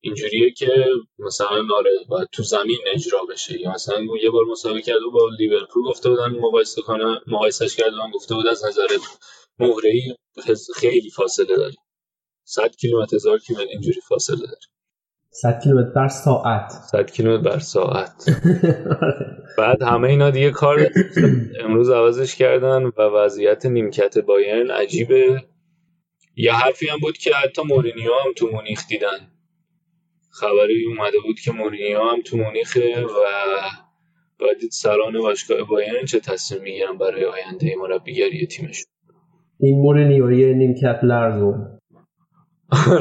اینجوریه که مثلا آره باید تو زمین اجرا بشه. یا مثلا یه بار مسابقه کرده با لیورپول گفته بودن مقایسه کنه مقایسش کردن گفته بود از نظر مهره خیلی فاصله داری 100 کیلومتر هزار کیلومتر اینجوری فاصله داری 100 کیلومتر بر ساعت. 100 کیلومتر بر ساعت. بعد همه اینا دیگه کار امروز عوضش کردن و وضعیت نیمکت بایرن عجیبه. یه حرفی هم بود که حتی مورینیو هم تو مونیخ دیدن. خبری اومده بود که مورینیو هم تو مونیخه و باید سران باشگاه بایرن چه تصمیم می‌گیرن برای آینده مربیگری تیمشون. این مورینیو یه نیمکت لرزون.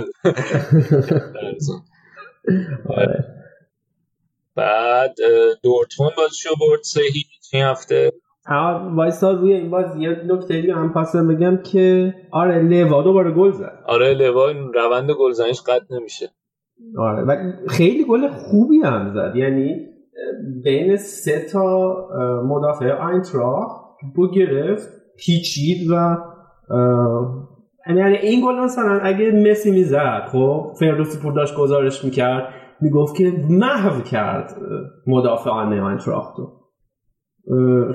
بعد دورتموند بازشو برد سه هیچ این هفته. وایسا روی این باز یه نکته دیگه هم پاس بگم که آره لوا دوباره گل زد. آره لوا روند گلزنیش قطع نمیشه. آره و خیلی گل خوبی هم زد. یعنی بین سه تا مدافع آینتراخت بو گرفت پیچید و یعنی این گل مثلا اگه مسی می‌زد خب فردوسی پور گزارش می‌کرد می‌گفت که محو کرد مدافعان آینتراختو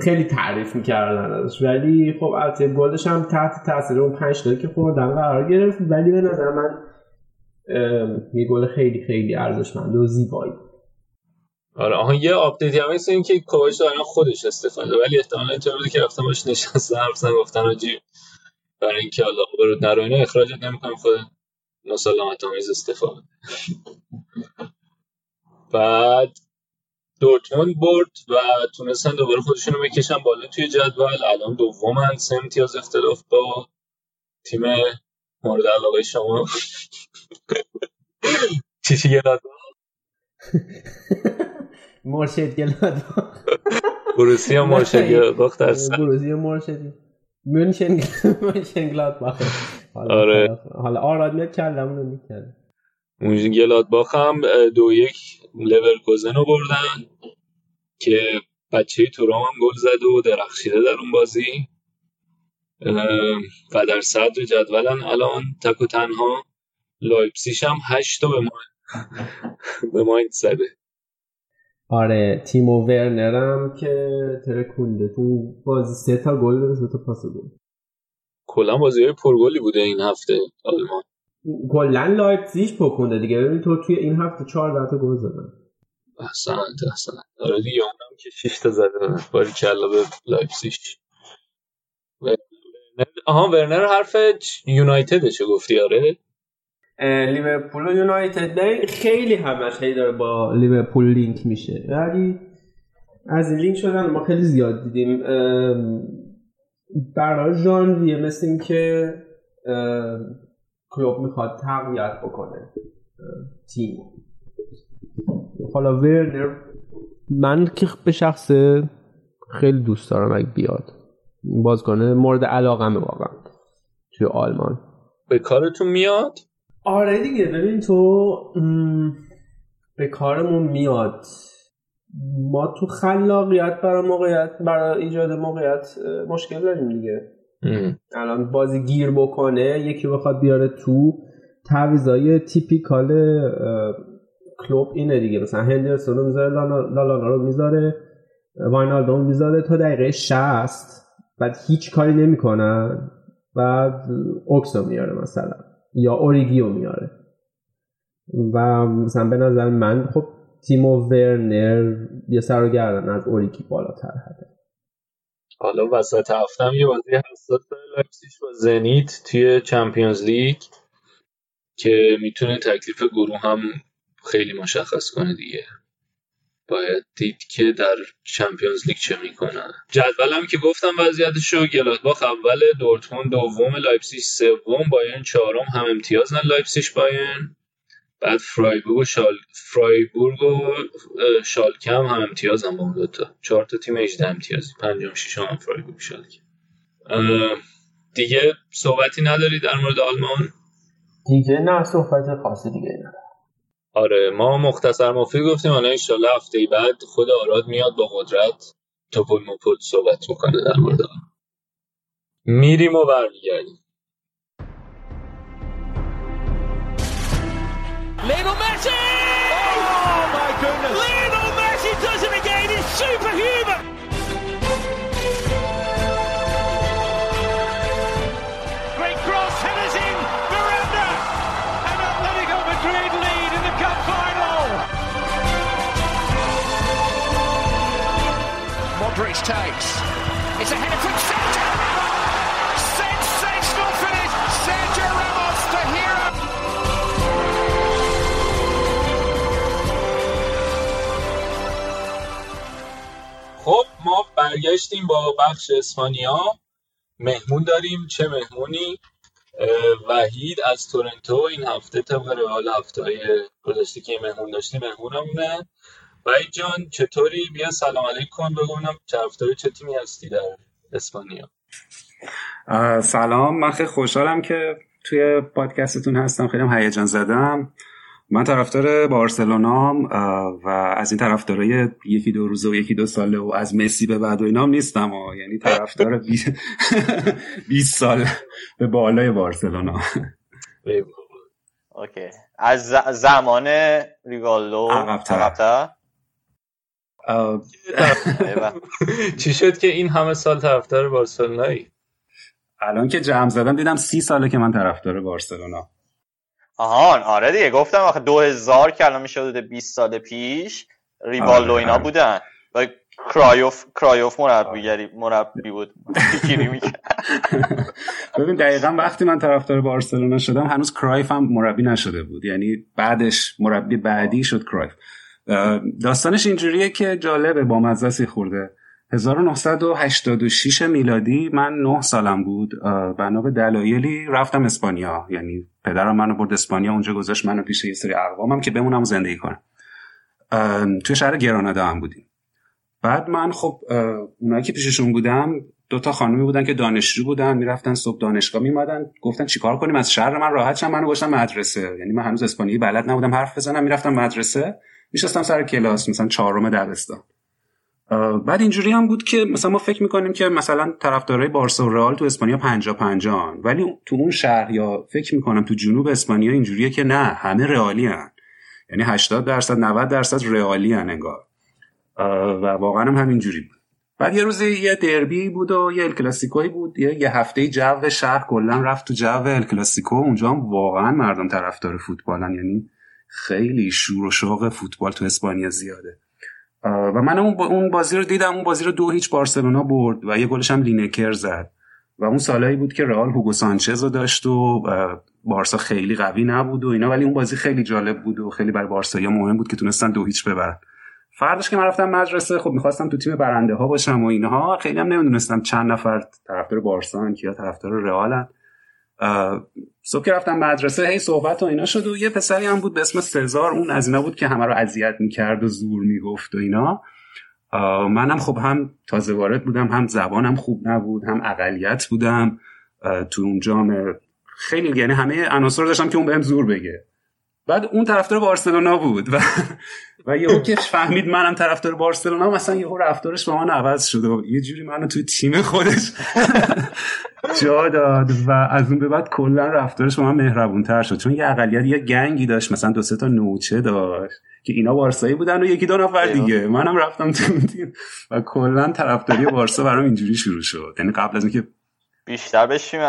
خیلی تعریف می‌کردن ازش. ولی خب البته گلش هم تحت تاثیر اون پنج که خوردن قرار گرفت. ولی به نظر من یه گل خیلی خیلی ارزشمند و زیبایی. آره آها یه آپدیتی هم این که کوچ خودش استفاده ولی احتمالاً اینطوری که رفتم باش نشسته حرف زدن گفتن آجی برای اینکه حالا برود نرو اینا اخراجت نمی‌کنم خود مسلمت آمیز استفاده. بعد دورتموند برد و تونستن دوباره خودشون رو بکشن بالا توی جدول. الان دومن سه امتیاز اختلاف با تیم مورد علاقه شما. چیشی گلادباخ مرشد گلادباخ بروسیا مرشد گلادباخ در سن بروسیا مرشد مونشن مونشن گلادباخ آره. حالا آراد میاد کلمون رو می‌کنه مونشن گلادباخ هم دو یک لورکوزن رو بردن که بچه تورام هم گل زد و درخشیده در اون بازی. و در صدر جدولن الان تک و تنها لایپسیش هم هشت تا به ما به ماین زده آره تیمو ورنرم که ترکونده. تو بازی سه تا گل داره سه تا پاس گل. کلا بازی های پرگلی بوده این هفته آلمان. کلا لایپزیگ ترکونده دیگه. ببین تو توی این هفته 14 تا گل زدن. احسنت احسنت. آره دیگه اونم که 6 تا زده. باری کلا به لایپزیگ. آها ورنر حرف یونایتدشه گفتی؟ آره. لیورپول و یونایتد. خیلی همش خیلی داره با لیورپول لینک میشه. ولی از این لینک شدن ما خیلی زیاد دیدیم. برای ژانویه مثل این که کلوب می‌خواد تقویت بکنه تیم. حالا ورنر من که به شخص خیلی دوست دارم اگه بیاد. بازیکن مورد علاقمه واقعا توی آلمان. به کارتون میاد؟ آره دیگه ببین تو به کارمون میاد. ما تو خلاقیت برای موقعیت برای ایجاد موقعیت مشکل داریم دیگه. الان بازی گیر بکنه یکی بخواد بیاره تو. تعویضای تیپیکال کلوب اینه دیگه. مثلا هندرسون رو می‌ذاره لالانا رو می‌ذاره واینالدو می‌ذاره تا دقیقه 60 بعد هیچ کاری نمی‌کنن بعد اوکسو میاره مثلا یا اوریگیو میاره. و مثلا به نظر من خب تیمو ورنر یه سر گردن از اوریگی بالاتره حالا وسط هفته هم یه بازی حساس لایپسیش با زنیت توی Champions League که می‌تونه تکلیف گروه هم خیلی مشخص کنه دیگه. باید دید که در Champions League چه می‌کنن. جدولم که گفتم وضعیتش رو گلادباخ اول دورتموند دوم لایپسیش سوم بایرن چهارم هم امتیازن لایپسیش بایرن. بعد فرایبورگ و شال فرایبورگ و شالکم هم امتیاز هم با دوتا چهار تا تیم 18 امتیازی. پنجم ششم هم فرایبورگ شالکم دیگه صحبتی نداری در مورد آلمان؟ دیگه نه صحبت خاصی دیگه نه آره ما مختصر مفید گفتیم حالا انشالله هفته بعد خود آراد میاد با قدرت توپل مپل صحبت می‌کنه در مورد میریم و برمیگردیم Lionel Messi! Oh my goodness! Takes. It's a header from Sergio Ramos. Sensational finish. Sergio Ramos, the hero. خب ما برگشتیم با بخش اسپانیا مهمون داریم چه مهمونی وحید از تورنتو این هفته طبق روال هفته های گذشته که مهمون داشتیم مهمونمونه وحید جان چطوری؟ بیا سلام علیک کن بگونم طرفدار چه تیمی هستی در اسپانیا. سلام. من خیلی خوشحالم که توی پادکستتون هستم. خیلی هیجان زدم. من طرفدار بارسلونام و از این طرفدارای یکی دو روزه و یکی دو ساله و از مسی به بعد و اینام نیستم. و یعنی طرفدار 20 سال به بالای بارسلونا. اوکی. از زمان ریگالدو عقب‌تر. چی شد که این همه سال طرفدار بارسلونایی؟ الان که جمع زدم دیدم سی ساله که من طرفدار بارسلونا. آهان آره دیگه. گفتم آخه 2000 که الان میشه حدود 20 سال پیش ریوالدو آره، اینا آره. بودن. و کرایوف کرایوف مربیگری مربی بود. ببین دقیقا وقتی من طرفدار بارسلونا شدم هنوز کرایف هم مربی نشده بود. یعنی بعدش مربی بعدی شد کرایف. داستانش اینجوریه که جالبه با مزسی خورده. 1986 میلادی من 9 سالم بود بنا به دلایلی رفتم اسپانیا. یعنی پدرم منو برد اسپانیا اونجا گذاشت منو پیش یه سری اقوامم که بمونم زندگی کنم. توی شهر گرانادا هم بودیم. بعد من خب اونایی که پیششون بودم دو تا خانمی بودن که دانشجو بودن می‌رفتن صبح دانشگاه میمدن گفتن چیکار کنیم از شهر من راحت شم منو گذاشتن مدرسه. یعنی من هنوز اسپانیایی بلد نبودم حرف بزنم می‌رفتم مدرسه. میشستم سر کلاس مثلا چهارم دبستان بعد اینجوری هم بود که مثلا ما فکر می‌کنیم که مثلا طرفدارای بارسا و رئال تو اسپانیا 50 50 ولی تو اون شهر یا فکر می‌کنم تو جنوب اسپانیا اینجوریه که نه همه رئالی هن. یعنی 80 درصد 90 درصد رئالی هن انگار و واقعا هم همینجوری بود. بعد یه روزی یه دربی بود و یه الکلاسیکوی بود. یه, یه هفته جو شهر کلا رفت تو جو الکلاسیکو اونجا هم واقعا مردم طرفدار فوتبالن. یعنی خیلی شور و شوق فوتبال تو اسپانیا زیاده. و من اون با- اون بازی رو دیدم اون بازی رو دو هیچ بارسلونا برد و یه گلش هم لینکر زد. و اون سالایی بود که رئال هوگو سانچز رو داشت و بارسا خیلی قوی نبود و اینا ولی اون بازی خیلی جالب بود و خیلی برای بارسایی مهم بود که تونستن دو هیچ ببرن. فرداش که من رفتم مدرسه خب می‌خواستم تو تیم برنده ها باشم و اینها خیلی هم نمی‌دونستم چند نفر طرفدار بارسا یا طرفدار رئالن صبح که رفتم مدرسه هی صحبت و اینا شد و یه پسری هم بود به اسم سزار اون از اینا بود که همه رو اذیت می‌کرد و زور می‌گفت و اینا. منم خب هم تازه وارد بودم هم زبانم خوب نبود هم اقلیت بودم. تو اون جامعه خیلی یعنی همه عناصر داشتم که اون بهم زور بگه. بعد اون طرفدار بارسلونا بود و و یهو که فهمید منم طرفدار بارسلونا مثلا یهو رفتارش با من عوض شده و یه جوری منو توی تیم خودش جا داد و از اون به بعد کلا رفتارش با من مهربون تر شد. چون یه اقلیت یه گنگی داشت مثلا دو سه تا نوچه داشت که اینا بارسایی بودن و یکی دو نفر دیگه. منم رفتم تو تیم و کلا طرفداری بارسا برام اینجوری شروع شد. یعنی قبل از اینکه بیشتر بشیم.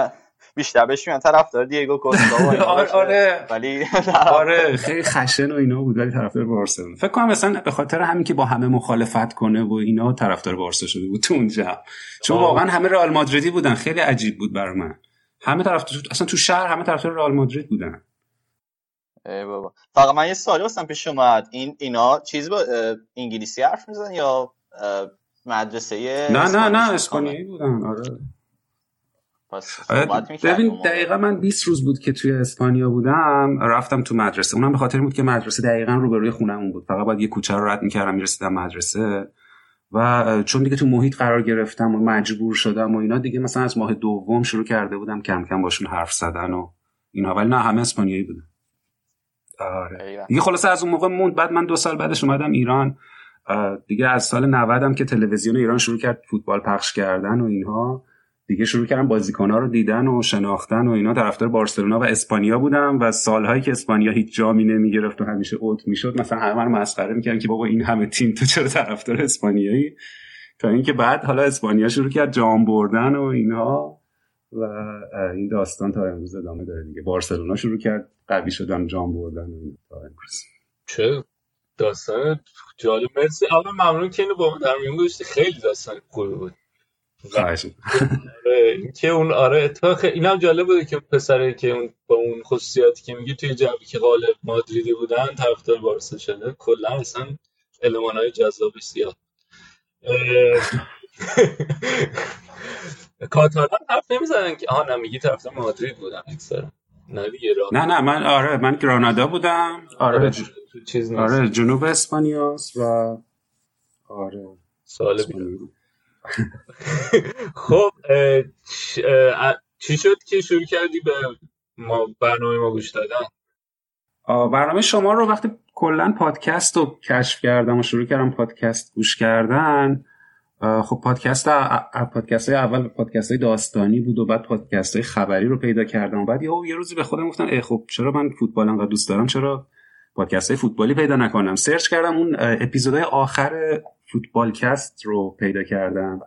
بیشتر بهش میگن طرفدار دیگو کوستا آره آره. ولی آره. خیلی خشن و اینا بود ولی طرفدار بارسلونا. فکر کنم مثلا به خاطر همین که با همه مخالفت کنه و اینا طرفدار بارسا شده بود تو اونجا چون واقعا همه رئال مادریدی بودن. خیلی عجیب بود برای من. همه طرفدار اصلا تو شهر همه طرفدار رئال مادرید بودن. ای بابا. فقط من یه سوالی واسم پیش اومد. این اینا چیز با انگلیسی حرف می‌زنن یا مدرسه نه نه نه اسپانیایی بودن. آره. ببین دقیقا من 20 روز بود که توی اسپانیا بودم رفتم تو مدرسه. اونم به خاطر بود که مدرسه دقیقا روبروی خونمون بود. فقط باید یه کوچه رو رد می‌کردم می‌رسیدم مدرسه. و چون دیگه تو محیط قرار گرفتم و مجبور شدم و اینا دیگه مثلا از ماه دوم شروع کرده بودم کم کم باشون حرف زدن و اینا. ولی نه همه اسپانیایی بودن. آره. دیگه خلاصه از اون موقع موند. بعد من دو سال بعدش اومدم ایران. دیگه از سال 90 هم که تلویزیون ایران شروع کرد فوتبال پخش کردن و اینها. دیگه شروع کردم بازیکن‌ها رو دیدن و شناختن و اینا. طرفدار بارسلونا و اسپانیا بودم و سالهایی که اسپانیا هیچ جامی نمی‌گرفت و همیشه اوت می‌شد مثلا همه من مسخره می‌کردن که بابا این همه تیم تو چرا طرفدار اسپانیایی؟ تا اینکه بعد حالا اسپانیا شروع کرد جام بردن و اینها و این داستان تا امروز ادامه داره دیگه. بارسلونا شروع کرد قوی شدن جام بردن و تا امروز. چه داستان جالب. مرسی. اول ممنون که اینو با در میون خیلی داستان خوبی بود. آره که اون آره اتفاق اینم جالب بوده که پسره که اون با اون خصوصیاتی که میگی توی جوی که غالب مادریدی بودن طرفدار بارسا شده. کلا اصلا المانای جذابی زیاد. کاتالان حرف نمی‌زنن که آها نمیگی طرفدار مادرید بودن اکثر نه دیگه نه نه من آره من گرانادا بودم. آره, آره چیز نیست. آره جنوب اسپانیاس و آره. سال خب چی شد که شروع کردی به ما برنامه ما گوش دادن؟ برنامه شما رو وقتی کلا پادکست رو کشف کردم و شروع کردم پادکست گوش کردن خب پادکست پادکست های اول پادکست های داستانی بود و بعد پادکست های خبری رو پیدا کردم. و بعد یه, یه روزی به خودم گفتم ای خب چرا من فوتبال انقدر دوست دارم؟ چرا پادکست های فوتبالی پیدا نکنم؟ سرچ کردم اون اپیزودهای آخر فوتبالکست رو پیدا کردم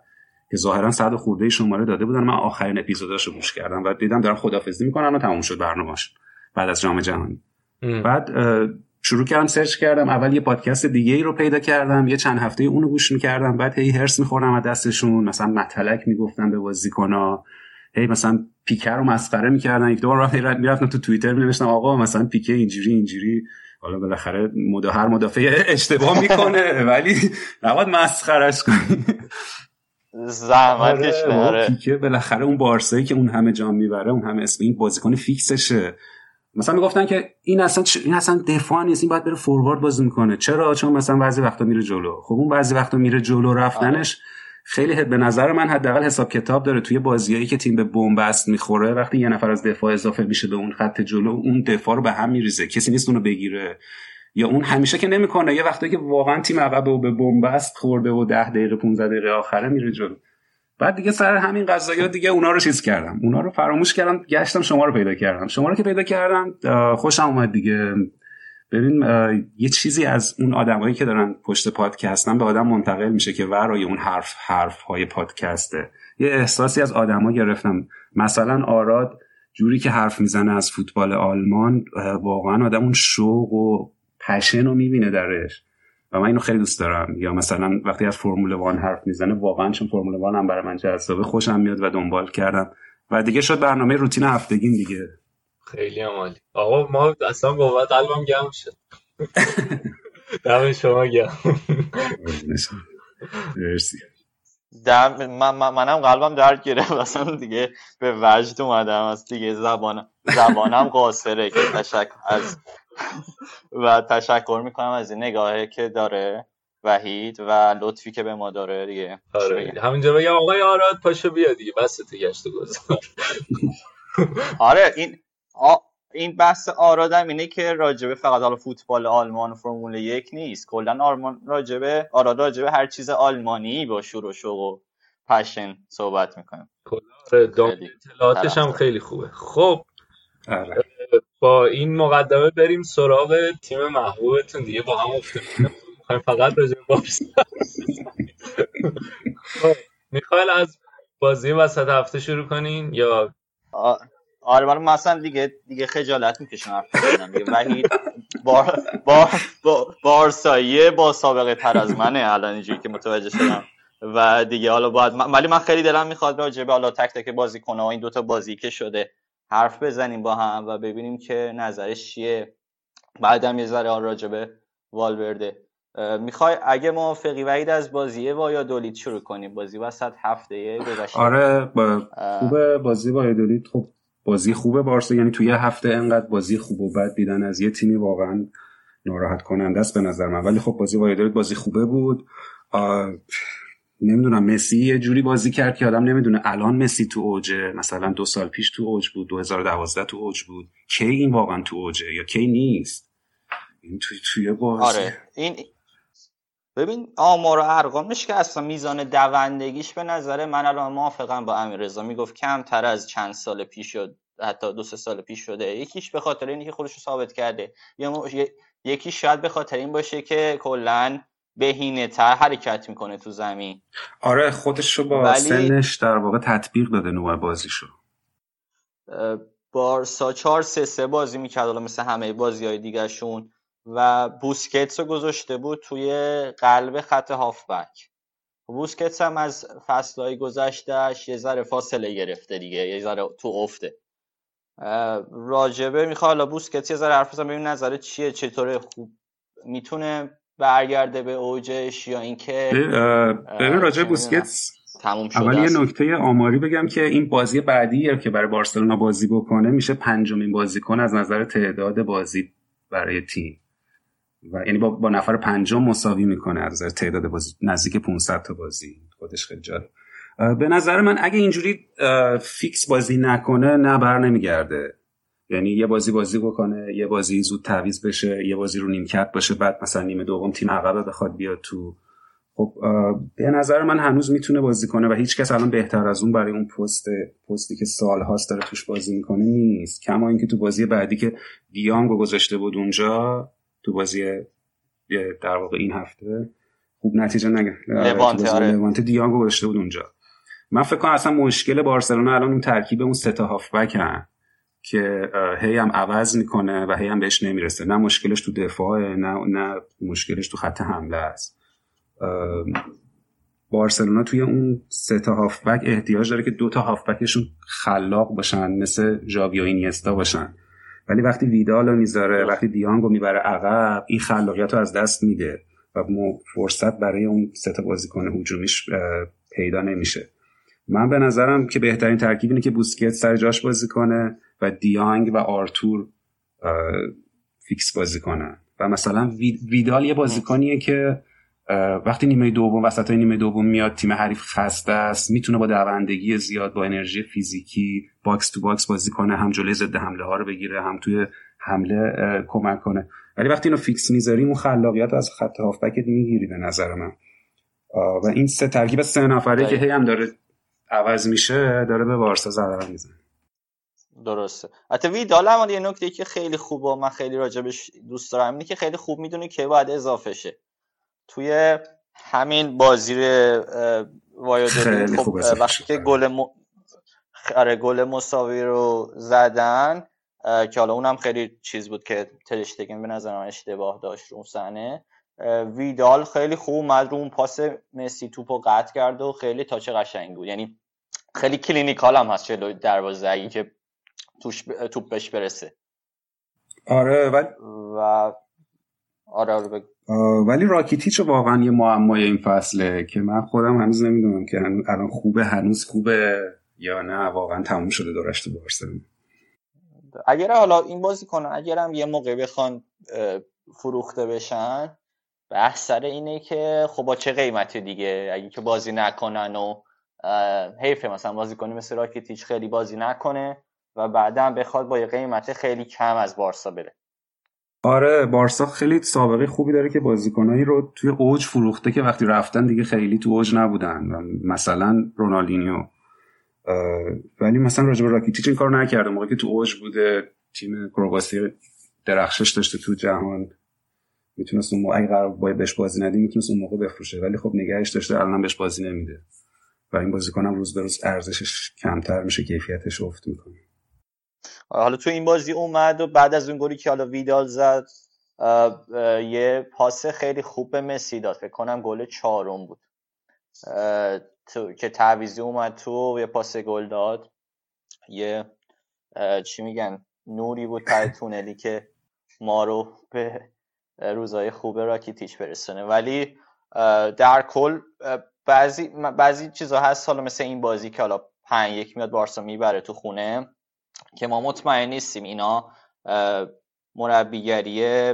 که ظاهرا صد خورده شماره داده بودن. من آخرین اپیزوداش رو گوش کردم و دیدم دارن خدافظی می‌کنن و تموم شد. برنامه‌اش بعد از جام جهانی. بعد شروع کردم سرچ کردم. اول یه پادکست دیگه ای رو پیدا کردم. یه چند هفته اونو گوش می‌کردم. بعد هی هرس میخوردم از دستشون. مثلا متلک می‌گفتم به بازیکن‌ها. هی مثلا پیکر رو مسخره می‌کردن. یک دو می‌رفتم تو توییتر مینوشتم آقا مثلا پیکه اینجوری اینجوری. حالا بالاخره مدا هر مدافع اشتباه می‌کنه ولی نباید مسخرش کنی. زحمتش آره پیکه بالاخره اون بارسایی که اون همه جام می‌بره اون همه اسم این بازیکن فیکسشه. مثلا می‌گفتن که این اصلا این اصلا دفاع نیست این باید بره فوروارد بازی می‌کنه. چرا؟ چون مثلا بعضی وقتا میره جلو. خب اون بعضی وقتا میره جلو رفتنش خیلی به نظر من حداقل حساب کتاب داره. توی بازیایی که تیم به بنبست می‌خوره وقتی یه نفر از دفاع اضافه میشه به اون خط جلو اون دفاع رو به هم میریزه. کسی نیست اونو بگیره. یا اون همیشه که نمی‌کنه. یه وقتی که واقعا تیم عقب و به بنبست خورده و 10 دقیقه 15 دقیقه آخره میره جلو. بعد دیگه سر همین قضايا دیگه اونا رو چیز کردم. اونا رو فراموش کردم. گشتم شما رو پیدا کردم. شما رو که پیدا کردم خوشم اومد دیگه. ببین یه چیزی از اون آدمایی که دارن پشت پادکستن به آدم منتقل میشه که ورای اون حرف حرف های پادکسته. یه احساسی از آدما گرفتم. مثلا آراد جوری که حرف می‌زنه از فوتبال آلمان واقعا آدم اون شوق و پشن رو می‌بینه درش. و من اینو خیلی دوست دارم. یا مثلا وقتی از فرمول وان حرف می‌زنه واقعا چون فرمول وان هم برای من جذابه خوشم میاد و دنبال کردم. و دیگه شد برنامه روتین هفتگیم دیگه. خیلی عالی. آقا ما اصلا بابا قلبم گرم شد. دم شما گرم. مرسی. در من منم قلبم درد گرفت. اصلا دیگه به وجد اومدم. از دیگه زبانم زبانم قاصره که تشکر از و تشکر می‌کنم از این نگاهی که داره وحید و لطفی که به ما داره دیگه. آره. همینجا بگم آقای آراد پاشو بیا دیگه. بس تو گشت گذار. آره این این بحث آرادم اینه که راجبه فقط حالا فوتبال آلمان و فرمول یک نیست. کلا آلمان راجبه آراد راجبه هر چیز آلمانی با شور و شوق و پشن صحبت می‌کنه. آره، اطلاعاتش هم خیلی خوبه. خب آره. با این مقدمه بریم سراغ تیم محبوبتون دیگه. با هم افتادیم فقط راجع بارسا. خب، میخوایل از بازی وسط هفته شروع کنین یا آره ولی مثلا دیگه دیگه خجالت می‌کشم حرف بزنم. دیگه وحید بار با با بارسایی با سابقه تر از منه الان اینجوری که متوجه شدم. و دیگه حالا باید ولی من خیلی دلم می‌خواد راجع به حالا تک تک بازیکن‌ها این دوتا بازی که شده حرف بزنیم با هم و ببینیم که نظرش چیه. بعدم یه ذره راجع به والورده. می‌خوای اگه موافقی وحید از بازی وایادولید شروع کنیم. بازی وسط هفته گذشته آره با خوبه بازی وایادولید. خب بازی خوبه بارسا یعنی توی هفته انقدر بازی خوب و بد دیدن از یه تیمی واقعا ناراحت کننده است به نظر من. ولی خب بازی وایادولید بازی خوبه بود. نمی‌دونم مسی یه جوری بازی کرد که آدم نمی‌دونه. الان مسی تو اوجه مثلا دو سال پیش تو اوج بود 2012 تو اوج بود. کی این واقعا تو اوجه؟ یا کی نیست؟ این توی توی بازی. آره. این ببین آمار و ارقامش که اصلا میزان دوندگیش به نظر من الان موافقم با امیر رضا می‌گفت کمتر از چند سال پیش شد حتی دو سه سال پیش شده. یکیش به خاطر اینکه خودش رو ثابت کرده. یا یکی شاید به خاطر این باشه که کلا بهینه تر حرکت می‌کنه تو زمین. آره خودش رو با ولی... سنش در واقع تطبیق داده نوع بازیشو. بارسا 4 3 3 بازی می‌کرد. حالا مثل همه بازی های دیگرشون و بوسکتس رو گذاشته بود توی قلب خط هافبک. بوسکتس هم از فصلهای گذشتهش یه ذره فاصله گرفته دیگه یه ذره تو افته. راجبه می‌خواد حالا بوسکتس یه ذره حرف بزنم ببین نظر چیه چطوره خوب می‌تونه برگرده به اوجش یا اینکه ببین راجع بوسکتس تموم شده اول یه نکته آماری بگم که این بازی بعدی که برای بارسلونا بازی بکنه میشه پنجمین بازیکن از نظر تعداد بازی برای تیم. و یعنی با, با نفر پنجم مساوی می‌کنه از تعداد بازی نزدیک 500 تا بازی. خودش خیلی به نظر من اگه اینجوری فیکس بازی نکنه نه بر نمیگرده. یعنی یه بازی بازی بکنه یه بازی زود تعویض بشه یه بازی رو نیمکت باشه بعد مثلا نیمه دوم تیم عقبه بخواد بیاد تو. خب به نظر من هنوز می‌تونه بازی کنه و هیچکس الان بهتر از اون برای اون پست پستی که سال هاست داره توش بازی می‌کنه نیست. کما اینکه تو بازی بعدی که دیانگو گذاشته بود اونجا تو بازی در واقع این هفته خوب نتیجه نگه لوانته آره. دیانگو گذاشته بود اونجا. من فکر کنم اصلا مشکل بارسلونا الان اون ترکیب اون سه تا هافبک که هی هم عوض می‌کنه و هی هم بهش نمی‌رسه. نه مشکلش تو دفاعه نه نه مشکلش تو خط حمله است. بارسلونا توی اون سه تا هافبک احتیاج داره که دو تا هافبکشون خلاق باشن مثل ژاوی و اینیستا باشن. ولی وقتی ویدال رو می‌ذاره وقتی دیانگو می‌بره عقب این خلاقیت رو از دست میده و فرصت برای اون سه بازیکن هجومیش پیدا نمیشه. من به نظرم که بهترین ترکیب اینه که بوسکت سر جاش بازی کنه و دیانگ و آرتور فیکس بازی کنن. و مثلا ویدال یه بازیکنیه که وقتی نیمه دوم وسط نیمه دوم میاد تیم حریف خسته است می‌تونه با دوندگی زیاد با انرژی فیزیکی box to box بازی کنه هم جلوی ضد حمله ها رو بگیره هم توی حمله کمک کنه. ولی وقتی اینو فیکس می‌ذاریم اون خلاقیت از خط هافبکت می‌گیری به نظر من. و این سه ترکیب سه نفره که هی هم داره عوض میشه داره به بارسا ضرر می‌زنه. درسته. حتی ویدال هم یه نکته که خیلی خوبه من خیلی راجبش دوست دارم اینه که خیلی خوب می‌دونه که باید اضافه شه. توی همین بازی وایادولید خب وقتی که گل م... آره گل مساوی رو زدن که حالا اونم خیلی چیز بود که ترشتگن به نظر من اشتباه داشت رو صحنه. ویدال خیلی خوب اومد رو اون پاس مسی توپو قطع کرد و خیلی تاچ قشنگ بود. یعنی خیلی clinical هم هست جلوی دروازه اگه که توش ب... توپ بهش برسه. آره ولی و آره, آره ولی راکیتیچ واقعا یه معمای این فصله که من خودم هنوز نمی‌دونم که الان خوبه هنوز خوبه یا نه واقعا تموم شده دورش تو بارسلونا اگر حالا این بازی کنه اگرم یه موقع بخوان فروخته بشن بحث سر اینه که خب با چه قیمتی دیگه؟ اگه که بازی نکنن و حیفه مثلا بازی کنی مثل راکیتیچ خیلی بازی نکنه و بعدا بخواد با یه قیمت خیلی کم از بارسا بره. آره بارسا خیلی سابقه خوبی داره که بازیکنایی رو توی اوج فروخته که وقتی رفتن دیگه خیلی تو اوج نبودن مثلا رونالدینیو. ولی مثلا راجب راکیتیچ این کار نکرده. موقعی که تو اوج بوده تیم کرواسی درخشش داشته تو جهان. می‌تونست اون موقع اگه قرار باید بهش بازی ندی می‌تونست اون موقع بفروشه. ولی خب نگهش داشته الان بهش بازی نمیده. و این بازیکنم روز به روز ارزشش کمتر میشه کیفیتش افت می‌کنه. حالا تو این بازی اومد و بعد از اون گلی که حالا ویدال زد یه پاس خیلی خوب به مسی داد. فکر کنم گل چهارم بود. تو که تعویزی اومد تو یه پاس گل داد. یه چی میگن؟ نوری بود تای تونلی که ما رو به روزای خوب راکیتیچ برسونه. ولی در کل بعضی بعضی چیزا هست. حالا مثل این بازی که حالا پنج یک میاد بارسا می‌بره تو خونه. که ما مطمئن نیستیم اینا مربیگری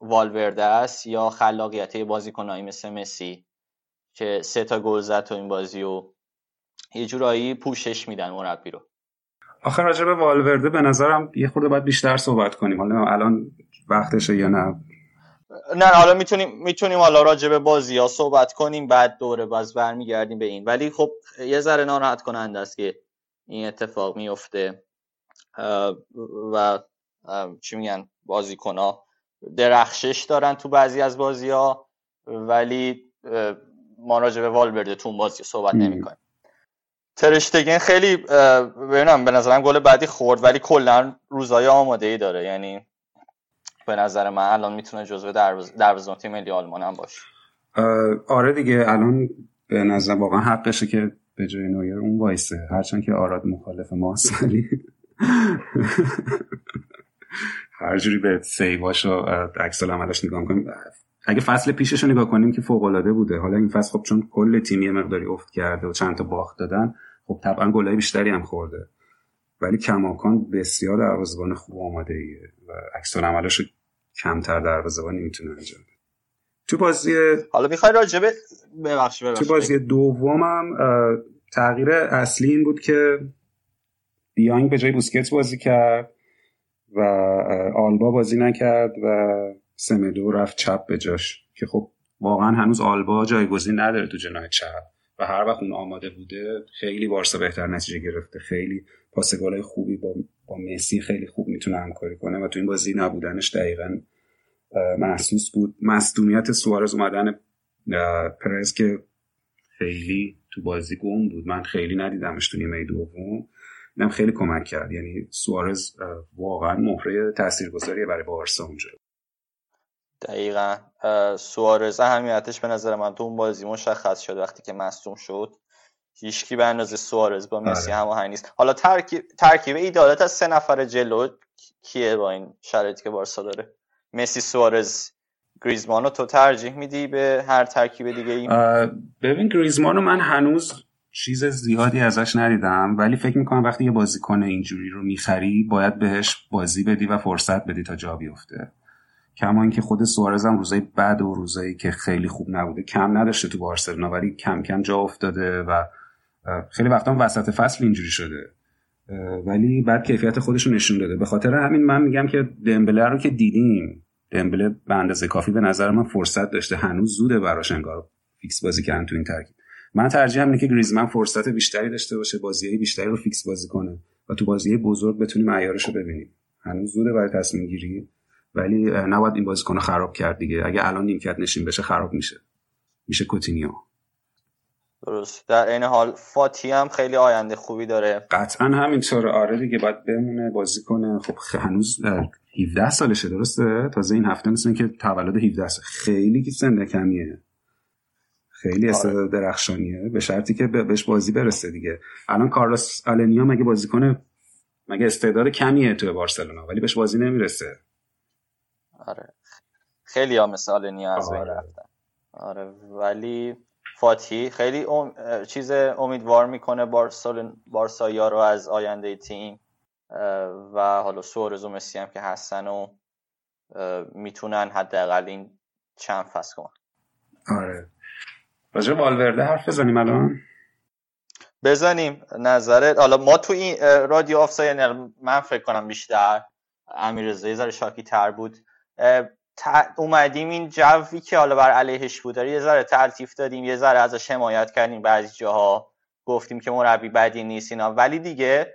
والورده است یا خلاقیت بازیکنایی مثل مسی که سه تا گل زد تو این بازی و یه جورایی پوشش میدن مربی رو. آخر راجع به والورده به نظرم یه خورده باید بیشتر صحبت کنیم. حالا الان وقتشه یا نه. نه حالا می‌تونیم می‌تونیم حالا راجع به بازی ها صحبت کنیم بعد دوره باز برمیگردیم به این. ولی خب یه ذره ناراحت کننده است که این اتفاق میفته و چی میگن بازیکن ها درخشش دارن تو بعضی از بازی ها ولی ما راجع به والورده تو بازی صحبت نمی کنیم ترشتگن خیلی ببینم به نظرم گل بعدی خورد ولی کلا روزای آماده ای داره. یعنی به نظر من الان می‌تونه جزو دروازه‌بان تیم ملی آلمان هم باشه. آره دیگه الان به نظر واقعا حقشه که به جای نویر اون وایسه. هرچند که آراد مخالف ماست ولی هر جوری به سیواش و عکس عملش نگاه کنیم اگه فصل پیشش رو نگاه کنیم که فوق العاده بوده. حالا این فصل خب چون کل تیمی مقداری افت کرده و چند تا باخت دادن خب طبعا گلای بیشتری هم خورده. ولی کماکان بسیار دروازه‌بان خوب آماده ایه و عکس عملش کمتر دروازه‌بانی می‌تونه انجام بده. تو بازی حالا می‌خوای راجبه ببخش تو بازی دومم تغییر اصلی این بود که دیانگ به جای بوسکت بازی کرد و آلبا بازی نکرد و سمدو رفت چپ به جاش که خب واقعا هنوز آلبا جایگزین نداره تو جناح چپ و هر وقت اون آماده بوده خیلی بارسا بهتر نتیجه گرفته. خیلی پاس خوبی با با مسی خیلی خوب می‌تونه همکاری کنه و تو این بازی نبودنش دقیقا محسوس بود. مصدومیت سوارز اومدن پرز که خیلی تو بازی گم بود. من خیلی ندیدمش تو نیمه دوم. اینم خیلی کمک کرد. یعنی سوارز واقعا مهره تاثیرگذاری برای بارسا اونجا. دقیقا. سوارز اهمیتش به نظر من تو اون بازی مشخص شد وقتی که مصدوم شد. هیچکی به اندازه سوارز با مسی آره. هماهنگ نیست. حالا ترکیب ترکیب ایدالت از سه نفر جلو کیه با این شرایطی که بارسا داره؟ مسی سوارز گریزمانو تو ترجیح میدی به هر ترکیب دیگه ای؟ ببین گریزمانو من هنوز چیز زیادی ازش ندیدم ولی فکر می‌کنم وقتی یه بازیکن اینجوری رو می‌خری باید بهش بازی بدی و فرصت بدی تا جا بیفته. کما اینکه خود سوارز هم روزای بد و روزایی که خیلی خوب نبوده کم نداشته تو بارسلونا ولی کم کم جا افتاده و خیلی وقتا وسط فصل اینجوری شده. ولی بعد کیفیت خودش رو نشون داده. به خاطر همین من میگم که دمبله رو که دیدیم دمبله به اندازه کافی به نظر من فرصت داشته. هنوز زوده براش انگار فیکس بازی کردن تو این ترکیب. من ترجیح اینه که گریزمن فرصت بیشتری داشته باشه بازی بیشتری رو فیکس بازی کنه و تو بازی بزرگ بتونیم معیارش رو ببینیم. هنوز زوده برای تصمیم گیری ولی نباید این بازیکن خراب کرد دیگه. اگه الان نیمکت نشین بشه خراب میشه. میشه کوتینیو درست. در این حال فاتی هم خیلی آینده خوبی داره. قطعا همینطوره آره دیگه باید بمونه بازی کنه. خب هنوز 17 سالشه درسته؟ تازه این هفته مثل که تولد 17 سال. خیلی که سن کمیه. خیلی استعداد آره. درخشانیه. به شرطی که بهش بازی برسه دیگه. الان کارلوس آلنیا مگه بازی کنه؟ مگه استعداد کمیه تو بارسلونا؟ ولی بهش بازی نمی‌رسه. آره. خیلی ها مثل آلنیا از بین آره. رفتن. آره ولی فاتی خیلی ام... چیز امیدوار می‌کنه بارسا رو از آینده تیم و حالا سورز و مسی هم که هستن و می‌تونن حداقل این چند فصل کنن. آره. راجع والورده حرف بزنیم الان؟ بزنیم. نظرت؟ حالا ما تو این رادیو آفساید یعنی من فکر کنم بیشتر امیر ذره شاکی تر بود. اومدیم این جوی که حالا بر علیهش بود. یه ذره تلطیف دادیم یه ذره ازش حمایت کردیم بعضی جاها. گفتیم که مربی بدی نیست اینا. ولی دیگه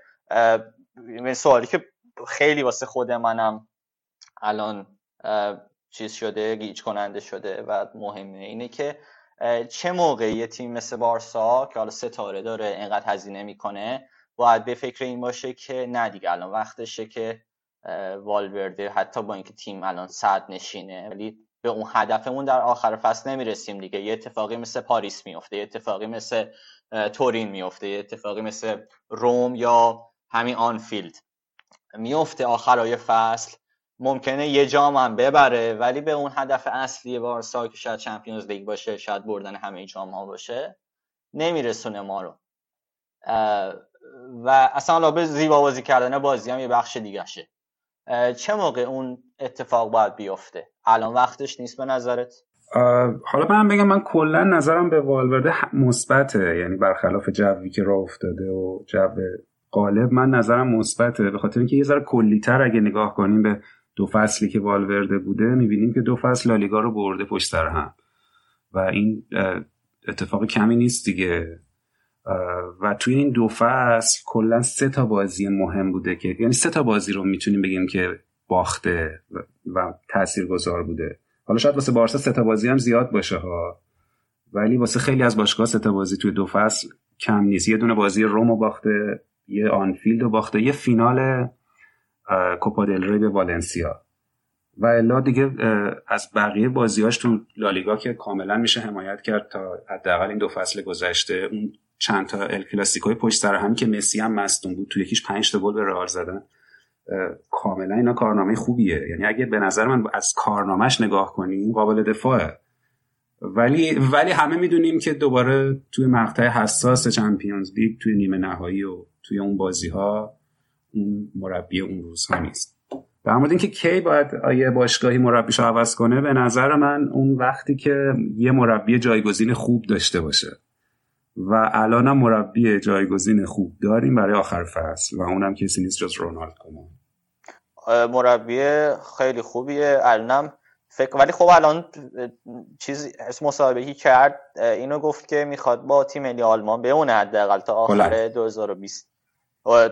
سوالی که خیلی واسه خود منم الان چیز شده گیج کننده شده و مهمه اینه که چه موقع یه تیم مثل بارسا که حالا ستاره داره اینقدر هزینه می‌کنه باید به فکر این باشه که نه دیگه الان وقتشه که والورده حتی با اینکه تیم الان صد نشینه ولی به اون هدفمون در آخر فصل نمی‌رسیم دیگه. یه اتفاقی مثل پاریس میفته یه اتفاقی مثل تورین میفته یه اتفاقی مثل روم یا همین آنفیلد. میفته آخرای فصل. ممکنه یه جام هم ببره ولی به اون هدف اصلی بارسا که شاید چمپیونز لیگ باشه شاید بردن همه جام ها باشه نمیرسونه ما رو. و اصلا به زیبا بازی کردن بازی هم یه بخش دیگه شه چه موقع اون اتفاق باید بیفته؟ الان وقتش نیست به نظرت؟ حالا من بگم من کلا نظرم به والورده مثبته. یعنی برخلاف جوی که راه افتاده و جو قالب من نظرم مثبته. به خاطر اینکه یه ذره کلیتر اگه نگاه کنیم به دو فصلی که والورده بوده می‌بینیم که دو فصل لالیگا رو برده پشت سر هم. و این اتفاق کمی نیست دیگه. و توی این دو فصل کلا سه تا بازی مهم بوده که یعنی سه تا بازی رو می‌تونیم بگیم که باخته و تاثیرگذار بوده. حالا شاید واسه بارسا سه تا بازی هم زیاد باشه ها. ولی واسه خیلی از باشگاه سه تا بازی توی دو فصل کم نیست. یه دونه بازی رومو باخته یه آنفیلد رو باخته یه فینال کوپا دل ری به والنسیا. و الا دیگه از بقیه بازیاش تو لالیگا که کاملا میشه حمایت کرد تا حداقل این دو فصل گذشته اون چند تا ال کلاسیکوی پشت سر هم که مسی هم مصدوم بود تو یکیش 5 تا گل به رئال زدن. کاملا اینا کارنامه خوبیه. یعنی اگه به نظر من از کارنامهش نگاه کنیم قابل دفاعه. ولی ولی همه می‌دونیم که دوباره توی مقطع حساس چمپیونز لیگ توی نیمه نهایی و توی اون بازی ها اون مربی اون روزها نیست. در مورد اینکه کی باید یه باشگاهی مربیش عوض کنه به نظر من اون وقتی که یه مربی جایگزین خوب داشته باشه. و الان هم مربی جایگزین خوب داریم برای آخر فصل و اونم کسی نیست جز رونالد کومان. مربی خیلی خوبیه. الانم فکر ولی خب الان چیز مصاحبه کرد اینو گفت که می‌خواد با تیم ملی آلمان بمونه حداقل تا آخر 2020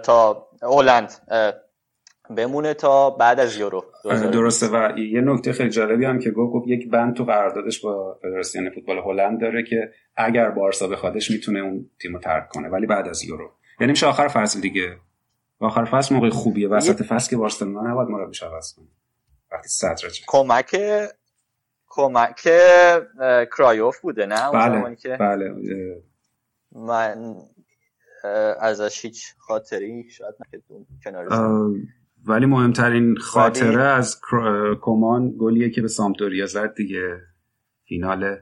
تا هلند. بمونه تا بعد از یورو. درسته. و یه نکته خیلی جالبی هم که گفت یک بند تو قراردادش با فدراسیون فوتبال هلند داره که اگر بارسا بخوادش می‌تونه اون تیمو ترک کنه ولی بعد از یورو. یعنی میشه آخر فصل دیگه. آخر فصل موقع خوبیه وسط فصل که بارسلونا نباید مربیش عوض کنه. وقتی صدر کمک کمک کرایوف بوده نه؟ بله که بله. من ازش هیچ خاطری شاید کنار ولی مهمترین خاطره از کمان گلیه که به سامتوریا زد دیگه. فینال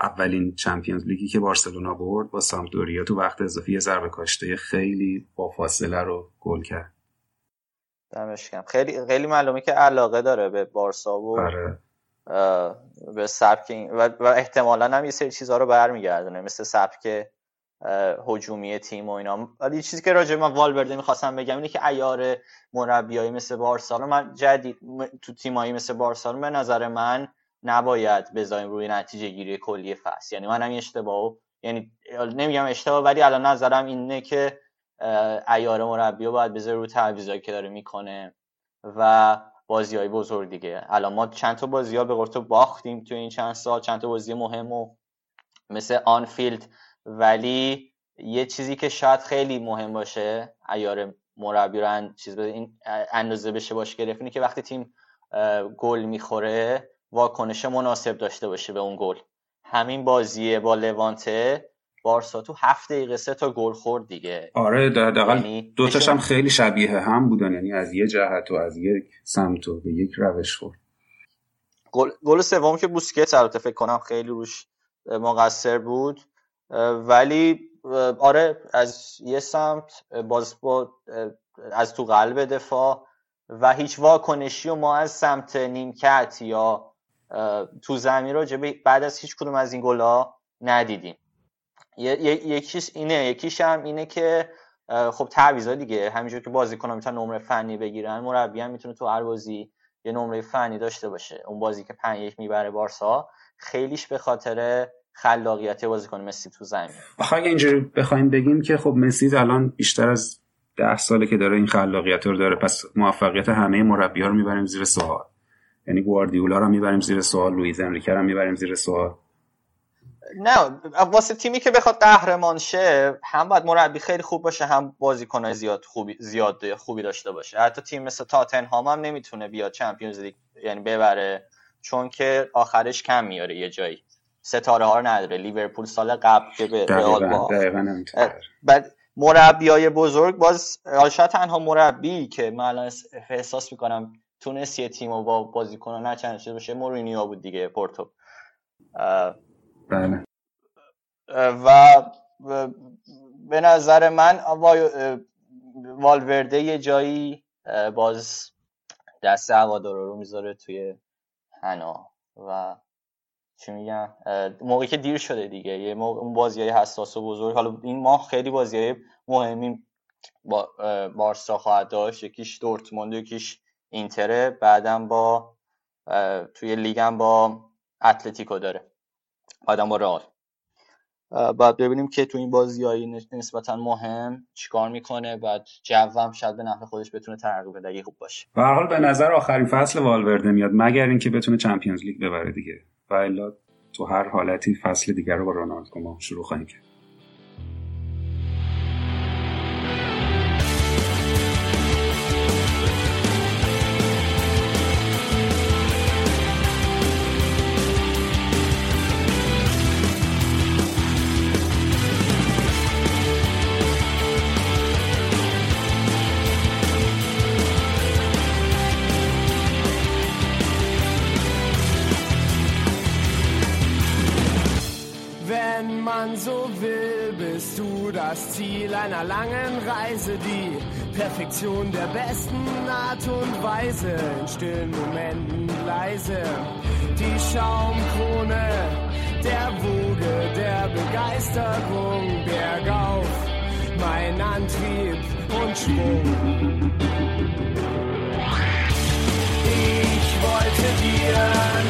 اولین چمپیونز لیگی که بارسلونا برد با سامتوریا تو وقت اضافی یه ضربه کاشته خیلی با فاصله رو گل کرد. دمش خیلی خیلی معلومه که علاقه داره به بارسا و بره. به سبک و, و احتمالا هم یه سری چیزها رو برمیگردونه. مثل سبک هجومی تیم و اینا. ولی چیزی که راجع من والورده می‌خواستم بگم اینه که ایار مربیایی مثل بارسا من جدید تو تیمایی مثل بارسا به نظر من نباید بذاریم روی نتیجه گیری کلی فصل. یعنی من هم اشتباه یعنی نمیگم اشتباه ولی الان نظرم اینه که ایار مربی باید بذاره رو تعویضایی که داره می‌کنه و بازی های بزرگ دیگه. الان ما چند تا بازی ها به باختیم تو این چند سال. چند تا بازی مهم و مثل آنفیلد ولی یه چیزی که شاید خیلی مهم باشه ایار مربی رو چیز این اندازه بشه باش گرفت اینه که وقتی تیم گل می‌خوره واکنش مناسب داشته باشه به اون گل. همین بازی با لوانته بارسا تو هفت دقیقه سه تا گل خورد دیگه. آره دقیقا یعنی دوتاش هم خیلی شبیه هم بودن یعنی از یه جهت و از یک سمت و به یک روش خورد. گل سوم که بوسکت البته فکر کنم خیلی روش مقصر بود. ولی آره از یه سمت باز با از تو قلب دفاع و هیچ واکنشی و ما از سمت نیمکت یا تو زمین رو بعد از هیچ کدوم از این گلا ندیدیم. یکیش اینه یکیش هم اینه که خب تعویضا دیگه همینجور که بازیکن‌ها می‌تونن نمره فنی بگیرن مربی هم می‌تونه تو هر بازی یه نمره فنی داشته باشه. اون بازی که 5 1 می‌بره بارسا خیلیش به خاطر خلاقیت بازیکن مسی تو زمین. آخه اگه اینجوری بخوایم بگیم که خب مسی الان بیشتر از ده ساله که داره این خلاقیت رو داره پس موفقیت همه مربی ها رو می‌بریم زیر سوال. یعنی گواردیولا رو می‌بریم زیر سوال لوئیز انریکه رو می‌بریم زیر سوال. نه واسه تیمی که بخواد قهرمان شه هم باید مربی خیلی خوب باشه هم بازیکن زیاد خوبی زیاد خوبی داشته باشه. حتی تیم مثل تاتنهام هم نمی‌تونه بیاد چمپیونز لیگ یعنی ببره چون که آخرش کم میاره یه جایی. ستاره ها رو نداره. لیورپول سال قبل که به رئال با بعد مربی بزرگ باز شاید تنها مربی که من الان احساس می‌کنم تونست یه تیم با بازیکن نچنده باشه مورینیو بود دیگه پورتو. بله. و به نظر من والورده یه جایی باز دست هوادارا رو می‌ذاره توی حنا. و چی میگم موقعی که دیر شده دیگه. یه موقع اون بازی های حساس و بزرگ. حالا این ماه خیلی بازی های مهمی با بارسا خواهد داشت. یکیش دورتموند یکیش اینتره بعدم با توی لیگم با اتلتیکو داره. بعدم با رئال. بعد ببینیم که تو این بازی های نسبتا مهم چیکار می‌کنه. بعد جوم شاید به نفع خودش بتونه ترقی بده خوب باشه. به حال به نظر آخرین فصل والورده میاد مگر اینکه بتونه چمپیونز لیگ ببره دیگه. و الا تو هر حالتی فصل دیگر رو با رونالدو ما شروع خواهیم کرد. Reise die Perfektion der besten Art und Weise. In stillen Momenten leise die Schaumkrone der Woge der Begeisterung bergauf. Mein Antrieb und Schwung. Ich wollte dir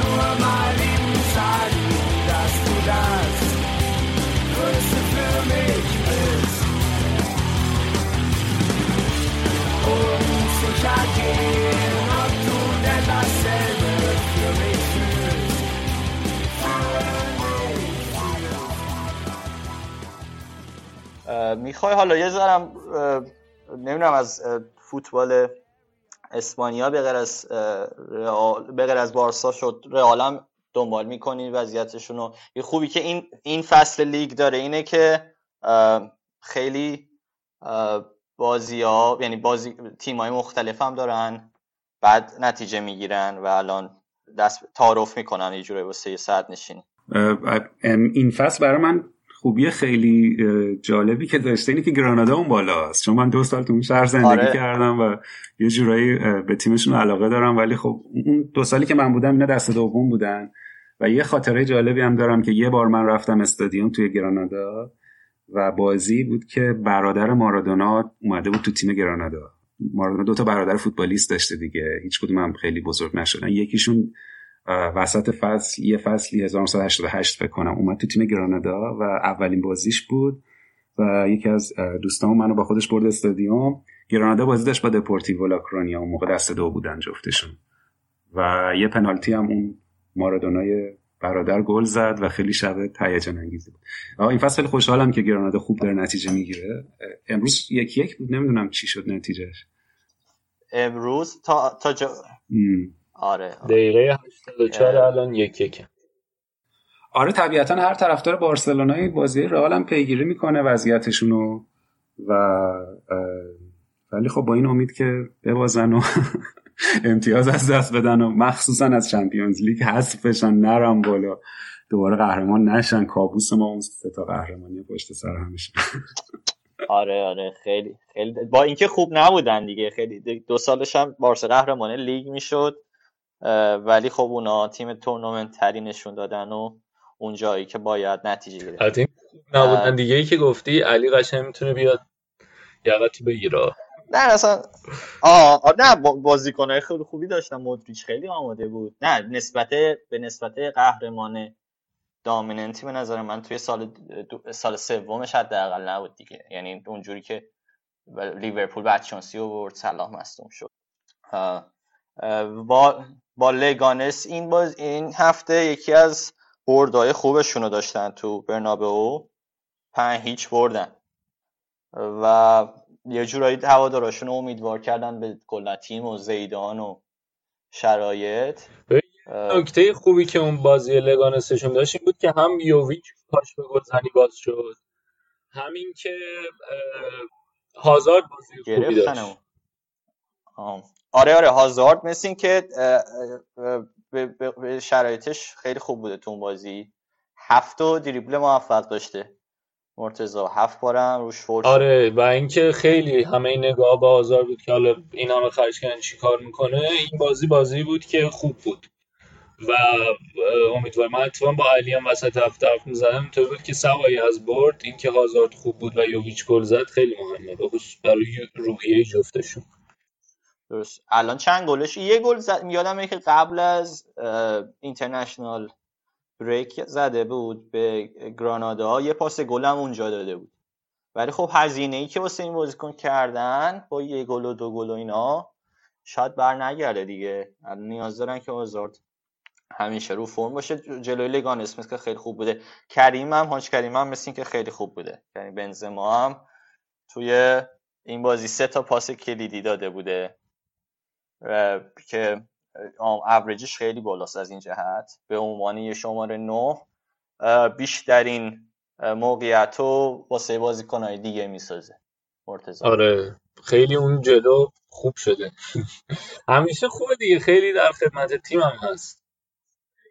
nur mal eben sagen, dass du das Größte für mich می‌خوای حالا یه ذرم نمی‌دونم از فوتبال اسپانیا به غیر از به غیر از بارسا شد رئالم دنبال می‌کنی وضعیتشون رو. یه خوبی که این این فصل لیگ داره اینه که خیلی بازی ها یعنی بازی تیم های مختلف هم دارن بعد نتیجه می‌گیرن و الان دست تعارف می‌کنن یه جوری واسه صد نشینی. این فصل برای من خوبی خیلی جالبی که داشته اینه که گرانادا اون بالاست. چون من دو سال تو اون شهر زندگی آره. کردم و یه جورایی به تیمشون علاقه دارم ولی خب اون دو سالی که من بودم اینا دست دوم بودن. و یه خاطره جالبی هم دارم که یه بار من رفتم استادیوم توی گرانادا. و بازی بود که برادر مارادونا اومده بود تو تیم گرانادا. مارادونا دو تا برادر فوتبالیست داشته دیگه. هیچ کدوم هم خیلی بزرگ نشدن. یکیشون وسط فصل یه فصلی 1988 فکر کنم اومد تو تیم گرانادا و اولین بازیش بود و یکی از دوستان منو با خودش برد استادیوم. گرانادا بازی داشت با دپورتیو لاکرونیا اون موقع دست دو بودن جفتشون. و یه پنالتی هم اون مارادونای برادر گل زد و خیلی شب هیجان انگیزی بود. این فصل خیلی خوشحالم که گرانادا خوب داره نتیجه می‌گیره. امروز یک یک بود نمی‌دونم چی شد نتیجهش. امروز تا تا جا... آره, آره. دقیقه 84 الان یک یک آره طبیعتا هر طرفدار بارسلونای بازی رئال هم پیگیری می‌کنه وضعیتشون و ولی خب با این امید که ببازن و امتیاز از دست بدن و مخصوصا از چمپیونز لیگ حذف بشن نرم بالا. دوباره قهرمان نشن. کابوس ما اون سه تا قهرمانی پشت سر همیشه آره آره. خیلی خیلی. با اینکه خوب نبودن دیگه. خیلی دو سالش هم بارسا قهرمان لیگ می‌شد. ولی خب اونا تیم تورنمنت تری نشون دادن و اون جایی که باید نتیجه گرفت نبودن دیگه ای که گفتی علی قشنگ می‌تونه بیاد یقتی بگیره. نه اصلا آه, نه با- بازیکنهای خیلی خوبی داشتن. مودریچ خیلی آماده بود. نه نسبت به نسبت قهرمان دامیننتی به نظر من توی سال سال سومش حداقل نبود دیگه. یعنی اونجوری که لیورپول بدشانسی آورد صلاح مصدوم شد. آه، با با لگانس این باز این هفته یکی از بردهای خوبشون رو داشتن تو برنابئو. پنج هیچ بردن. و یه جورایی هواداراشون امیدوار کردن به کلا تیم و زیدان و شرایط. نکته خوبی که اون بازی لگانسشون داشت این بود که هم یوویچ پاش به گلزنی باز شد همین که هازارد بازی خوبی داشت. آره آره هازارد مثل این که شرایطش خیلی خوب بوده تو اون بازی. هفت و دریبل موفق داشته. مرتضی هفت بارم روش فور شد. آره و اینکه خیلی همه این نگاه به آزار بود که حالا این همه خرج کردن چی کار می‌کنه این بازی بازی بود که خوب بود. و امیدوارم من اتفاقا با علی هم وسط هفته حرف می‌زدم اینطور بود که سوایی از برد اینکه هازارد خوب بود و یوویچ گل زد خیلی مهمه. به خصوص برای روحیه جفتشون. درست. الان چند گلش؟ یه گل زد یادمه که قبل از اینترنشنال بریک زده بود به گرانادا. یه پاس گل هم اونجا داده بود. ولی خب هزینه ای که واسه این بازیکن کردن با یه گل و دو گل و اینا شاید بر نگرده دیگه. نیاز دارن که آزارد همیشه رو فرم باشه. جلوی لگان اسمت که خیلی خوب بوده. کریم هم حاج کریم هم مثل که خیلی خوب بوده. یعنی بنزما هم توی این بازی سه تا پاس کلیدی داده بوده. که اوریجش خیلی بالاست از این جهت. به عنوان یه شماره نه اه، بیشترین اه، موقعیت رو واسه بازیکنهای دیگه می‌سازه. مرتضی. آره. خیلی اون جلو خوب شده. همیشه خوبه دیگه. خیلی در خدمت تیم هم هست.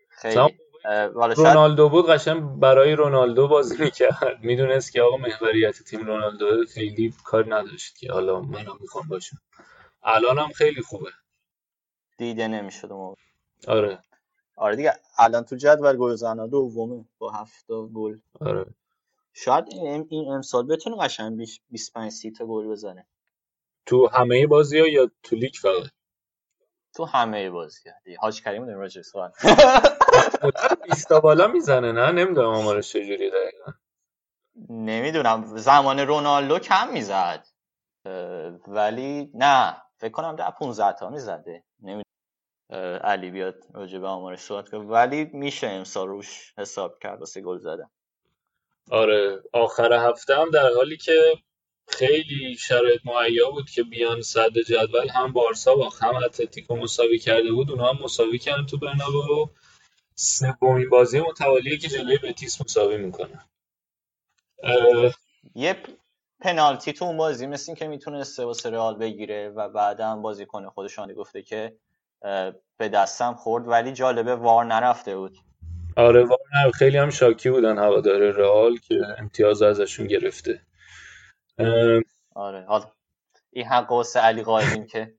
خیلی. رونالدو بود قشنگ برای رونالدو بازی می‌کرد. می‌دونست که آقا محوریت تیم رونالدو خیلی کار نداشت که حالا منم می‌خوام باشم. الان هم خیلی خوبه. دیده نمی‌شد اون موقع. آره. آره دیگه الان تو جدول گلزنا دومه با هفت گل. آره. شاید این این امسال بتونه قشنگ بیش 25 30 تا گل بزنه. تو همه بازی ها یا تو لیگ فقط؟ تو همه بازی دیگه حاج کریم داریم راجع سوال. مدت 20 تا بالا می‌زنه نه؟ نمی‌دونم آمارش چجوری دقیقا. نمی‌دونم. زمان رونالدو کم می‌زد. ولی نه. فکر کنم در 15 تا می‌زده. نمی‌دونم. علی بیاد راجع به آمارش صحبت کنه. ولی میشه امسال روش حساب کرد واسه گل زدن. آره آخر هفته هم در حالی که خیلی شرایط مهیا بود که بیان صدر جدول هم بارسا با هم اتلتیکو مساوی کرده بود اونا هم مساوی کردن تو برنابئو سومین بازی متوالیه که جلوی بتیس مساوی می‌کنن اه، یه پنالتی تو اون بازی مثل این که می‌تونسته واسه رئال بگیره و بعدم بازیکن خودشان گفته که به دستم خورد. ولی جالبه وار نرفته بود. آره واقعا خیلی هم شاکی بودن هوادار رئال که امتیاز ازشون گرفته. آره. حالا این حق واسه علی قائلیم که.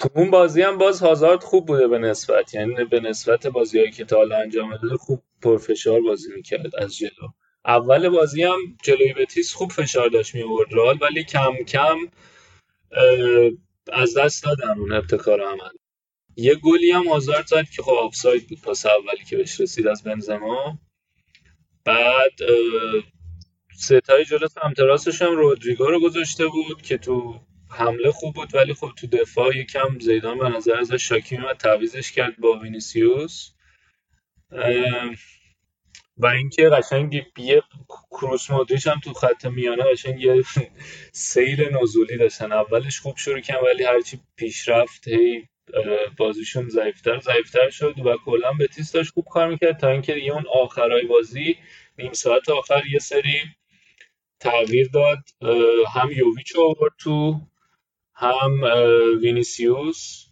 تو اون بازی هم باز هازارد خوب بوده به نسبت. یعنی به نسبت بازیهایی که تا حالا انجام داده خوب پرفشار بازی می‌کرد از جلو. اول بازی هم جلوی بتیس خوب فشار داشت می آورد رئال ولی کم کم از دست دادن اون ابتکار عمل. یه گلی هم هازارد زد که خب آفساید بود پاس اولی که بهش رسید از بنزما. بعد سه تای جلو سمت راستش هم رودریگو رو گذاشته بود که تو حمله خوب بود ولی خب تو دفاع یکم زیدان به نظر ازش شاکی میومد تعویضش کرد با وینیسیوس. و اینکه قشنگ یه کروس مودریچ هم تو خط میانه قشنگ یه سیر نزولی داشتن. اولش خوب شروع کردن ولی هرچی پیش رفت هی بازیشون ضعیفتر ضعیفتر شد و کلا بتیس داشت خوب کار می‌کرد تا اینکه دیگه اون آخرای بازی نیم ساعت آخر یه سری تغییر داد. هم یوویچ آورد تو هم وینیسیوس.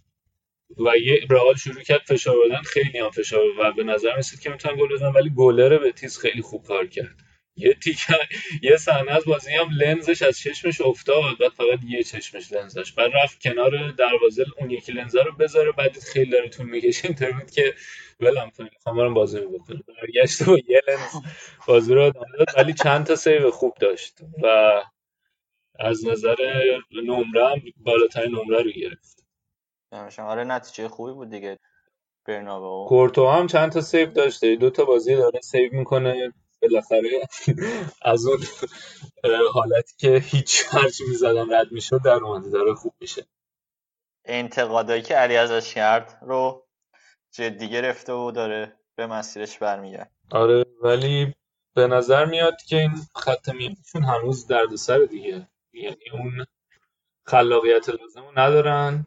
و یه رئال شروع کرد فشار بدن خیلی هم فشار و به نظر رسید که می‌تونن گل بزنن ولی گلر بتیس خیلی خوب کار کرد. یه تیکه یه صحنه از بازی هم لنزش از چشمش افتاد بعد فقط یه چشمش لنزش بعد رفت کنار دروازه اون یکی لنزه رو بذاره بعد خیلی داره طول می‌کشه. بود که ولم کنیم می‌خوام برم بازی بکنم. برگشت با یه لنز بازی رو داد ولی چند تا سیو خوب داشت و از نظر نمره هم بالاترین نمره رو گرفت. آره نتیجه خوبی بود دیگه. برنابو کورتو هم چند تا save داشته. دو تا بازی داره save می‌کنه. بالاخره از اون حالتی که هیچ هرچی می‌زدم رد می‌شد در اومده. داره خوب میشه. انتقادایی که علی ازش کرد رو جدی گرفته و داره به مسیرش برمیگرده آره ولی به نظر میاد که این خط میانشون هنوز دردسر دیگه. یعنی اون خلاقیت لازم رو ندارن.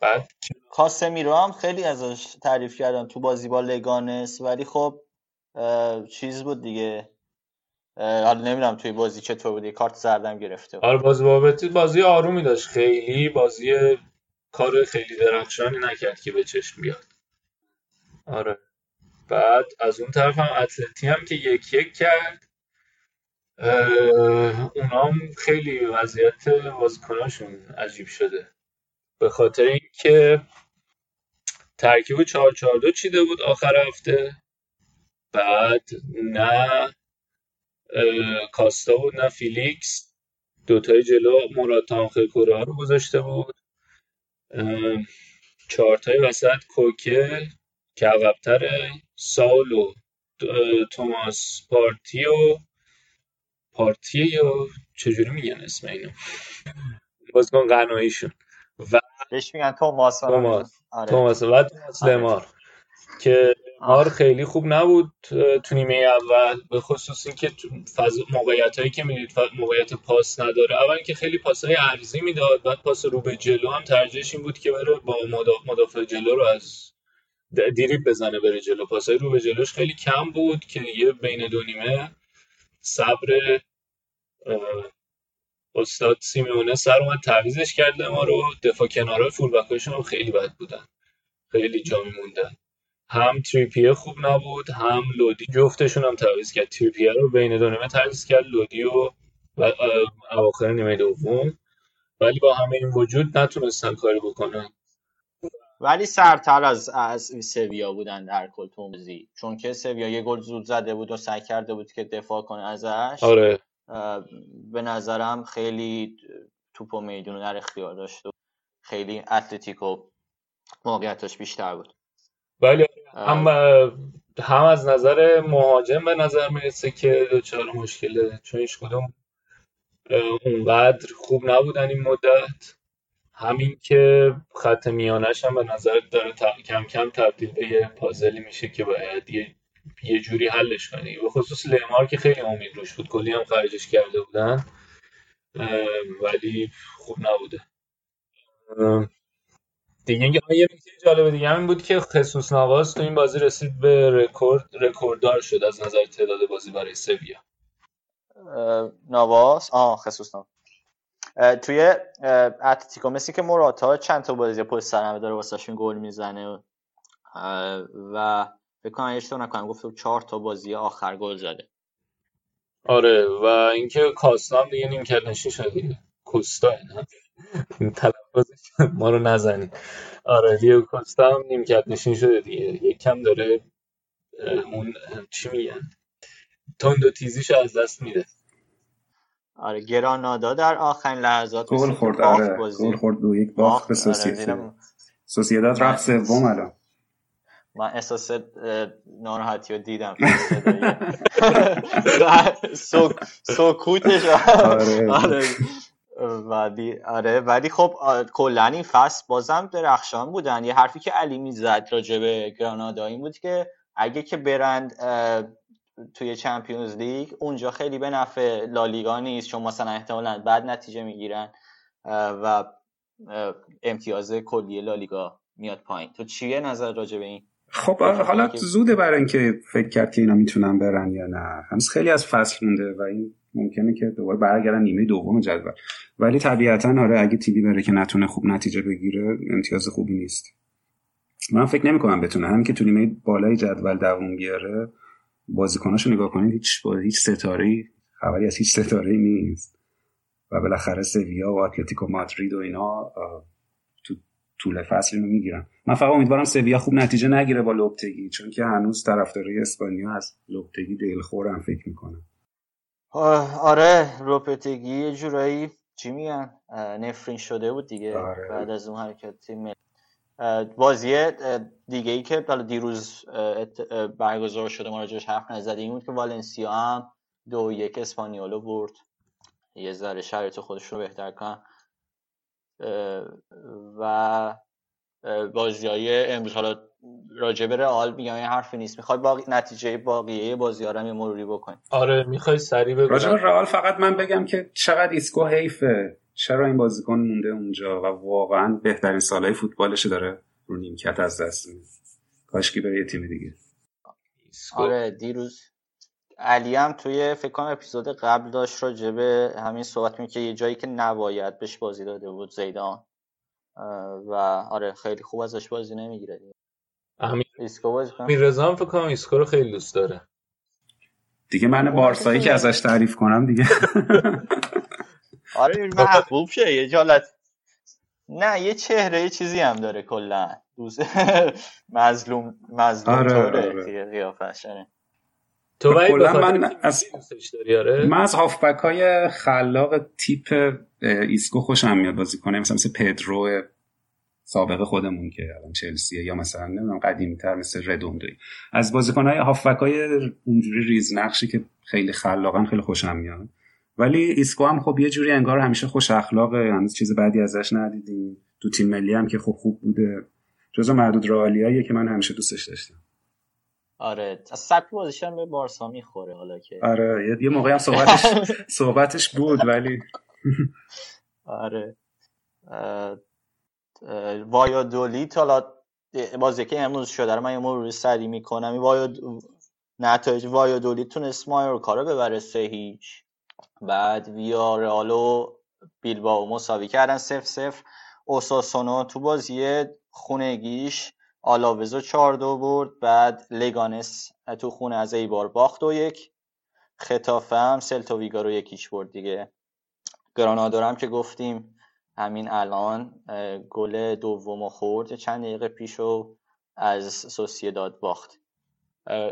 بعد؟ کاسمیرو هم خیلی ازش تعریف کردن تو بازی با لگانس ولی خب چیز بود دیگه. حالا نمی‌دونم توی بازی چطور بود یه کارت زردم گرفته. آره بازی بابتی بازی آرومی داشت. خیلی بازی کار خیلی درخشانی نکرد که به چشم بیاد. آره. بعد از اون طرف هم اتلتی هم که یک یک کرد. اونام خیلی وضعیت بازیکناشون عجیب شده. به خاطر اینکه ترکیب 4 4 2 چیده بود آخر هفته بعد نه کاستا بود نه فیلیکس دوتای جلو موراتا آنخل کره رو گذاشته بود. چهارتای وسط کوکه که عقب‌تره ساولو اه، توماس پارتی و پارتی یا چجوری میگن اسم اینو؟ بازیکن قناییشون. و بهش میگن توماس توماس. آره. توماس و توماس آره. لمار که لمار آه. خیلی خوب نبود تو نیمه اول به خصوص اینکه تو موقعیت هایی که می‌دید موقعیت پاس نداره. اول که خیلی پاس های عرضی می‌داد بعد پاس رو به جلو هم ترجیحش این بود که بره با مدا- مدافع جلو رو از د- دیریب بزنه بره جلو. پاس های رو به جلوش خیلی کم بود که یه بین دو نیمه صبر استاد سیمونه سر اومد تعویزش کرد ما رو. دفاع کنارهای فول بکاشون هم خیلی بد بودن. خیلی جا میموندن. هم تریپیه خوب نبود هم لودی جفتشون هم تعویض کرد. تریپیه رو بین دو نیمه تعویض کرد لودی و اواخر نیمه دوم. ولی با همه این وجود نتونستن کاری بکنن. ولی سرتر از از سویا بودن در کل تو بازی چون که سویا یه گل زود زده بود و سعی کرده بود که دفاع کنه ازش. آره. به نظرم خیلی توپ و میدون در اختیار داشت و خیلی اتلتیکو موقعیتش بیشتر بود. ولی اه، هم هم از نظر مهاجم به نظر می‌رسه که دچار مشکله چون هیچ کدوم اونقدر خوب نبودن این مدت. همین که خط میانش هم به نظر داره کم کم تبدیل به یه پازلی میشه که باید یه یه جوری حلش کنی. به خصوص لیمار که خیلی امید روش بود. کلی هم خرجش کرده بودن. ولی خوب نبوده. دیگه اینکه- یه نکته جالب دیگه همین بود که خصوص نواز تو این بازی رسید به رکورد رکورددار شد از نظر تعداد بازی برای سویا. اه، نواس آه خصوص نواس اه، توی اتلتیکو مسی که موراتا چند تا بازی پشت سر داره واسهشون گل می‌زنه. و فکر کنم اشتباه نکنم. بود چهار تا بازی آخر گل زده. آره و اینکه کاستا هم دیگه نیمکت نشین شده دیگه. کوستا تلفظش ما رو نزنید. آره دیگو کوستا هم نیمکت نشین شده دیگه. یکم داره اه، اون چی میگن؟ تند و تیزیش از دست میده. آره گرانادا در آخرین لحظات گل خورد آره. گل خورد دو یک باخت به آره سوسیداد من رفت سوم الان. من احساس ناراحتی رو دیدم. سکوتش آره. آره. ولی آره. ولی خب کلا این فصل بازم درخشان بودن. یه حرفی که علی می‌زد راجع به گرانادا این بود که اگه که برند توی چمپیونز لیگ اونجا خیلی به نفع لالیگا نیست. چون مثلا احتمالا بعد نتیجه می‌گیرن و امتیاز کلی لالیگا میاد پایین. تو چیه نظر راجع به این؟ خب حالا زوده برای اینکه فکر کرد که اینا می‌تونن برن یا نه. هنوز خیلی از فصل مونده و این ممکنه که دوباره برگردن نیمه دوم جدول. ولی طبیعتا آره اگه تیمی بره که نتونه خوب نتیجه بگیره امتیاز خوبی نیست. من فکر نمی‌کنم بتونه. همین که تو نیمه بالای جدول دووم بیاره بازیکناشو نگاه کنید هیچ با هیچ ستاره خبری از هیچ ستاره نیست. و بالاخره سویا و اتلتیکو مادرید و اینا طول فصل اینو می‌گیرن من فقط امیدوارم سویا خوب نتیجه نگیره با لوپتگی چون که هنوز طرفدارای اسپانیا از لوپتگی دلخورم فکر می‌کنم. آره لوپتگی یه جورایی چی میگن؟ نفرین شده بود دیگه آره. بعد از اون حرکت تیم بازی دیگه ای که حالا دیروز برگزار شده ما راجعش حرف نزدیم بود که والنسیا هم دو یک اسپانیولو برد. یه ذره شرایط خودش رو بهتر کن و بازی های امروز. حالا راجع به رئال میگم یه حرفی نیست. می‌خوای باقی نتیجه باقیه بازی ها رو مروری بکنیم آره می‌خوای سریع بگو. راجع به رئال فقط من بگم که چقدر ایسکو حیفه. چرا این بازیکن مونده اونجا و واقعا بهترین سالهای فوتبالش داره رو نیمکت از دست میده. کاشکی بره یه تیم دیگه. آره دیروز علی هم توی فکر کنم اپیزود قبل داشت راجع به همین صحبت می که یه جایی که نباید بهش بازی داده بود زیدان. و آره خیلی خوب ازش بازی نمی‌گیره. امیر رضا هم فکر کنم ایسکو رو خیلی دوست داره. دیگه من بارسایی که ازش تعریف کنم دیگه. آره محبوب شه یه جالت نه یه چهره یه چیزی هم داره کلا. دوست مظلوم مظلوم آره، طوره آره. توی قیافش آره. تو کلا خاطر من از- آره؟ من از هافبک های خلاق تیپ ایسکو خوشم میاد بازی کنه. مثلا مثل پدرو سابق خودمون که الان چلسیه یا مثلا نمی‌دونم قدیمی تر مثل ردوندوی از بازیکن های هافبک های اونجوری ریزنقشی که خیلی خلاقن خیلی خوشم میاد. ولی ایسکو هم خب یه جوری انگار همیشه خوش اخلاقه. هنوز چیز بدی ازش ندیدیم. تو تیم ملی هم که خب خوب بوده. جزو معدود رئالیاییه که من همیشه دوستش داشتم. آره. از سبک بازیش هم به بارسا می‌خوره حالا که. آره یه- موقعی هم صحبتش صحبتش بود ولی آره. وایادولید حالا بازی که امروز شده رو من یه مرور سریع می‌کنم. این وایاد نتایج وایادولید تونست مایورکا رو ببره سه هیچ. بعد ویارال و بیلباو مساوی کردن سف سف اوساسونو تو بازی خونگیش آلاوزو چهار دو برد بعد لگانس تو خونه از ایبار باخت و یک. خطافه هم سلتا ویگا رو یکیش برد دیگه. گرانادا رو هم که گفتیم همین الان گل دوم خورد چند دقیقه پیش و از سوسیداد باخت.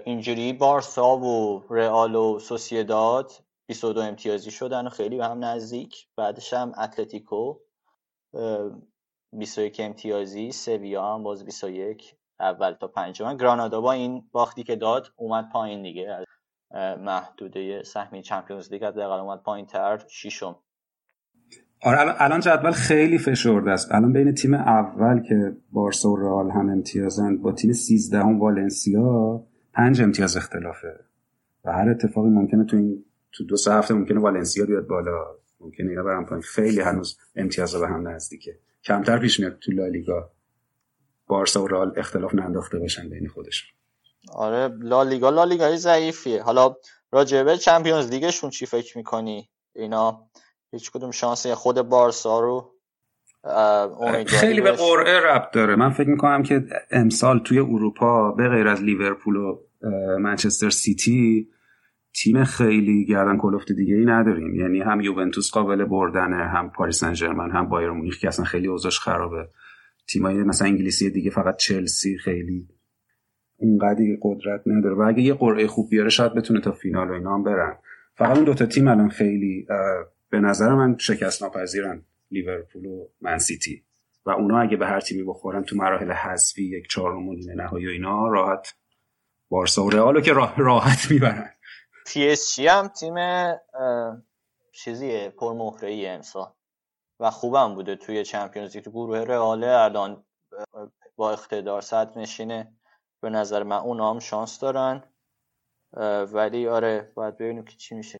اینجوری بارسا و رئال و سوسیداد 22 امتیازی شدن و خیلی به هم نزدیک. بعدش هم اتلتیکو. 21 امتیازی سویا هم باز 21 اول تا پنجم. گرانادا با این باختی که داد اومد پایین دیگه. از محدوده سهمی چمپیونز لیگ حداقل اومد پایین تر ششم. آره الان- جدول خیلی فشرده است. الان بین تیم اول که بارسا و رئال هم امتیازند با تیم 13 هم والنسیا پنج امتیاز اختلافه. و هر اتفاقی ممکنه تو این تو دو سه هفته ممکنه والنسیا بیاد بالا. ممکنه اینا برن پایین. خیلی هنوز امتیازا به هم نزدیکه. کمتر پیش میاد تو لالیگا بارسا و رئال اختلاف ننداخته باشن بین خودشون. آره لالیگا لالیگای ضعیفیه. حالا راجبه چمپیونز لیگشون چی فکر می‌کنی؟ اینا هیچ کدوم شانس خود بارسا رو خیلی به قرعه ربط داره. من فکر می‌کنم که امسال توی اروپا به غیر از لیورپول و منچستر سیتی تیم خیلی گردن کلفت دیگه ای نداریم. یعنی هم یوونتوس قابل بردنه هم پاریس سن هم بایر مونیخ که اصلا خیلی اوضاعش خرابه. تیمای مثلا انگلیسی دیگه فقط چلسی خیلی اونقدی قدرت نداره. و اگه یه قرعه خوب بیاره شاید بتونه تا فینال و اینا هم برن. فقط اون دوتا تیم الان خیلی به نظر من شکست ناپذیرن. لیورپول و من سیتی. و اونا اگه به هر تیمی بخورن تو مراحل حذفی یک چهارم نهایی و اینا راحت بارسا و رئالو که راحت می‌برن. پی اس جی هم تیم چیزیه پرمهره ای امسال. و خوبم بوده توی Champions League. تو گروه رئال الان با اقتدار صدرنشینه. به نظر من اونا هم شانس دارن. ولی آره باید ببینیم که چی میشه.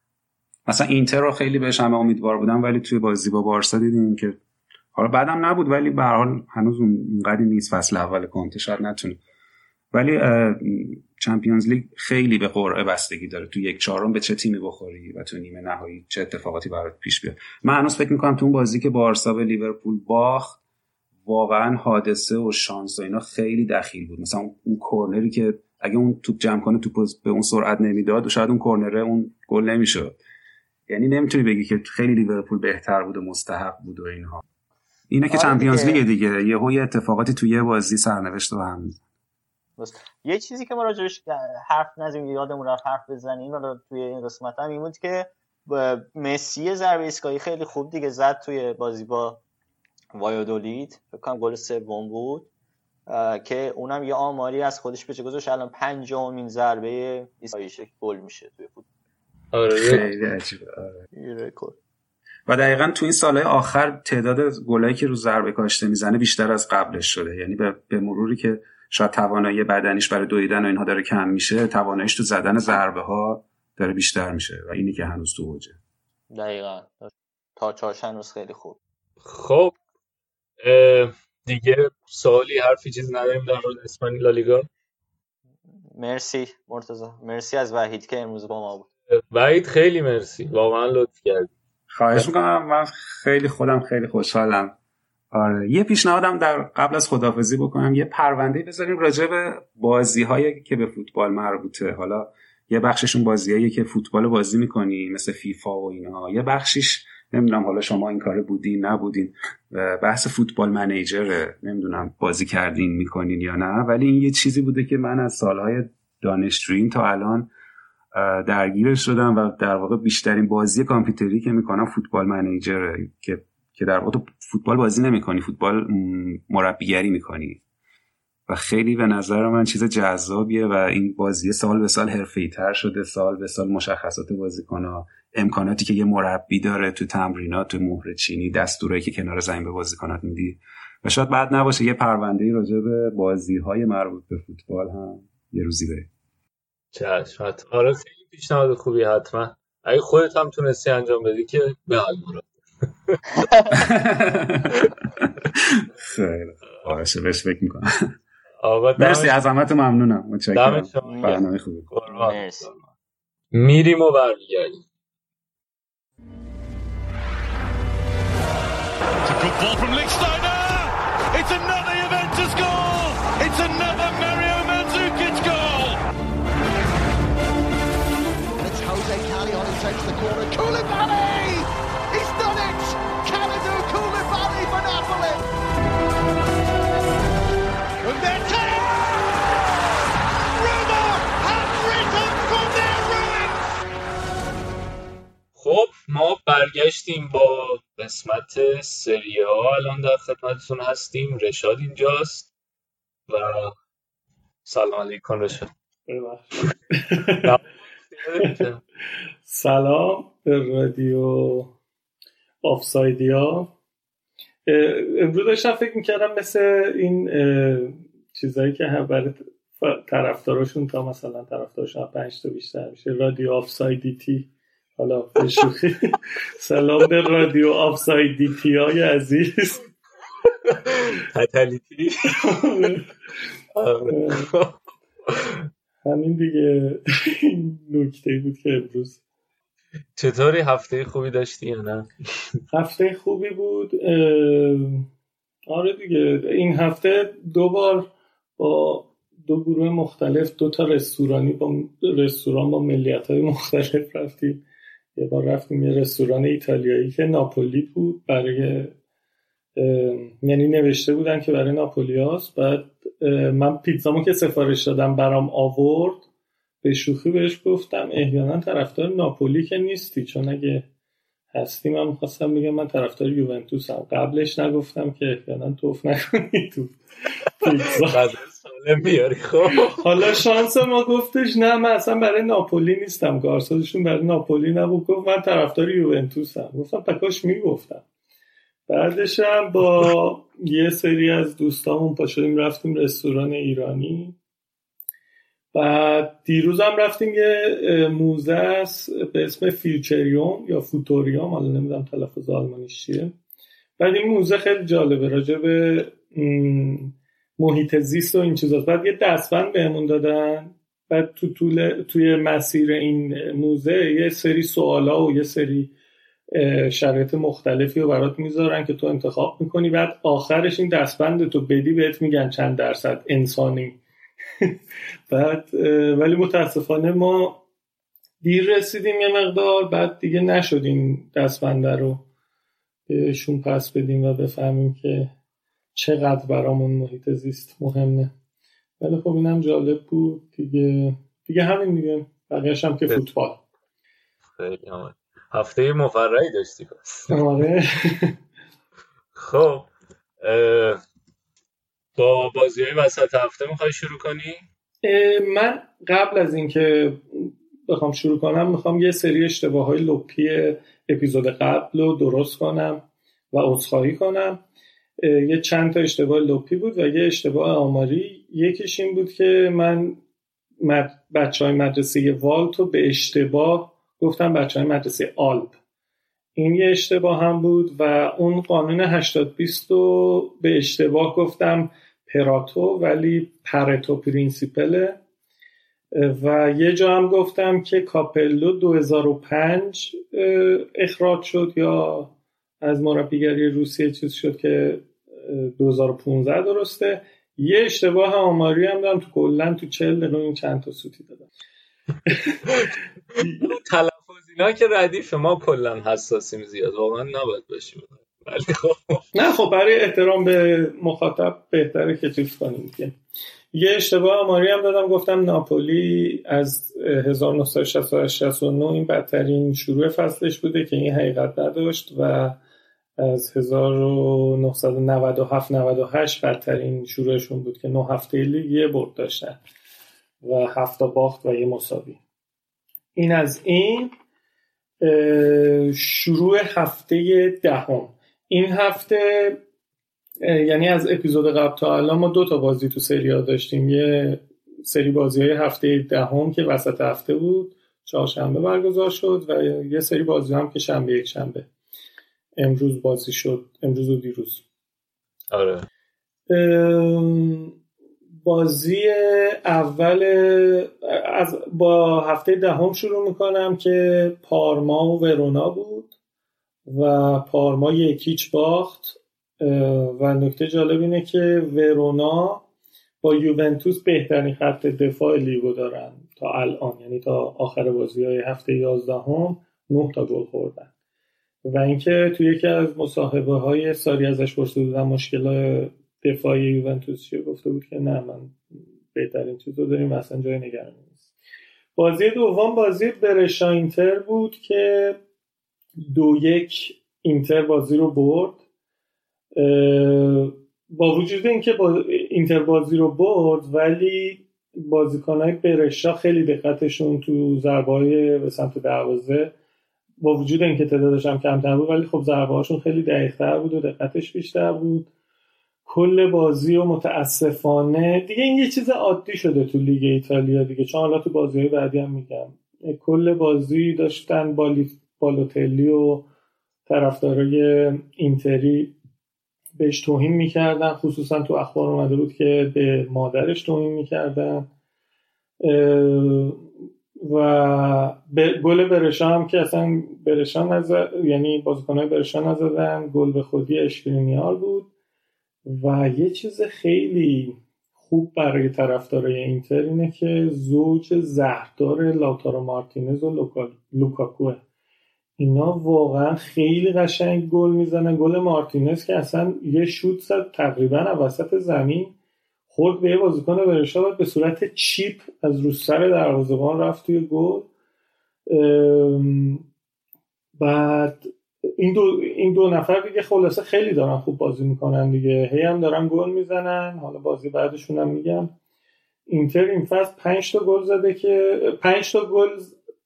مثلا اینتر رو خیلی بهش همه امیدوار بودن ولی توی بازی با بارسا دیدیم که حالا بعدم نبود ولی به حال هنوز اونقدی نیست فصل اول کنته شاید نتونه ولی چمپیونز لیگ خیلی به قرعه بستگی داره. تو یک چهارم به چه تیمی بخوری و تو نیمه نهایی چه اتفاقاتی برات پیش بیاد. من هنوز فکر می‌کنم تو اون بازی که بارسا به لیورپول باخت واقعا حادثه و شانس و اینا خیلی دخیل بود. مثلا اون کورنری که اگه اون توپ جمع کنه توپ به اون سرعت نمی‌داد و شاید اون کرنره اون گل نمی‌شد. یعنی نمی‌تونی بگی که خیلی لیورپول بهتر بود و مستحق بود و اینها. اینه که آره چمپیونز. لیگ دیگه. یهو یه اتفاقاتی توی یه بازی سرنوشت رو هم. یه چیزی که ما راجبش حرف نزدیم یادمون رفت حرف بزنیم حالا توی این قسمت هم این بود که مسی ضربه ایستگاهی خیلی خوب دیگه زد توی بازی با وایادولید. فکر کنم گل سوم بود. که اونم یه آماری از خودش به جا گذاشت؟ الان پنجمین ضربه ایستگاهیش گل میشه توی فوتبال. آره خیلی عجیبه آره. و دقیقا تو این سالهای آخر تعداد گلایی که رو ضربه کاشته می‌زنه بیشتر از قبلش شده. یعنی به, به مروری که شاید توانایی بدنیش برای دویدن و اینها داره کم میشه تواناییش تو زدن ضربه ها داره بیشتر میشه و اینی که هنوز تو اوجه. دقیقا. تا چارش هنوز خیلی خوب. خب دیگه سوالی حرفی چیز نداریم در مورد اسپانی لالیگا مرسی مرتضی. مرسی از وحید که امروز با ما بود. وحید خیلی مرسی. واقعا لطف کردی. خواهش می‌کنم. من خیلی خودم خیلی خوشحالم. آره. یه پیشنهادم در قبل از خدافزی بکنم. یه پرونده بذاریم راجع به بازی هایی که به فوتبال مربوطه. حالا یه بخششون بازیهایی که فوتبال بازی می‌کنی مثل فیفا و اینا. یه بخشیش نمی‌دونم حالا شما این کار بودین نبودین. بحث فوتبال منیجره. نمی‌دونم بازی کردین می‌کنین یا نه. ولی این یه چیزی بوده که من از سالهای دانشجوییم تا الان درگیرش شدم و در واقع بیشترین بازی کامپیوتری که می‌کنم فوتبال منیجره که که در تو فوتبال بازی نمی‌کنی فوتبال مربیگری می‌کنی. و خیلی به نظر من چیز جذابیه و این بازی سال به سال حرفه‌ای تر شده سال به سال مشخصات بازیکن‌ها امکاناتی که یه مربی داره تو تمرینات تو مهره چینی دستورایی که کنار زمین به بازیکنات میدی. و شاید بعد نباشه یه پرونده راجع به بازی های مربوط به فوتبال هم یه روزی بریم. چشم. آره خیلی پیشنهاد خوبی حتما. اگه خودت هم تونستی انجام بدی که به حال مراد خیلی باشه بهش فکر می‌کنم آقا مرسی از همت ممنونم متشکرم. برنامه خوبی میریم و برمیگردیم good ball from Lichtsteiner. It's another Juventus goal. It's another Mario Mandzukic goal. It's Jose Callejon who takes the corner. Koulibaly! ما برگشتیم با قسمت سری آ الان در خدمتتون هستیم. رشاد اینجاست. و سلام علیکم رشاد. سلام به رادیو آفسایدیا. امروز داشتم فکر می‌کردم مثل این چیزایی که هم برای طرفداراشون تا مثلا طرفدارشون پنج تا بیشتر میشه رادیو آفسایدیتی حالا سلام به رادیو آفسایدیتی های عزیز. تتلیتی همین دیگه. نکته بود که امروز. چطوری؟ هفته خوبی داشتی یا نه؟ هفته خوبی بود. آره دیگه. این هفته دو بار با دو گروه مختلف دو تا رستورانی با رستوران با ملیت های مختلف رفتیم. یه بار رفتیم یه رستوران ایتالیایی که ناپولی بود برای یعنی نوشته بودن که برای ناپولی هاست. بعد من پیتزامو که سفارش دادم برام آورد به شوخی بهش گفتم احیانا طرفدار ناپولی که نیستی چون اگه هستی من می‌خواستم بگم من طرفدار یوونتوسم. قبلش نگفتم که احیانا توف نکنی تو پیتزا. سالم بیاری خب. حالا شانس ما گفتش نه من اصلا برای ناپولی نیستم. گارسازشون برای ناپولی نبود. گفت من طرفدار یوونتوسم. گفتم پکاش می‌گفتم. بعدش هم با یه سری از دوستامون پا شدیم رفتیم رستوران ایرانی. بعد دیروز هم رفتیم یه موزه است به اسم فیوچریوم یا فوتوریوم حالا نمی‌دونم تلفظ آلمانیش چیه. بعد این موزه خیلی جالبه. راجع به محیط زیست و این چیزاست بعد یه دستبند بهمون دادن. بعد تو طول توی مسیر این موزه یه سری سوالا و یه سری شرایط مختلفی رو برات می‌ذارن که تو انتخاب می‌کنی. بعد آخرش این دستبند تو بدی بهت میگن چند درصد انسانی. بعد ولی متاسفانه ما دیر رسیدیم یه مقدار. بعد دیگه نشدیم دستبنده رو بهشون پس بدیم و بفهمیم که چقدر برامون محیط زیست مهمه. ولی خب اینم جالب بود. دیگه دیگه همین دیگه. بقیهش هم که فوتبال. خیلی آمد. هفته مفرحی داشتی پس. آره. خب با بازی های وسط هفته می‌خوای شروع کنی؟ من قبل از اینکه بخوام شروع کنم می‌خوام یه سری اشتباه های لپی اپیزود قبل رو درست کنم و عذرخواهی کنم. یه چند تا اشتباه لپی بود و یه اشتباه آماری. یکیش این بود که من مد... بچه های مدرسه والت رو به اشتباه گفتم بچه های مدرسه آلب. این یه اشتباه هم بود و اون قانون 80 20 رو به اشتباه گفتم پراتو ولی پرتو پرینسیپله. و یه جا هم گفتم که کاپلو 2005 اه، اخراج شد یا از مربیگری روسیه چیز شد که اه، 2015 درسته. یه اشتباه آماری هم دارم تو کلا تو 40 دقیقه این چند تا سوتی دادم. تلفظ اینا که ردیف ما کلا حساسیم زیاد. واقعا نباید باشیم. ولی خب. نه خب برای احترام به مخاطب بهتره که چیز کنیم که یه اشتباه آماری هم دادم گفتم ناپولی از 1968 این بدترین شروع فصلش بوده که این حقیقت نداشت و از 1997 98 بدترین شروعشون بود که نه هفته لیگ یه برد داشتن و هفت باخت و یه مساوی. این از این شروع هفته دهم. این هفته یعنی از اپیزود قبل تا الان ما دو تا بازی تو سری داشتیم. یه سری بازی های هفته دهم که وسط هفته بود چهارشنبه برگزار شد و یه سری بازی هم که شنبه یک شنبه. امروز بازی شد. امروز و دیروز. آره. بازی اول از با هفته دهم شروع می‌کنم که پارما و ورونا بود و پارما یکیچ باخت. و نکته جالب اینه که ورونا با یوونتوس بهترین خط دفاع لیگو دارن تا الان یعنی تا آخر بازی های هفته یازدهم نه تا گل خوردن. و اینکه توی یکی از مصاحبه های ساری ازش پرسیده بودن مشکل دفاعی یوونتوس چیه؟ گفته بود که نه من بهترین چیز رو داریم اصلا جای نگرانی نیست. بازی دوم بازی برشا اینتر بود که دو یک اینتر بازی رو برد. با وجود اینکه با اینتر بازی رو برد ولی بازیکنهای برشا خیلی دقتشون تو ضربه به سمت دروازه با وجود اینکه تعدادش هم کمتر بود ولی خب ضربه خیلی دقیقتر بود و دقتش بیشتر بود. کل بازی و متاسفانه دیگه این یه چیز عادی شده تو لیگ ایتالیا دیگه چون حالا تو بازی های بعدی هم میگم. کل بازی داشتن بالی بالوتلی و طرفدارای اینتری بهش توهین می‌کردن. خصوصا تو اخبار اومده بود که به مادرش توهین می‌کردن. و گل برشا هم که اصلا برشا نزد یعنی بازیکنهای برشا نزدن گل به خودی اشکرینیار بود و یه چیز خیلی خوب برای طرفدارای اینتر اینه که زوج زهردار لاتارو مارتینز و لوکا... لوکاکوه. اینا واقعا خیلی قشنگ گل می‌زنن. گل مارتینز که اصلا یه شوت زد تقریبا وسط زمین. خورد به یه بازیکن برشا به صورت چیپ از رو سر دروازه‌بان رفت توی گل. بعد این دو این دو نفر دیگه خلاصه خیلی دارن خوب بازی می‌کنن دیگه. هی هم دارن گل می‌زنن. حالا بازی بعدشون هم میگم. اینتر این فصل 5 تا گل زده که 5 تا گل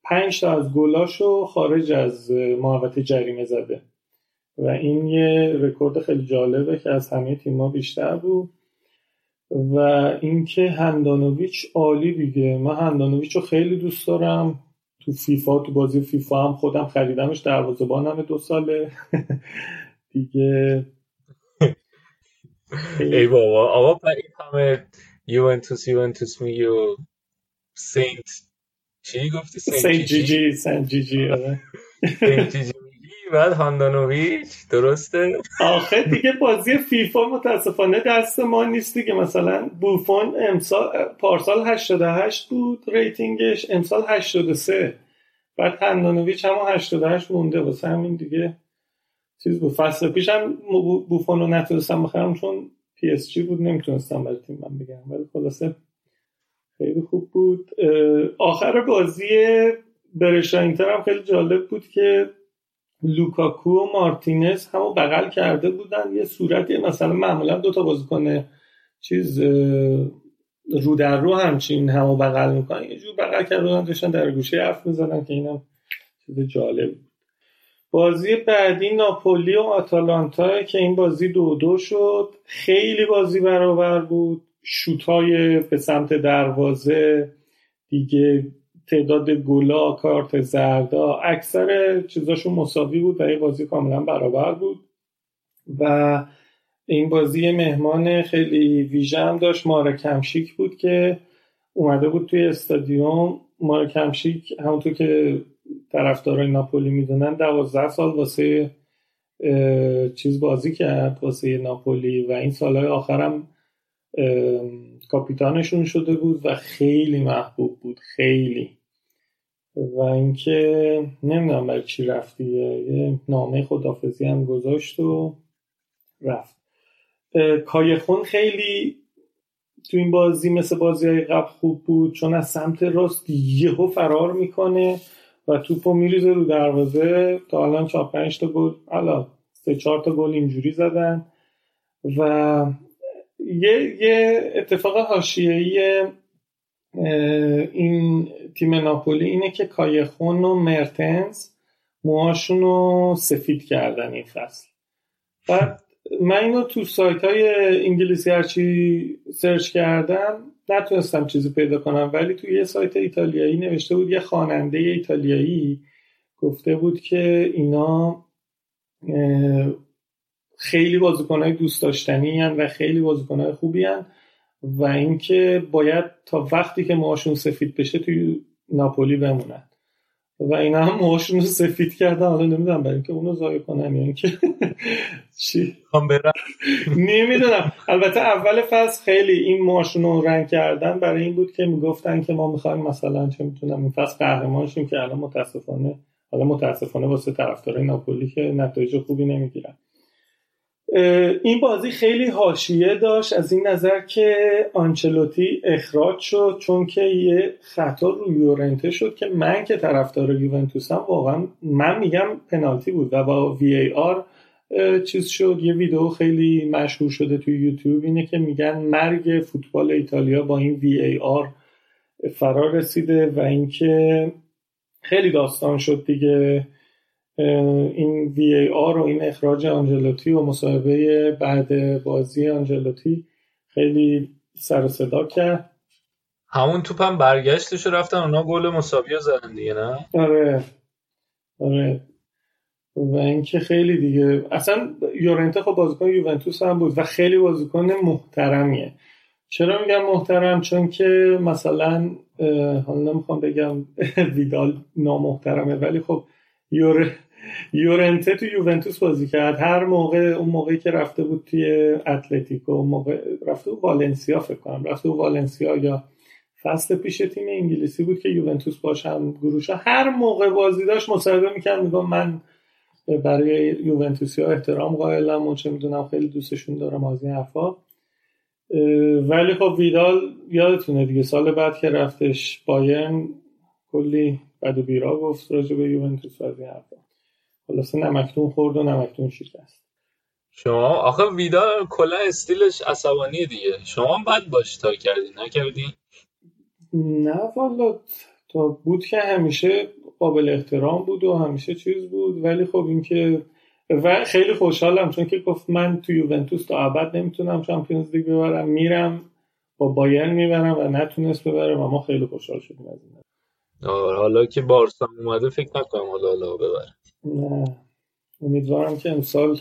5 تا از گلاشو خارج از محوطه جریمه زده. و این یه رکورد خیلی جالبه که از همه تیم‌ها بیشتر بود. و اینکه هندانویچ عالی دیگه. من هندانویچ رو خیلی دوست دارم. تو فیفا تو بازی فیفا هم خودم خریدمش دروازه‌بانم دو ساله. دیگه ای بابا. آقا این همه یوونتوس یوونتوس میگی و Saint. چی گفتی؟ Saint Gigi؟ Saint Gigi آره. Saint Gigi بعد هاندانویچ درسته؟ آخه دیگه بازی فیفا متاسفانه دست ما نیست دیگه. مثلا بوفون امسال پارسال 88 بود rating ش امسال 83 بعد هندانویچ هم 88 مونده. واسه همین دیگه چیز بود. فصل پیشم بوفون رو نتونستم بخرم چون پی اس جی بود. نمی‌تونستم برای تیم من بگم. ولی خلاصه خیلی خوب بود. آخر بازی برشا اینتر هم خیلی جالب بود که لوکاکو و مارتینز همو بغل کرده بودن. یه صورتی مثلا معمولا دوتا بازیکن چیز رو در رو همچین همو بغل می‌کنن. یه جور بغل کردن داشتن در گوش هم حرف می‌زنن که اینم چیز جالب بود. بازی بعدی ناپولی و آتالانتا که این بازی دو دو شد. خیلی بازی برابر بود. شوتای به سمت دروازه دیگه تعداد گلا کارت زردا اکثر چیزاشون مساوی بود و یه بازی کاملا برابر بود. و این بازی مهمان خیلی ویژه هم داشت. مارا کمشیک بود که اومده بود توی استادیوم. مارا کمشیک همونطور که طرفدارای ناپولی می‌دونن دوازده سال واسه چیز بازی کرد واسه ناپولی و این سالهای آخرم کاپیتانشون شده بود و خیلی محبوب بود. خیلی. و اینکه نمی‌دونم برای چی رفتی. یه نامه خدافزی هم گذاشت و رفت. کایخون خیلی تو این بازی مثل بازی های قبل خوب بود چون از سمت راست یهو فرار می‌کنه و توپو میریزه رو دروازه. تا الان چهار پنج تا گل حالا سه چهار تا گل اینجوری زدن. و یه, یه اتفاق حاشیه‌ای این تیم ناپولی اینه که کایخون و مرتنز موهاشون رو سفید کردن این فصل. بعد من اینو تو سایت های انگلیسی هرچی سرچ کردم نتونستم چیزی پیدا کنم ولی تو یه سایت ایتالیایی نوشته بود یه خواننده ایتالیایی گفته بود که اینا خیلی بازیکنهای دوست داشتنی هن و خیلی بازیکنهای خوبی هن. و اینکه باید تا وقتی که موهاشون سفید بشه توی ناپولی بمونن. و اینا هم موهاشون رو سفید کردن. حالا نمی‌دونم برای اینکه اونو ضایع کنن یا اینکه چی؟ برم. نمی‌دونم. البته اول فصل خیلی این موهاشون رو رنگ کردن برای این بود که می‌گفتن که ما می‌خوایم مثلا چه می‌تونم این فصل قهرمان شیم که الان متاسفانه حالا متاسفانه واسه طرفدارای ناپولی که نتایج خوبی نمی‌گیرن. این بازی خیلی حاشیه داشت. از این نظر که آنچلوتی اخراج شد چون که یه خطا روی یورنته شد که من که طرفدار یوونتوسم واقعا من میگم پنالتی بود و با وی آر چیز شد. یه ویدیو خیلی مشهور شده توی یوتیوب اینه که میگن مرگ فوتبال ایتالیا با این وی ای آر فرار رسیده و اینکه خیلی داستان شد دیگه. این وی ای آر و این اخراج آنجلوتی و مصاحبه بعد بازی آنجلوتی خیلی سر و صدا کرد. همون توپ هم برگشتش رفتن اونا گل مساوی رو زدن دیگه نه؟ آره. آره. و اینکه خیلی دیگه اصلا یورنته خب بازیکن یوونتوس هم بود و خیلی بازیکن محترمیه. چرا میگم محترم؟ چون که مثلا حالا نمی‌خوام بگم ویدال نامحترمه ولی خب یور یورنته تو یوونتوس بازی کرد. هر موقع اون موقعی که رفته بود توی اتلتیکو اون موقع رفته بود والنسیا فکر کنم. رفته بود والنسیا یا فصل پیش تیم انگلیسی بود که یوونتوس باشم گروشا هر موقع بازی داشت مصاحبه می‌کرد میگم من برای یوونتوسی احترام قائلم و چه می‌دونم خیلی دوستشون دارم از این حرفا. ولی خب ویدال یادتونه دیگه سال بعد که رفتش بایرن کلی بد و بیرا گفت راجع به یوونتوس از این حرفا. خلاصه نمکتون خورد و نمکتون شکست. شما؟ آخه ویدال کلا استیلش عصبانی دیگه. شما بد باش تا کردی نکردی؟ نه والا تا بود که همیشه قابل احترام بود و همیشه چیز بود ولی خب اینکه و خیلی خوشحالم چون که گفت من تو یوونتوس تا ابد نمی‌تونم چمپیونز لیگ ببرم. میرم با بایرن می‌برم و نتونست ببره و ما خیلی خوشحال شدیم از این. حالا که بارسا اومده فکر نکنم حالا حالا ببره. نه. امیدوارم که امسال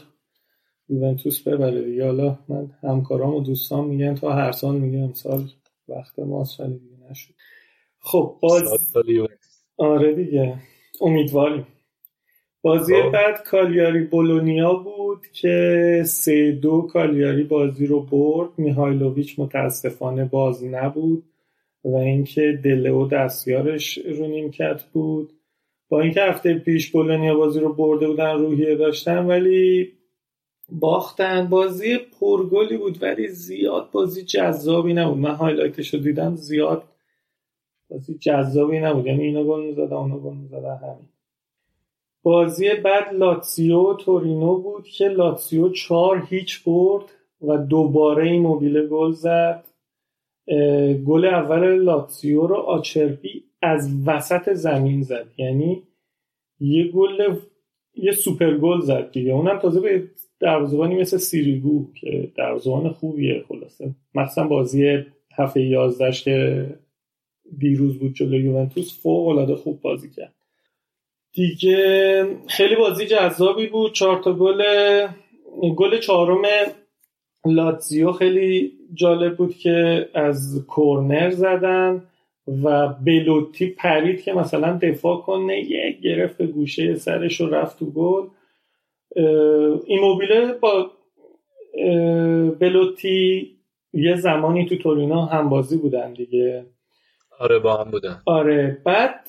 یوونتوس ببره دیگه. حالا من همکارام و دوستان میگن تا هر سال میگه امسال وقت ماست ولی دیگه نشد. خب باز آره دیگه. امیدواریم. بازی خب. بعد کالیاری بولونیا بود که سه دو کالیاری بازی رو برد. میهایلوویچ متاسفانه باز نبود و اینکه دلئو دستیارش رو نیمکت بود. با اینکه هفته پیش بولونیا بازی رو برده بودن روحیه داشتن ولی باختن. بازی پرگلی بود ولی زیاد بازی جذابی نبود. من highlight ش رو دیدم زیاد بازی جذابی نبود. یعنی اینا گل می‌زدن اونا گل می‌زدن همین. بازی بعد لاتسیو تورینو بود که لاتسیو چهار هیچ برد و دوباره ایموبیله گل زد. گل اول لاتسیو رو آچربی از وسط زمین زد. یعنی یه گل یه سوپر گل زد دیگه. اونم تازه به دروازه‌بانی مثل سیریگو که دروازه‌بان خوبیه خلاصه. مثلا بازی هفته 11 که دیروز بود جلوی یوونتوس فوق العاده خوب بازی کرد. دیگه خیلی بازی جذابی بود. چهار تا گل گل چهارم لاتزیو خیلی جالب بود که از کورنر زدن. و بلوتی پرید که مثلا دفاع کنه یک گرفت به گوشه سرش و رفت تو گل. ایموبیله با بلوتی یه زمانی تو تورینا هم بازی بودن دیگه. آره با هم بودن. آره بعد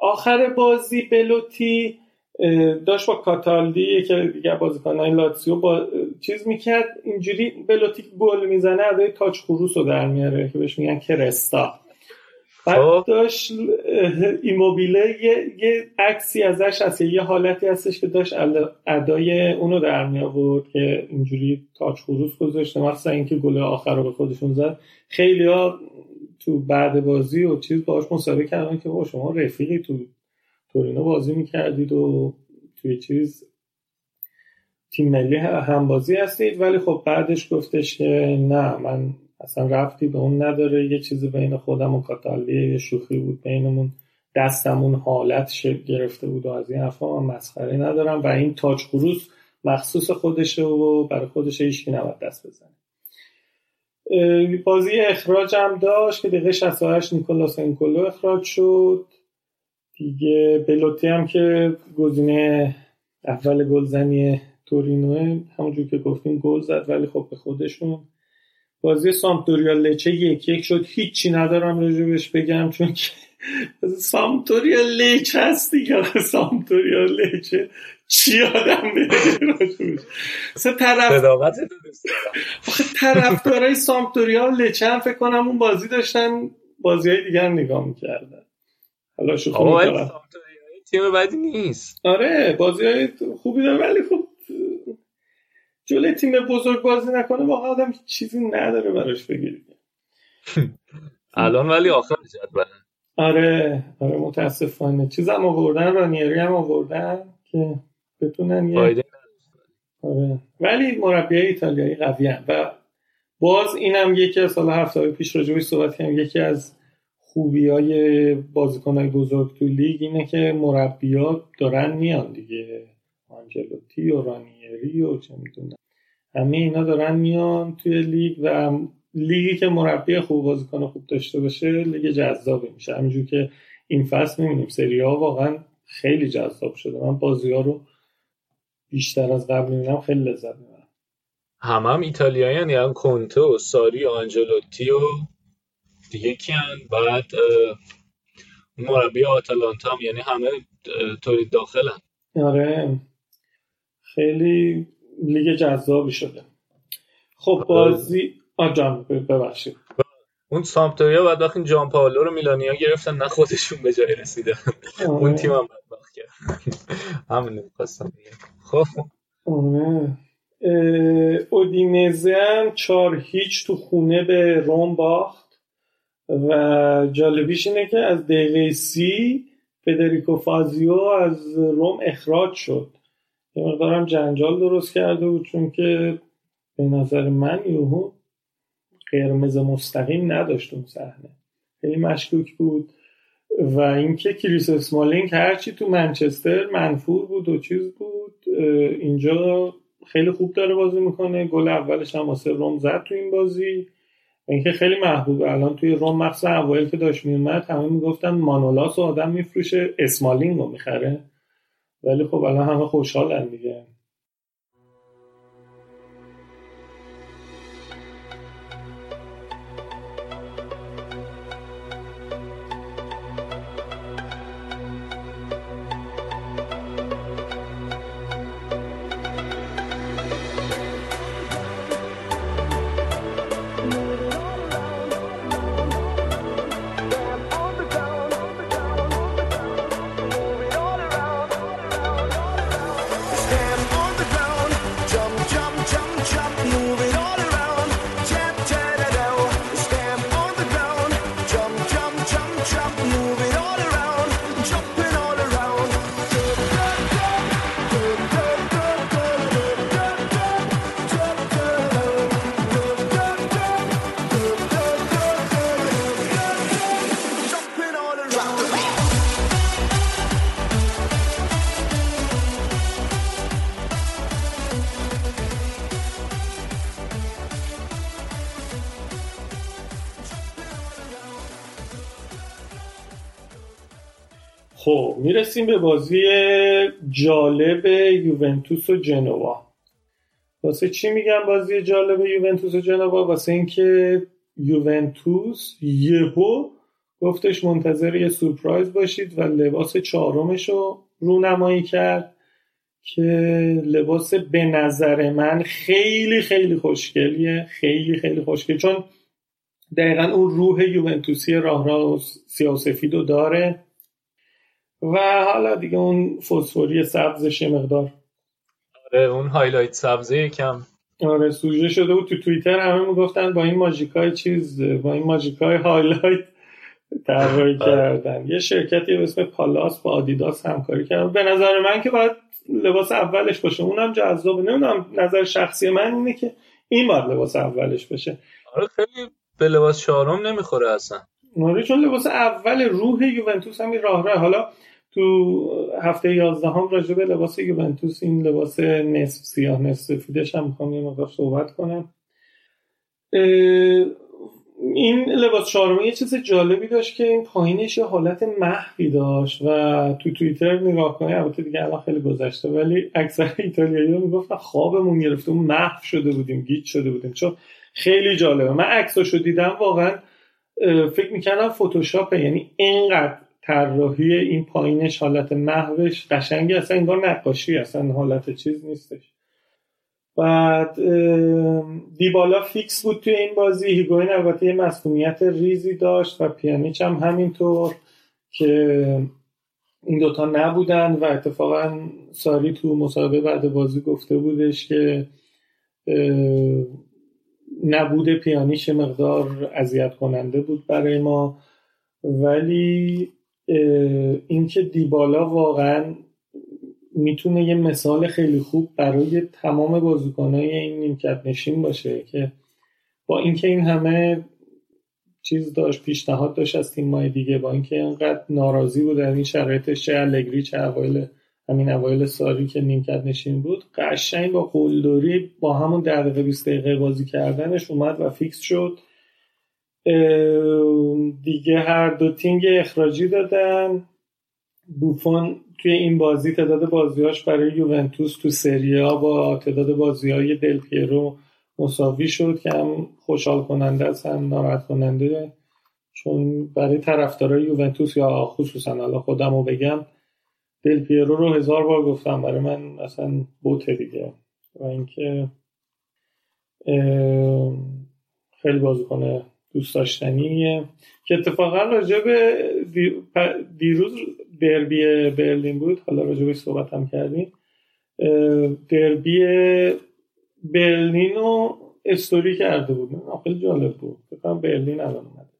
آخر بازی بلوتی داشت با کاتالدی که دیگه بازیکنان لاتسیو با چیز می‌کرد. اینجوری بلوتی گل می‌زنه ادای تاچ خروس رو در میاره که بهش میگن کرستا. بعد خب. داشت ایموبیله یه, یه عکسی ازش هست. یه حالتی هستش که داشت ادای اونو در می آورد که اینجوری تاچ خروس گذاشته مثلا اینکه گل آخر رو به خودشون زد. خیلی ها تو بعد بازی و چیز باهاش مصاحبه کردن که با شما رفیقی تو تورینو بازی می‌کردید و توی چیز تیم ملی هم بازی هستید. ولی خب بعدش گفتش که نه من اصلا رفتی به اون نداره. یه چیزی بین خودم و کاتالیه یه شوخی بود بینمون. دستمون حالت شکل گرفته بود و از این حرفا من مسخره ندارم و این تاج خروس مخصوص خودشه و برای خودش هیچکی نباید دست بزنه. بازی اخراج هم داشت که دقیقه 68 نیکولاس انکولو اخراج شد. دیگه بلوتی هم که گزینه اول گلزنی تورینوه همونجور که گفتیم گل زد ولی خب به خودشون بازی سامپدوریا لچه یک یک شد. هیچی ندارم راجبش بگم چون که سامپدوریا لچه هست دیگه. سامپدوریا لچه چی آدم اصلا طرف طرفدارای سامپدوریا لچه هم فکر کنم اون بازی داشتن بازی های دیگر نگاه می‌کردن. حالا شوخی تیم بدی نیست. آره بازی های خوبی داره ولی خب جلوی تیم بزرگ بازی نکنه واقعا آدم چیزی نداره براش بگیرید الان ولی آخر جدول. آره آره متاسفانه. چیزم آوردن رانیری هم آوردن که بتونن یه آره. ولی مربی ایتالیایی قوی هم. و باز اینم یکی از سال هفته های پیش راجبش صحبت کردم یکی از خوبی های بازیکن های بزرگ تو لیگ اینه که مربی ها دارن میان دیگه. آنجلوتی و رانیری و چه می‌دونم. همه اینا دارن میان توی لیگ و لیگی که مربی خوب بازیکن خوب داشته باشه لیگ جذابی میشه. همینجور که این فصل می‌بینیم سری ها واقعا خیلی جذاب شده. من بازی ها رو بیشتر از قبل می‌بینم خیلی لذت می‌برم. هم هم ایتالیایی یعنی کنته و ساری و آنجلوتی و دیگه کیان بعد مربی آتالانتا هم یعنی همه تولید داخلن آره. خیلی لیگ جذابی شده. خب بازی آ جان ببخشید. اون سامپدوریا بعد وقتی جان پائولو رو میلانیا گرفتن نه خودشون به جای رسیدن. اون تیم هم بدبخت کرد. همین می‌خواستم خب. آره. اودینزه هم چهار هیچ تو خونه به روم باخت. و جالبیش اینه که از دقیقه سی فدریکو فازیو از روم اخراج شد. یه مقدارم جنجال درست کرده بود چون که به نظر من یوهو قرمز مستقیم نداشت اون صحنه. خیلی مشکوک بود. و اینکه کریس اسمالینگ هرچی تو منچستر منفور بود و چیز بود اینجا خیلی خوب داره بازی می‌کنه. گل اولش هم واسه روم زد تو این بازی. اینکه خیلی محبوبه الان توی روم مخصوصا اوایل که داشت میومد همه می‌گفتن مانولاس و آدم میفروشه اسمالینگ رو می‌خره. ولی خب الان همه خوشحالن دیگه. می‌رسیم به بازی جالب یوونتوس و جنوا. واسه چی میگم بازی جالب یوونتوس و جنوا؟ واسه اینکه یوونتوس یهو گفتش منتظر یه سورپرایز باشید و لباس چهارمش رو رونمایی کرد که لباس به نظر من خیلی خیلی خوشگلیه خیلی خیلی خوشگل. چون دقیقا اون روح یوونتوسی راه راه و سیاه و سفید رو داره. و حالا دیگه اون فسفوری سبزش یه مقدار. آره اون highlight سبزه یکم. آره سوژه شده بود تو توییتر همه می‌گفتن با این ماژیکای چیز با این ماژیکای highlight طراحی کردن. یه شرکتی به اسم پالاس با آدیداس همکاری کردن. به نظر من که باید لباس اولش باشه. اونم جذابه نمی‌دونم نظر شخصی من اینه که این باید لباس اولش باشه. آره خیلی به لباس چهارم نمی‌خوره اصلا. آره چون لباس اول روح یوونتوس هم این راه راه. حالا تو هفته 11 هم راجع به لباس یوونتوس این لباس نصف سیاه نصف سفیدش هم می‌خوام یه مقدار صحبت کنم. این لباس چهارمی یه چیز جالبی داشت که این پایینش یه حالت محوی داشت و تو توییتر نگاه کنی البته دیگه الان خیلی گذشته ولی اکثر ایتالیایی ها می‌گفتن خوابمون گرفته اون محو شده بودیم گیج شده بودیم. چون خیلی جالبه. من عکساشو دیدم واقعا فکر می‌کردم فتوشاپه یعنی اینقدر طراحی این پایینش حالت محوش قشنگی اصلا انگار نقاشی اصلا حالت چیز نیستش. بعد دیبالا فیکس بود توی این بازی. هیگوین البته یه مسئولیت ریزی داشت و پیانیچ هم همینطور که این دوتا نبودن و اتفاقا ساری تو مصاحبه بعد بازی گفته بودش که نبود پیانیش مقدار اذیت کننده بود برای ما. ولی اینکه دیبالا واقعا می‌تونه یه مثال خیلی خوب برای تمام بازیکنهای این نیمکت نشین باشه که با اینکه این همه چیز داشت پیشنهاد داشت از تیم‌های دیگه با اینکه اینقدر ناراضی بود این شرایطش چه الگری چه اوایل همین اوایل ساری که نیمکت نشین بود قشنگ با قلدری با همون دقیقه 20 دقیقه بازی کردنش اومد و فیکس شد. دیگه هر دو تیم اخراجی دادن. بوفون توی این بازی تعداد بازیاش برای یوونتوس تو سریا با تعداد بازی های دل پیرو مساوی شد که هم خوشحال کننده است هم ناراحت کننده. چون برای طرفدارای یوونتوس یا خصوصا حالا خودم رو بگم دل پیرو رو هزار بار گفتم برای من اصلا بوته دیگه. و اینکه خیلی بازیکن دوست داشتنیه که اتفاقا راجع به دیروز دربی برلین بود. حالا راجع به صحبت هم کردیم دربی برلین رو استوری کرده بود. خیلی جالب بود. فکر کنم برلین الان اومده.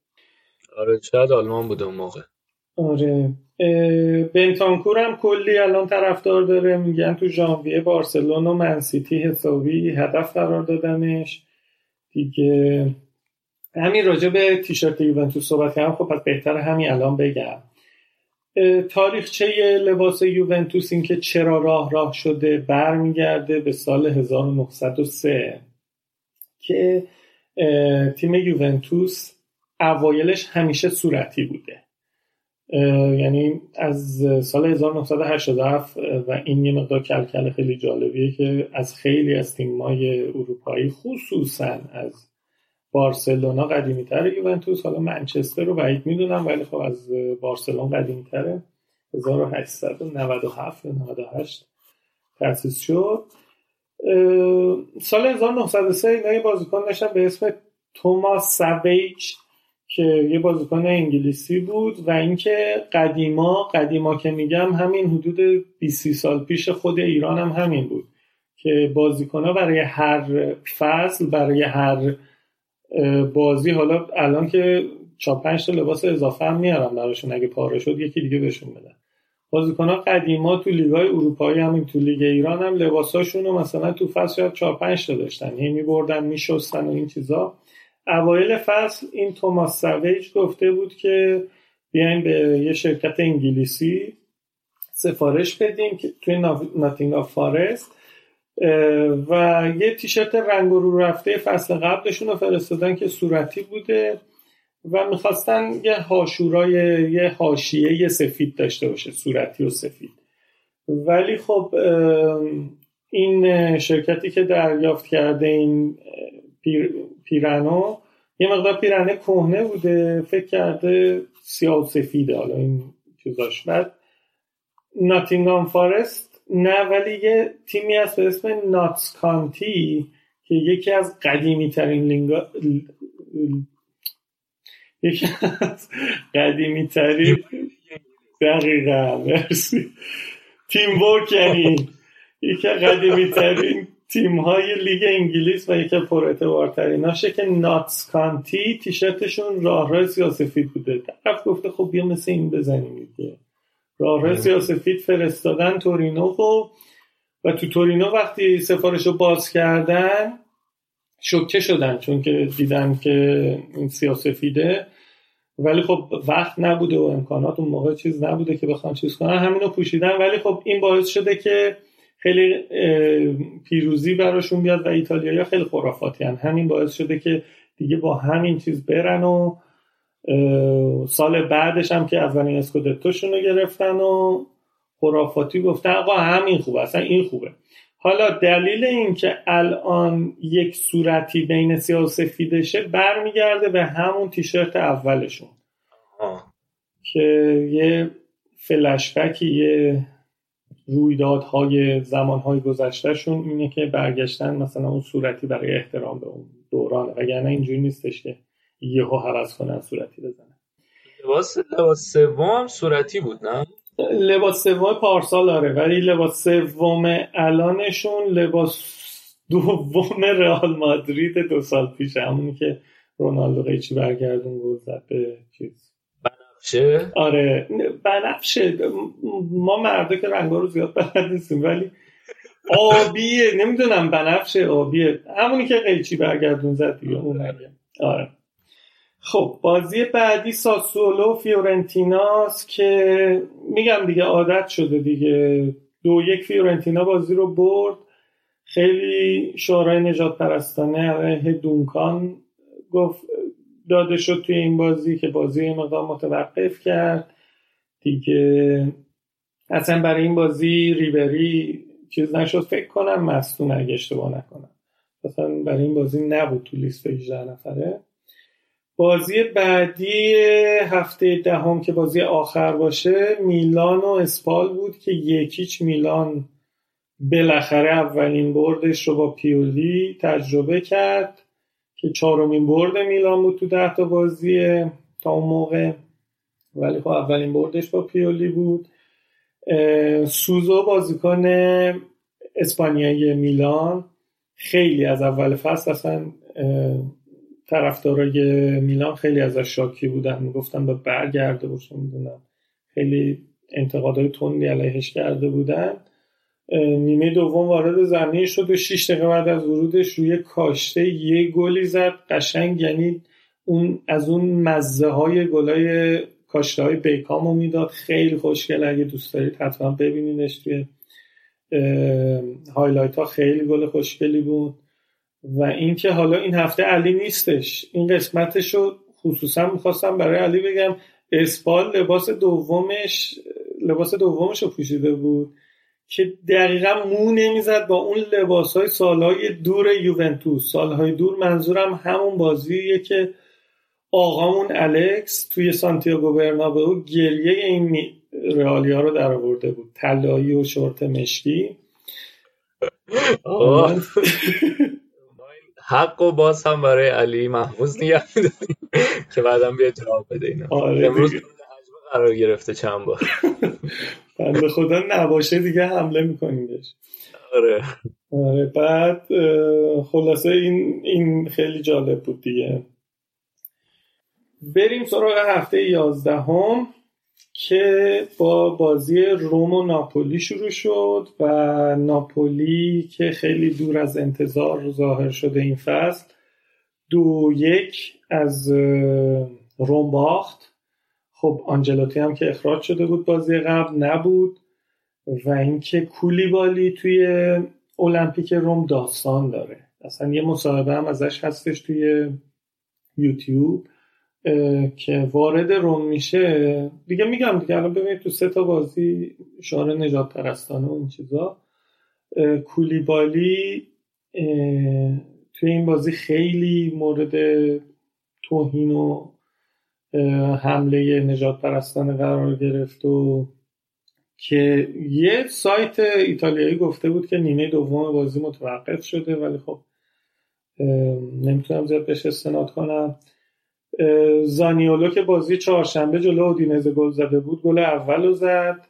آره شاید آلمان بود اون موقع. آره. بنتانکور هم کلی الان طرفدار داره. میگن تو ژانویه بارسلون و منسیتی حسابی هدف قرار دادنش. دیگه همین راجع به تیشرت یوونتوس صحبت کردم. خب پس بهتر همین الان بگم. تاریخچه لباس یوونتوس؟ این که چرا راه راه شده برمیگرده به سال 1903 که تیم یوونتوس اوایلش همیشه صورتی بوده. یعنی از سال 1987 و این یه مقدار کلکل خیلی جالبیه که از خیلی از تیم‌های اروپایی خصوصا از بارسلونا قدیمی تره یوونتوس حالا منچستر رو بعید می‌دونم ولی خب از بارسلون قدیمی تره 1897 یا 98 تأسیس شد. سال 1903 اینا یه بازیکن داشتن به اسم توماس سویج که یه بازیکن انگلیسی بود و اینکه قدیما قدیما که میگم همین حدود 20 سال پیش خود ایران هم همین بود که بازیکن برای هر فصل برای هر بازی حالا الان که چهار پنج تا لباس اضافه هم میارم براشون اگه پاره شد یکی دیگه بهشون بدن بازیکن ها قدیما تو لیگای اروپایی همین تو لیگ ایران هم لباساشون رو مثلا تو فصل شاید چهار پنج تا داشتن. هی میبردن میشستن و این چیزا. اوایل فصل این توماس سویج گفته بود که بیاین به یه شرکت انگلیسی سفارش بدیم که توی ناتینگا فارست و یه تیشرت رنگ رو رفته فصل قبلشون رو فرستادن که صورتی بوده و می‌خواستن یه هاشورای یه حاشیه سفید داشته باشه صورتی و سفید. ولی خب این شرکتی که دریافت کرده این پیر، پیرنو یه مقدار پیرنه کهنه بوده فکر کرده سیاه و سفیده حالا این چیزاش. بعد ناتینگام فارست نه ولی یه تیمی هست به اسم ناتس کانتی که یکی از قدیمی ترین لینگا یکی از قدیمی ترین دقیقا مرسی. تیم ورک یعنی یکی قدیمی ترین تیم های لیگ انگلیس و یکی پر اعتبارتریناشه که ناتس کانتی تیشرتشون راه سیاسفید بوده. طرف گفته خب بیا مثل این بزنیم دیگه. راه سیاسفید فرستادن تورینو و و تو تورینو وقتی سفارش رو باز کردن شوکه شدن چون که دیدن که این سیاسفیده. ولی خب وقت نبوده و امکانات اون موقع چیز نبوده که بخوان چیز کنن. همینو پوشیدن. ولی خب این باعث شده که خیلی پیروزی براشون بیاد و ایتالیایی خیلی خرافاتی هن. همین باعث شده که دیگه با همین چیز برن و سال بعدش هم که اولین اسکودتوشون رو گرفتن و خرافاتی گفتن آقا همین خوبه اصلا این خوبه حالا دلیل این که الان یک صورتی بین سیاه و سفیدشه برمیگرده به همون تیشرت اولشون آه. که یه فلشبکی یه رویدادهای زمانهای گذشتهشون اینه که برگشتن مثلا اون صورتی برای احترام به اون دوران وگرنه اینجوری نیستش که یهو حوض کنن صورتی بزنن. لباس لباس سوم صورتی بود نه؟ لباس سوم پارسال داره ولی لباس سوم الانشون لباس دوم رئال مادرید دو سال پیش همونی که رونالدو قیچی برگردون گل زد به چیز. چه آره بنفشه. ما مردا که رنگا رو زیاد بلد نیستیم ولی آبیه نمی‌دونم بنفشه آبیه. همونی که قیچی برگردون زد دیگه اون. آره. خب بازی بعدی ساسولو فیورنتیناست که میگم دیگه عادت شده دیگه. دو یک فیورنتینا بازی رو برد. خیلی شورای نجات پرستانه علیه دونکان گفت داده شد توی این بازی که بازی مقدار متوقف کرد. دیگه اصلا برای این بازی ریبری چیز نشد. فکر کنم مستون اگه اشتباه نکنم. اصلا برای این بازی نبود تو لیست 18 نفره. بازی بعدی هفته دهم که بازی آخر باشه میلان و اسپال بود که یکیچ میلان بالاخره اولین بردش رو با پیولی تجربه کرد که چهارمین برد میلان بود تو ده تا بازی تا اون موقع. ولی خب اولین بردش با پیولی بود. سوزو بازیکن اسپانیایی میلان خیلی از اول فصل اصلا طرفدارای میلان خیلی ازش شاکی بودن. می‌گفتن به برگرده باشه می‌دونم خیلی انتقادهای تندی علیهش کرده بودن. نیمه دوم وارد زمین شد و 6 دقیقه بعد از ورودش روی کاشته یه گلی زد. قشنگ یعنی اون از اون مزه های گلای کاشته های بیکامو می‌داد. خیلی خوشگل. اگه دوست دارید حتما ببینینش توی highlight ها خیلی گل خوشگلی بود. و اینکه حالا این هفته علی نیستش. این قسمتش رو خصوصا می‌خواستم برای علی بگم اسپال لباس دومش لباس دومش رو پوشیده بود که دقیقا مو نمی‌زد با اون لباس های سالهای دور یوونتوس. سالهای دور منظورم همون بازیه که آقامون الکس توی سانتیاگو برنابئو گریه این رئالیا رو در آورده بود. طلایی و شورت مشکی. حق و باز هم برای علی محفوظ نگه که بعدم بیا جواب بده اینا. آره امروز. قرار گرفته چند بار. بنده خدا نباشه دیگه حمله می‌کنیم بهش. آره. آره بعد خلاصه این این خیلی جالب بود دیگه. بریم سراغ هفته یازدهم. که با بازی روم و ناپولی شروع شد و ناپولی که خیلی دور از انتظار ظاهر شده این فصل دو یک از روم باخت. خب آنجلوتی هم که اخراج شده بود بازی قبل نبود و اینکه کولیبالی توی المپیک روم داستان داره. اصلا یه مصاحبه هم ازش هستش توی یوتیوب. که وارد روم میشه. دیگه میگم دیگه الان ببینید تو سه تا بازی شعار نجات پرستانه و این چیزا. کولیبالی توی این بازی خیلی مورد توهین و حمله نجات پرستانه قرار گرفت و که یه سایت ایتالیایی گفته بود که نیمه دوم بازی متوقف شده ولی خب نمی‌تونم زیاد بهش استناد کنم. زانیولو که بازی چهارشنبه جلو اودینزه گل زده بود گل اول رو زد.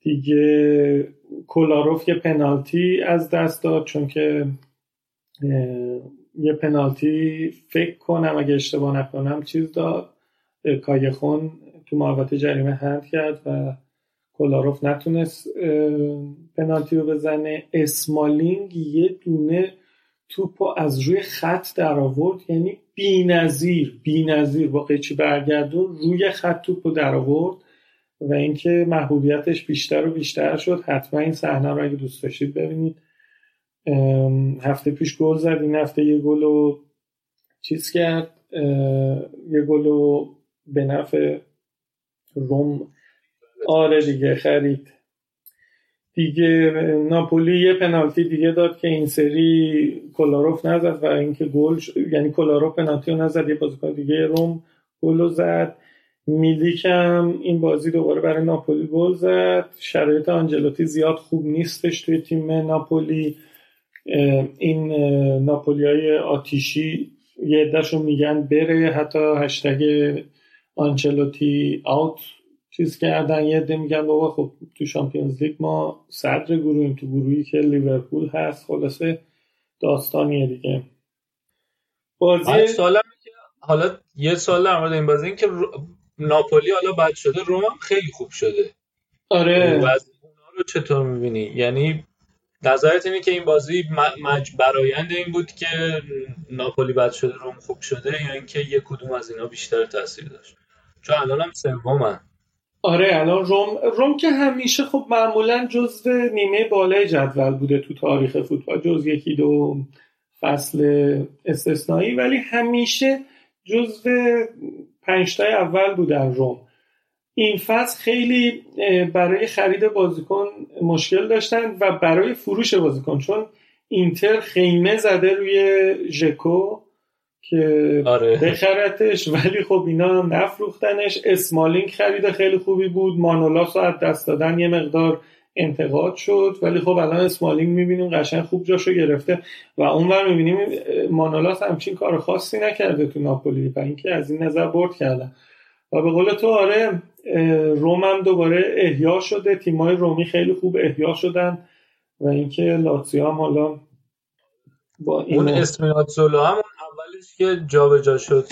دیگه کولاروف یه پنالتی از دست داد چون که یه پنالتی فکر کنم اگه اشتباه نکنم چیز داد. کایخون تو محوطه جریمه هند کرد و کولاروف نتونست پنالتی رو بزنه. اسمالینگ یه دونه توپ از روی خط در آورد یعنی بی‌نظیر بی‌نظیر با قیچی برگردون روی خط توپ رو در آورد و اینکه محبوبیتش بیشتر و بیشتر شد. حتما این صحنه رو اگه دوست داشتید ببینید. هفته پیش گل زد این هفته یه گل رو چیز کرد. یه گل رو به نفع روم آره دیگه خرید. دیگه ناپولی یه پنالتی دیگه داد که این سری کلاروف نزد و اینکه گل ش- یعنی کلاروف پنالتی رو نزد یه بازیکن دیگه روم گل زد. میلیک هم این بازی دوباره برای ناپولی گل زد. شرایط آنجلوتی زیاد خوب نیستش توی تیم ناپولی. این ناپولی های آتیشی یه عدهشون میگن بره حتی هشتگ آنچلوتی آوت چیز کردن یه عده میگن بابا خب تو شامپیونز لیگ ما صدر گروهیم تو گروهی که لیورپول هست خلاصه داستانیه دیگه. بازی که حالا یه سوال در مورد این بازی این که رو- ناپولی حالا بد شده روم هم خیلی خوب شده. آره. اونا رو چطور می‌بینی؟ یعنی نظرت اینه که این بازی مج برایند این بود که ناپولی بد شده روم خوب شده یا اینکه یک کدوم از اینا بیشتر تاثیر داشت؟ چون الان هم سومن. آره الان روم روم که همیشه خب معمولا جزو نیمه بالای جدول بوده تو تاریخ فوتبال جز یکی دو فصل استثنایی ولی همیشه جزو پنجتای اول بودن روم این فصل خیلی برای خرید بازیکن مشکل داشتن و برای فروش بازیکن چون اینتر خیمه زده روی ژکو. که آره. بخرتش ولی خب اینا نفروختنش. اسمالینگ خرید خیلی خوبی بود. مانولاس رو از دست دادن یه مقدار انتقاد شد. ولی خب الان اسمالینگ می‌بینیم قشنگ خوب جاشو گرفته. و اونور می‌بینیم مانولاس همچین کار خاصی نکرده تو ناپولی. و اینکه از این نظر برد کردن. و به قول تو آره روم هم دوباره احیا شده. تیمای رومی خیلی خوب احیا شدن. و اینکه لاتزیو هم حالا با اون این اسمیناتزولا هم اولش که جابجا شد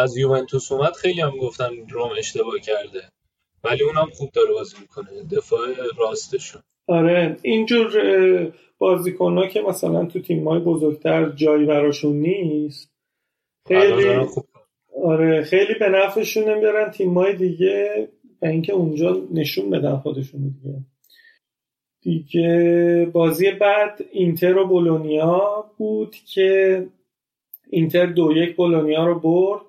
از یوونتوس اومد خیلی هم گفتن روم اشتباه کرده. ولی اونم خوب داره بازی می‌کنه دفاع راستشون. آره اینجور بازیکن ها که مثلا تو تیم های بزرگتر جایی براشون نیست خیلی خوب آره خیلی به نفعشونه برن تیم های دیگه و اینکه اونجا نشون بدن خودشون دیگه. دیگه بازی بعد اینتر و بولونیا بود که اینتر دو یک بولونیا رو برد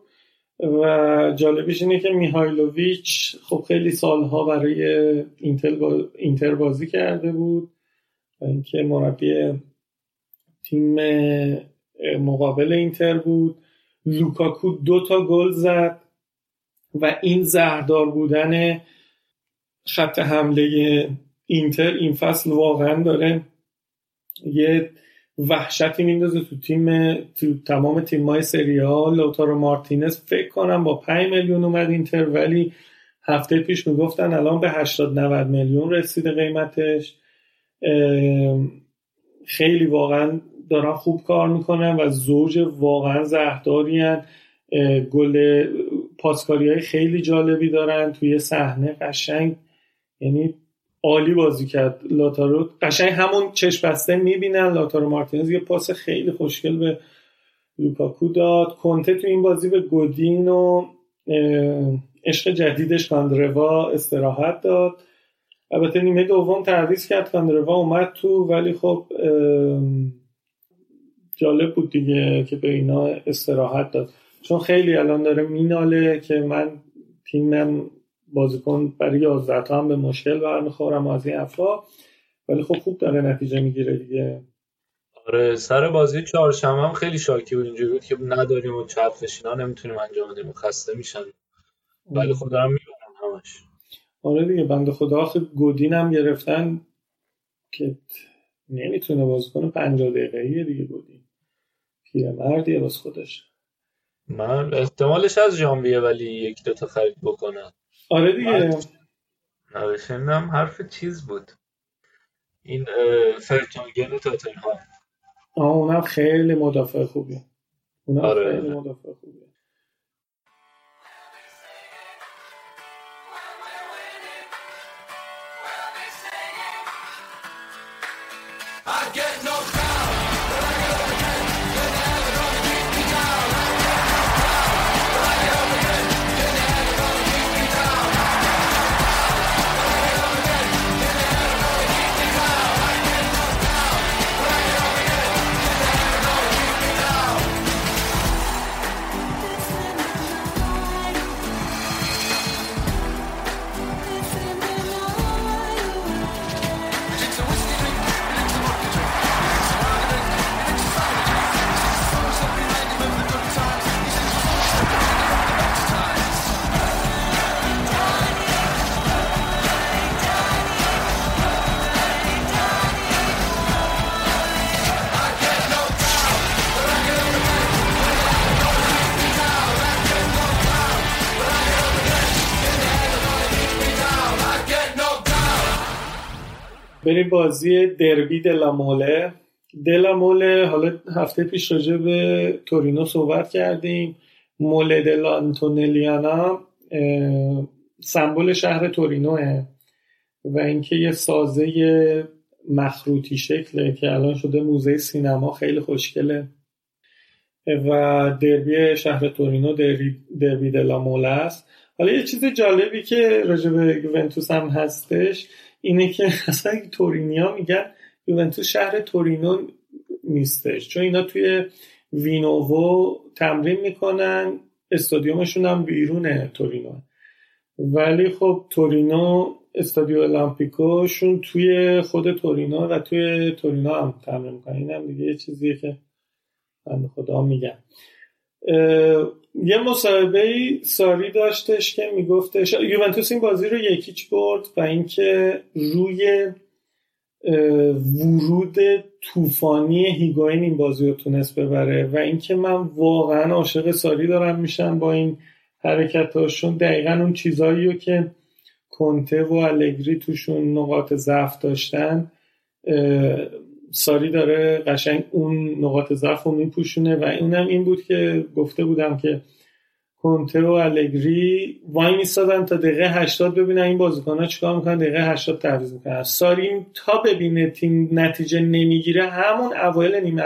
و جالبیش اینه که میهایلوویچ خب خیلی سالها برای اینتر. اینتر بازی کرده بود اینکه مربی تیم مقابل اینتر بود لوکاکو دو تا گل زد و این زهردار بودن خط حمله اینتر این فصل واقعا داره یه وحشتی میندازه تو تیم تو تمام تیم‌های سری آ لوتارو مارتینز فکر کنم با 5 میلیون اومد اینتر ولی هفته پیش می‌گفتن الان به 80 90 میلیون رسیده قیمتش. خیلی واقعا دارن خوب کار می‌کنن و زوج واقعا زهرداری گل پاسکاری های خیلی جالبی دارن. توی صحنه قشنگ یعنی عالی بازی کرد لاتارو. قشنگ همون چشم بسته می‌بینن. لاتارو مارتینز یه پاس خیلی خوشگل به لوکاکو داد. کنته تو این بازی به گودین و عشق جدیدش کاندروا استراحت داد. البته نیمه دوم تعویض کرد. کاندروا اومد تو ولی خب جالب بود دیگه که به اینا استراحت داد. چون خیلی الان داره میناله که من تیمم بازیکن برای 11 تا هم به مشکل برمیخورم از این افرا ولی خب خوب داره نتیجه می‌گیره دیگه. آره سر بازی چهارشنبه هم خیلی شاکی بود اینجوری بود که نداریم و چرخشینا نمی‌تونیم انجام بدیم خسته میشن. ولی خب دارم می‌بینم همش. آره دیگه بنده خدا آخه گودین هم گرفتن که نمی‌تونه بازیکن 50 دقیقه‌ایه دیگه گودین. پیرمردیه باز خودش. من احتمالش از ژانویه ولی یک دو تا خرید بکنن آره دیگه. نوشتم حرف چیز بود. این فرتونگن تاتنهام آه اونم خیلی مدافع خوبیه. اونم آره. خیلی مدافع خوبیه. بریم بازی دربی دلاموله دلاموله حالا هفته پیش راجع به تورینو صحبت کردیم. موله دل سمبل شهر تورینوه و اینکه یه سازه مخروطی شکله که الان شده موزه سینما خیلی خوشگله. و دربی شهر تورینو دربی, دربی دلاموله است. حالا یه چیز جالبی که راجع به یوونتوس هم هستش اینه که اصلا تورینیا میگن یوونتوس شهر تورینو نیستش. چون اینا توی وینوو تمرین می‌کنن استادیومشون هم بیرون تورینو. ولی خب تورینو استادیو المپیکوشون توی خود تورینو و توی تورینو هم تمرین می‌کنن. این هم دیگه یه چیزیه که من خدا میگم. یه مصاحبه ساری داشتش که میگفتش یوونتوس این بازی رو یکیچ برد و اینکه روی ورود طوفانی هیگوین این بازی رو تونست ببره و اینکه من واقعا عاشق ساری دارم میشم با این حرکتاشون دقیقا اون چیزهایی رو که کنته و الگری توشون نقاط ضعف داشتن ساری داره قشنگ اون نقاط ضعف رو میپوشونه و اونم این بود که گفته بودم که کنته و الگری وای میستادن تا دقیقه 80 ببینن این بازیکن ها چیکار می‌کنن دقیقه 80 تعویض می‌کنن. ساری تا ببینه تیم نتیجه نمی‌گیره همون اوایل نیمه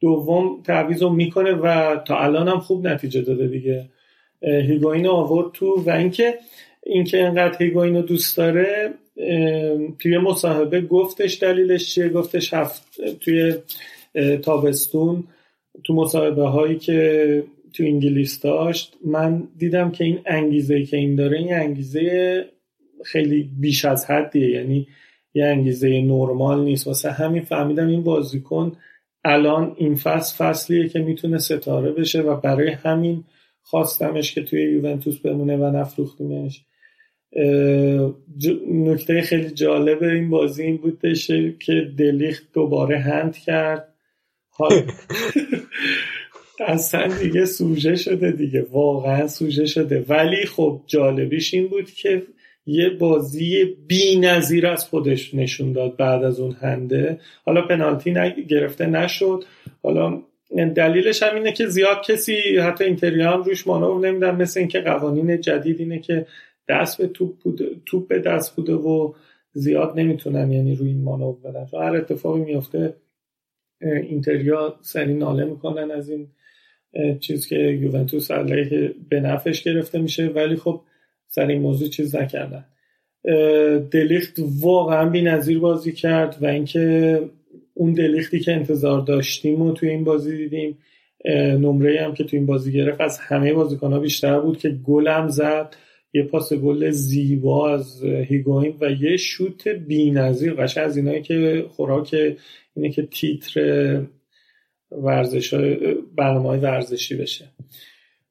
دوم تعویض رو می‌کنه و تا الان هم خوب نتیجه داده دیگه. هیگوین آورد تو و اینکه اینکه اینقدر هیگوین رو دوست داره توی مصاحبه گفتش دلیلش چیه؟ گفتش هفت توی تابستون تو مصاحبه هایی که تو انگلیس داشت. من دیدم که این انگیزه که این داره این انگیزه خیلی بیش از حدیه. یعنی یه انگیزه نرمال نیست. واسه همین فهمیدم این بازیکن الان این فصل فصلیه که می‌تونه ستاره بشه و برای همین خواستمش که توی یوونتوس بمونه و نفروختیمش. نکته خیلی جالب این بازی این بودش که دلیخت دوباره هند کرد. حال اصلا دیگه سوژه شده دیگه واقعا سوژه شده. ولی خب جالبیش این بود که یه بازی بی نظیر از خودش نشون داد بعد از اون هنده. حالا پنالتی گرفته نشد. حالا دلیلش هم اینه که زیاد کسی حتی اینتریا هم روش مانور نمیدن مثل اینکه قوانین جدید اینه که دست به توپ بوده توپ به دست بوده و زیاد نمی‌تونن یعنی روی این مانور بدن. چون هر اتفاقی میفته اینتریا سری ناله می‌کنن از این چیز که یوونتوس علیه به نفعش گرفته میشه. ولی خب سر این موضوع چیز نکردن. دلیخت واقعا بی نظیر بازی کرد و اینکه اون دلیختی که انتظار داشتیم و توی این بازی دیدیم نمره هم که توی این بازی گرفت از همه بازیکن ها بیشتر بود که گلم زد. یه پاس گل زیبا از هیگوین و یه شوت بی نظیر قشنگ از اینایی که خوراک اینه که تیتر ورزش برنامه های ورزشی بشه.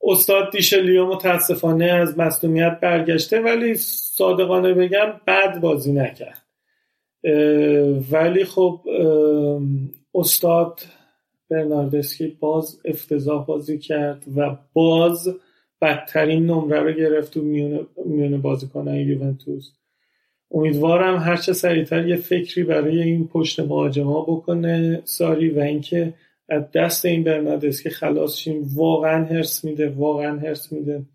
استاد دیشلیو متاسفانه از مصدومیت برگشته ولی صادقانه بگم بد بازی نکرد. ولی خب استاد برناردسکی باز افتضاح بازی کرد و باز بدترین نمره رو گرفت تو میون, میون بازیکنان یوونتوس. امیدوارم هرچه سریعتر یه فکری برای این پشت مهاجما بکنه ساری و اینکه از دست این برناردسکی خلاص شیم واقعا هرس میده واقعا هرس میده.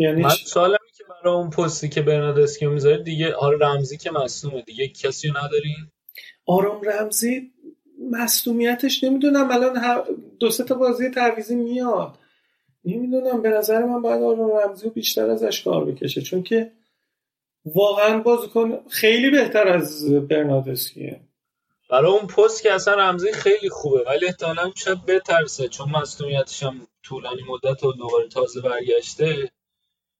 من سوالم اینه که برای اون پستی که برناردسکیو می‌ذاره دیگه آره رمزی که مصدومه دیگه کسی نداری؟ آرام رمزی مصدومیتش نمی‌دونم. الان هر- دو سه تا بازی تعویزی میاد. نمی‌دونم به نظر من باید آرام رمزی بیشتر ازش کار بکشه چون که واقعا بازیکن خیلی بهتر از برناردسکیه. برای اون پست که اصلا رمزی خیلی خوبه ولی احتمالا شاید بترسه چون مصدومیتش هم طولانی مدت و دوباره تازه برگشته.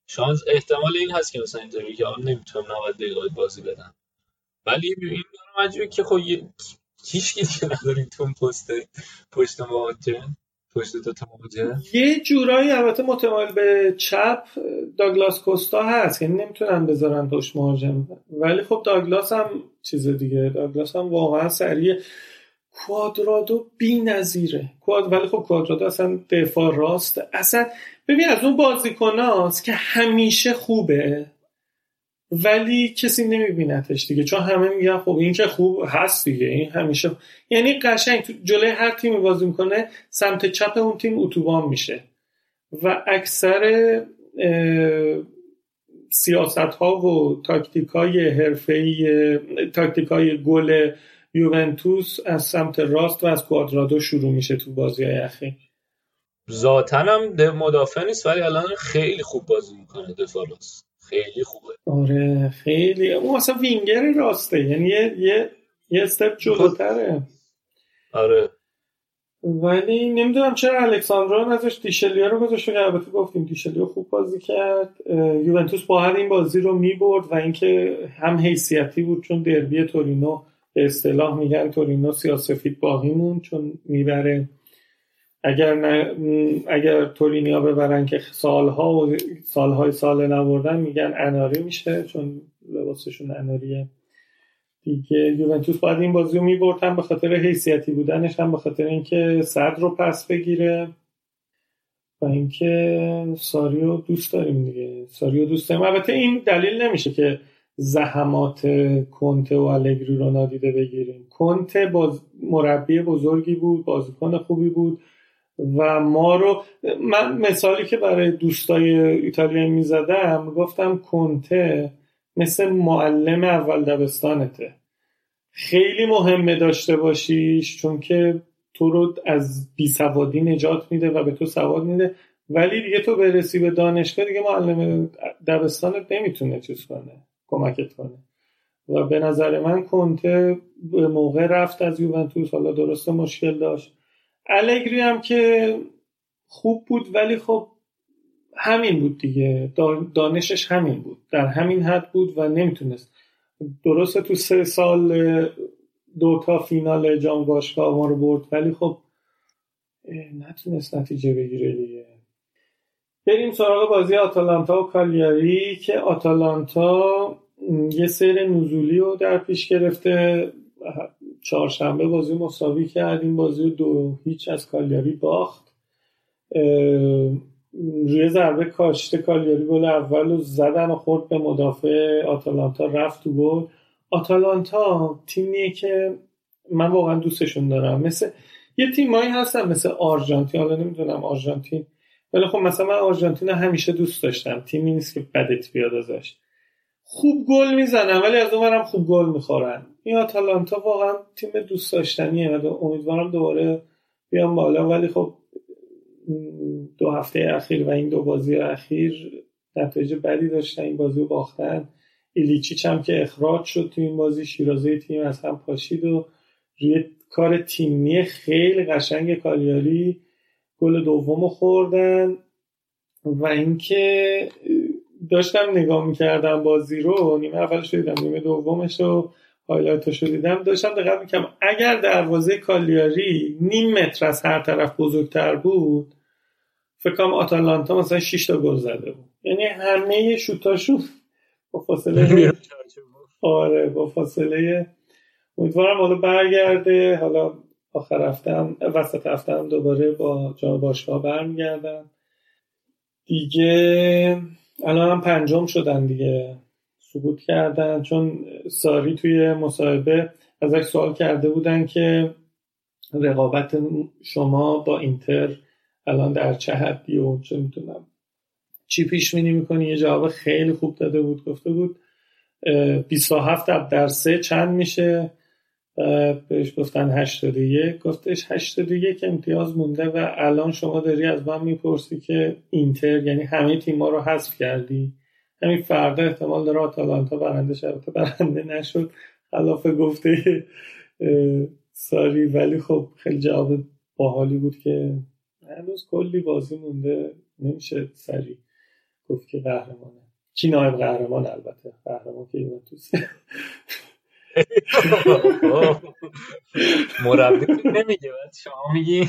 شانس احتمال این هست که مثلا اینطوری که آن نمی‌تونم 90 دقیقه بازی بدم. ولی این عجیبه که خب هیچ کی دیگه نداریم تو پست پشت مهاجم. تا مهاجم یه جورایی البته متمایل به چپ داگلاس کوستا هست یعنی نمی‌تونن بذارن پشت مهاجم. ولی خب داگلاس هم چیز دیگه داگلاس هم واقعا سریع کوادرادو بی نظیره کواد ولی خب کوادرادو اصلا دفاع راست. اصلا ببین از اون بازیکناست که همیشه خوبه. ولی کسی نمیبینتش دیگه چون همه میگن خب این که خوب هست دیگه این همیشه یعنی قشنگ تو جلوی هر تیمی بازی می‌کنه سمت چپ اون تیم اتوبان میشه و اکثر سیاست ها و تاکتیک های حرفه‌ای تاکتیک های گل یوونتوس از سمت راست و از کوادرادو شروع میشه تو بازی های اخیر. ذاتا هم مدافع نیست ولی الان خیلی خوب بازی می‌کنه دفاع راست. خیلی خوبه. آره خیلی. اون مثلا وینگر راسته. یعنی یه یه یه step جلوتره. آره. ولی نمی‌دونم چرا الکساندرو ازش دشیلیو رو گذاشت. که البته گفتیم دشیلیو خوب بازی کرد. یوونتوس باید این بازی رو می‌برد و اینکه هم حیثیتی بود چون دربی تورینو به اصطلاح میگن تورینو سیاسفید باقی موند چون می‌بره. اگر نه اگر تورینیا ببرن که سالها و سالهای سال نبردن میگن اناری میشه چون لباسشون اناریه. دیگه یوونتوس باید این بازی رو می‌برد هم به خاطر حیثیتی بودنش هم به خاطر اینکه صد رو پس بگیره و اینکه ساریو دوست داریم دیگه. ساریو دوست داریم. البته این دلیل نمیشه که زحمات کنته و الگری رو نادیده بگیریم. کنته باز مربی بزرگی بود بازیکن خوبی بود. و ما رو من مثالی که برای دوستای ایتالیایی می‌زدم گفتم کنته مثل معلم اول دبستانته. خیلی مهمه داشته باشیش چون که تو رو از بیسوادی نجات میده و به تو سواد میده. ولی دیگه تو برسی به دانشگاه دیگه معلم دبستانت نمی‌تونه چیز کنه کمکت کنه. و به نظر من کنته به موقع رفت از یوونتوس حالا درسته مشکل داشت. الگری هم که خوب بود ولی خب همین بود دیگه. دا- دانشش همین بود. در همین حد بود و نمی‌تونست. درسته تو سه سال دو تا فینال جام باشگاه ما رو برد ولی خب نتونست نتیجه بگیره دیگه. بریم سراغ بازی آتالانتا و کالیاری که آتالانتا یه سیر نزولی رو در پیش گرفته. چهارشنبه بازی مساوی کرد. این بازی دو هیچ از کالیاری باخت. روی ضربه کاشته کالیاری گل اول رو زدن و خورد به مدافع آتالانتا رفت تو گل. آتالانتا تیمیه که من واقعا دوستشون دارم. مثل یه تیمایی هستن مثل آرژانتین. حالا نمی‌دونم آرژانتین. ولی خب مثلا من آرژانتین همیشه دوست داشتم. تیمی نیست که بدت بیاد ازش. خوب گل می‌زنن ولی از اونورم خوب گل می‌خورن. این آتالانتا واقعا تیم دوست داشتنیه و امیدوارم دوباره بیام بالا. ولی خب دو هفته اخیر و این دو بازی اخیر نتایج بدی داشتن این بازی رو باختن. ایلیچیچ هم که اخراج شد تو این بازی شیرازه تیم از هم پاشید و روی کار تیمی خیلی قشنگ کالیاری گل دوم خوردن. و اینکه داشتم نگاه می‌کردم بازی رو نیمه اولش رو دیدم نیمه دومش رو highlight ش رو دیدم. داشتم دقت می‌کردم اگر دروازه کالیاری نیم متر از هر طرف بزرگتر بود فکر کنم آتالانتا مثلا 6 تا گل زده بود. یعنی همه شوتاشون با فاصله آره با فاصله. امیدوارم حالا برگرده. حالا آخر هفتم وسط هفتم دوباره با جام باشگاه برمیگردن. دیگه الان هم پنجم شدن دیگه. سقوط کردن. چون ساری توی مصاحبه ازش سوال کرده بودن که رقابت شما با اینتر الان در چه حدی و چه می‌تونم چی پیش بینی می‌کنی؟ یه جواب خیلی خوب داده بود گفته بود اه، 27 ضرب در سه چند میشه؟ بهش گفتن 81 گفتش 81 امتیاز مونده و الان شما داری از من می‌پرسی که اینتر یعنی همه تیما رو حذف کردی. همین فردا احتمال داره آتالانتا برنده البته برنده نشد. خلاف گفته ساری. ولی خب خیلی جواب باحالی بود که هنوز کلی بازی مونده. نمیشه سری گفت که قهرمانه. کی نایب قهرمان؟ البته قهرمان که یوونتوس مربی نمیگه بعد شما میگی؟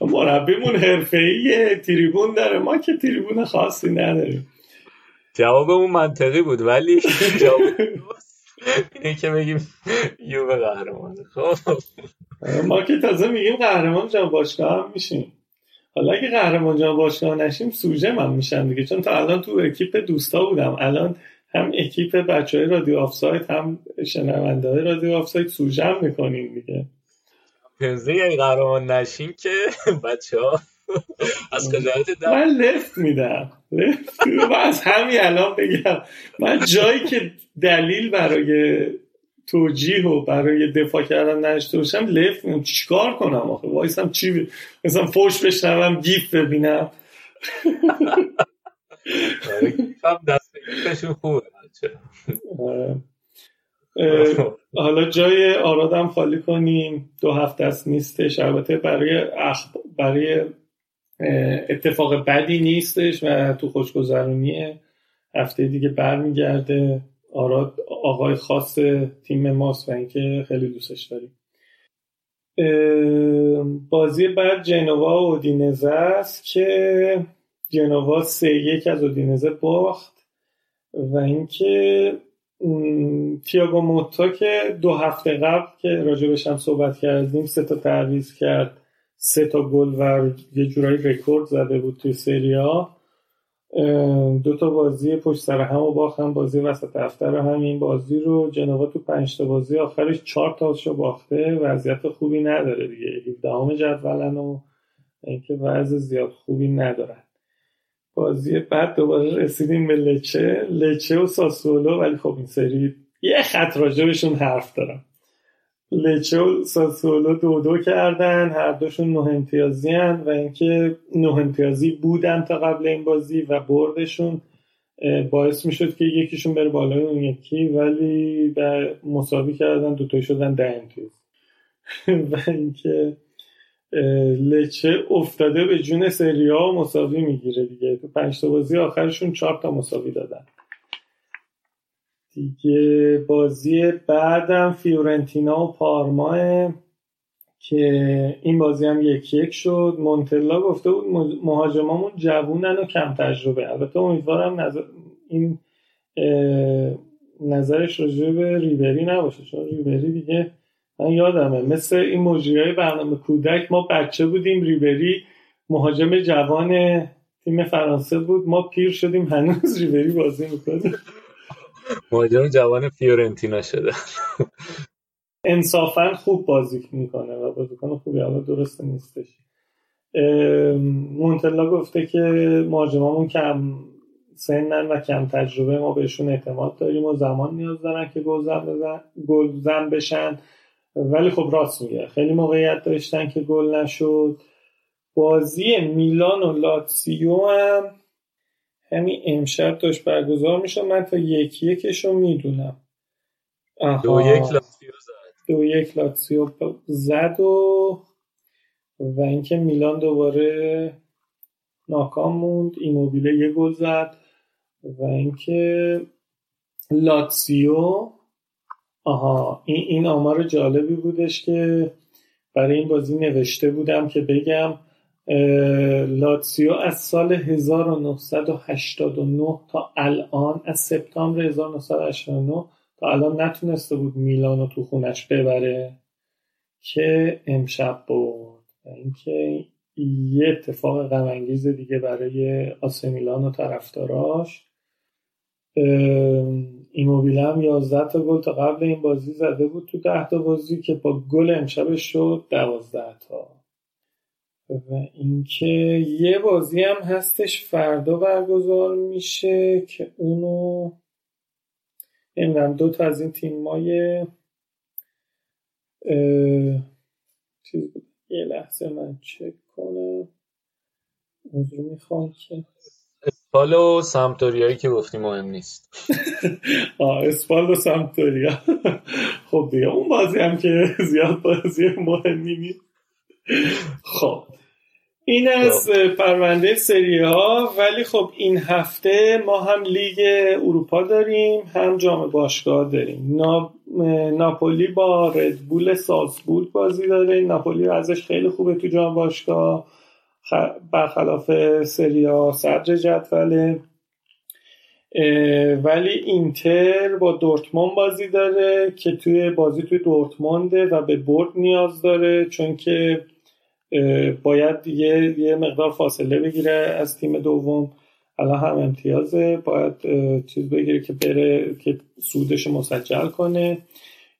مربیمون حرفه‌ایه تریبون داره. ما که تریبون خاصی نداریم. جواب اون منطقی بود ولی جواب اینه که بگیم یووه قهرمانه خب. ما که تازه میگیم قهرمان جام باشگاه هم میشیم. حالا اگه قهرمان جام باشگاه نشیم سوژه من میشم دیگه. چون تا الان تو اکیپ دوستا بودم. الان هم اکیپ بچه های رادیو آفساید هم شنونده های رادیو آفساید سوژه هم می‌کنیم دیگه. پنزه اگه قهرمان نشین که بچه ها از در من لفت میدم. لفت. و از همین الان بگم. من جایی که دلیل برای توجیه و برای دفاع کردن نداشته باشم لفت میدم. چیکار کنم آخه؟ وایسم چی. مثلا فوش بشنوم گیف ببینم. هم دست بگیرشون خوبه آره. حالا جای آرادم خالی کنیم. دو هفته است نیستش. البته برای اخ... برای اتفاق بدی نیستش و تو خوشگذرونیه. هفته دیگه برمیگرده. آراد آقای خاص تیم ماست و اینکه خیلی دوستش داریم. بازی بعد جنوا و اودینزه است که جنوا سه یک از اودینزه باخت و اینکه م، تییاگو موتا که دو هفته قبل که راجبش هم صحبت کردیم سه تا تعویض کرد سه تا گل و یه جورایی رکورد زده بود توی سریا دو تا بازی پشت سر هم و باختن بازی وسط هفته رو همین بازی رو. جنوا تو پنج تا بازی آخرش چهار تاشو باخته وضعیت خوبی نداره دیگه. 17 جدولن و اینکه وضع زیاد خوبی ندارن. بازی بعد دوباره رسیدیم به لچه. لچه و ساسولو ولی خب این سری یه خط راجبشون حرف دارم. لچه و ساسولو دو دو کردن هر دوشون نه امتیازی هن و اینکه نه امتیازی بودن تا قبل این بازی و بردشون باعث می‌شد که یکیشون بره بالای اون یکی ولی مساوی کردن دوتایی شدن ده امتیاز. و اینکه لچه افتاده به جون سریا و مساوی می‌گیره دیگه. تو پنج تا بازی آخرشون چهار تا مساوی دادن. دیگه بازی بعدم فیورنتینا و پارما که این بازی هم یک یک شد. مونتلا گفته بود مهاجمامون جوونن و کم تجربه. البته امیدوارم نظر این نظرش راجع به ریبری نباشه. چون ریبری دیگه من یادمه مثل این مجری های برنامه کودک ما بچه بودیم ریبری مهاجم جوان تیم فرانسه بود ما پیر شدیم هنوز ریبری بازی می‌کنه مهاجم جوان فیورنتینا شده. انصافا خوب بازی می‌کنه و بازیکن خوبی حالا درسته نیستش. مونتلا گفته که مهاجمامون کم سنن و کم تجربه ما بهشون اعتماد داریم و زمان نیاز دارن که گل زن بشن. ولی خب راست میگه. خیلی موقعیت داشتن که گل نشد. بازی میلان و لاتسیو هم همین امشب داشت برگزار میشه من تا یکی یکش رو می‌دونم دو یک لاتسیو زد. دو یک لاتسیو زد و و اینکه میلان دوباره ناکام موند. ایموبیله یه گل زد. و اینکه لاتسیو آها این, این آمار جالبی بودش که برای این بازی نوشته بودم که بگم لاتسیو از سال 1989 تا الان از سپتامبر 1989 تا الان نتونسته بود میلانو تو خونش ببره. که امشب بود. اینکه یه اتفاق غم دیگه برای آسه میلان و طرفداراش. ایموبیل هم 11 تا گل تا قبل این بازی زده بود تو 10 تا بازی که با گل امشبش شد 12 تا. و اینکه یه بازی هم هستش فردا برگزار میشه که اونو نمی‌دونم دو تا از این تیمای چیز بود یه لحظه من چک کنم. موضوع می‌خوام که اسپال و سمتوریایی که گفتی مهم نیست. آه اسپال و سمتوریا خب دیگه اون بازی هم که زیاد بازی مهمی نیست. خب این از پرونده سری ها ولی خب این هفته ما هم لیگ اروپا داریم هم جام باشگاه داریم. نا... ناپولی با ردبول سالزبورگ بازی داره. ناپولی ازش خیلی خوبه تو جام باشگاه. برخلاف سری ها صدر جدوله. ولی اینتر با دورتموند بازی داره که توی بازی توی دورتمونده و به برد نیاز داره چون که باید یه, یه مقدار فاصله بگیره از تیم دوم. الان هم امتیازه باید چیز بگیره که بره که صعودش مسجل کنه.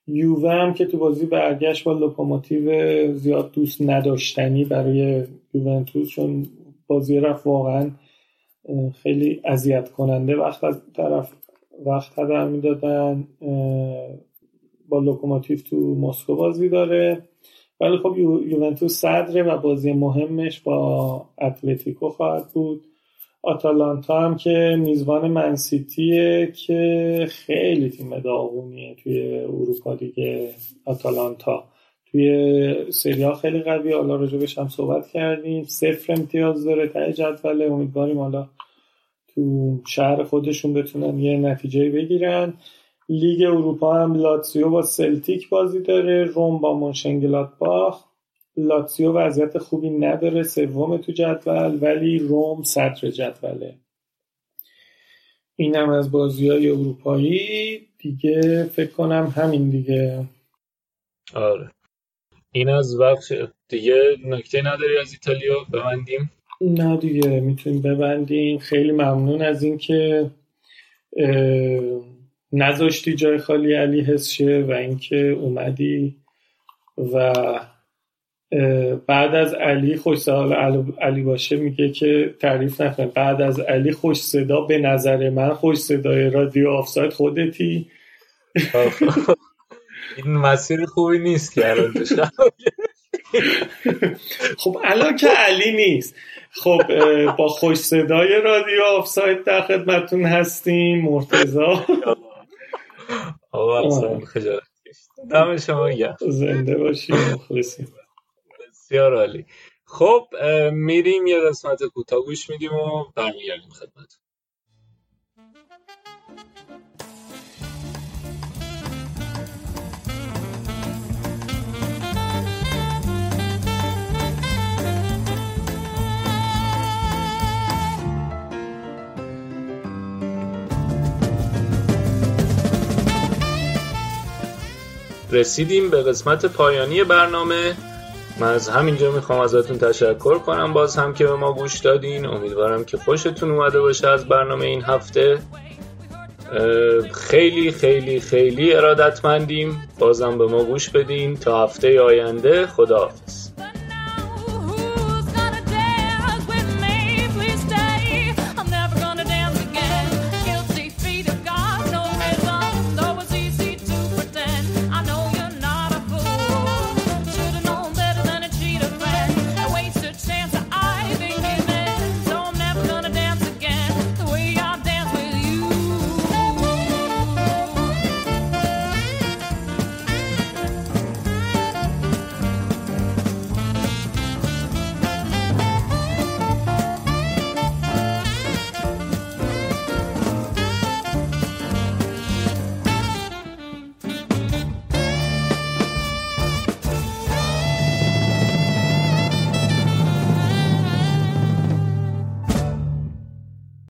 یووه هم که تو بازی برگشت با لوکوموتیو زیاد دوست نداشتنی برای یوونتوس چون بازی رفت واقعا خیلی اذیت کننده. وقت از طرف وقت هدر می‌دادن با لوکوموتیو تو مسکو بازی داره. ولی خب یوونتوس صدره و بازی مهمش با اتلتیکو خواهد بود. آتالانتا هم که میزبان منسیتیه که خیلی تیم داغونیه توی اروپا دیگه آتالانتا. توی سریا خیلی قوی حالا راجبش هم صحبت کردیم. صفر امتیاز داره ته جدوله. امیدواریم حالا تو شهر خودشون بتونن یه نتیجه بگیرن. لیگ اروپا هم لاتسیو با سلتیک بازی داره. روم با مونشنگلادباخ. لاتسیو وضعیت خوبی نداره سوم تو جدول ولی روم صدر جدوله. اینم از بازی های اروپایی. دیگه فکر کنم همین دیگه. آره. این از بخش دیگه نکته نداری از ایتالیا؟ ببندیم؟ نه دیگه می‌تونیم ببندیم. خیلی ممنون از اینکه نذاشتی جای خالی علی حس شه و اینکه اومدی و بعد از علی خوش سوال علی باشه میگه که تعریف نکنه. بعد از علی خوش صدا به نظر من خوش صدای رادیو آفساید خودتی. این مسیر خوبی نیست که الان خب الان که علی نیست. خب با خوش صدای رادیو آفساید در خدمتون هستیم مرتزا آقا خجالت دم شما گرم. زنده باشیم مخلصیم. بسیار عالی. خب میریم یه قسمت کوتاه گوش میدیم و برمیگردیم خدمت رسیدیم به قسمت پایانی برنامه. من از همینجا می‌خوام ازتون تشکر کنم. باز هم که به ما گوش دادین. امیدوارم که خوشتون اومده باشه از برنامه این هفته. خیلی خیلی خیلی ارادتمندیم. بازم به ما گوش بدین. تا هفته آینده خداحافظ.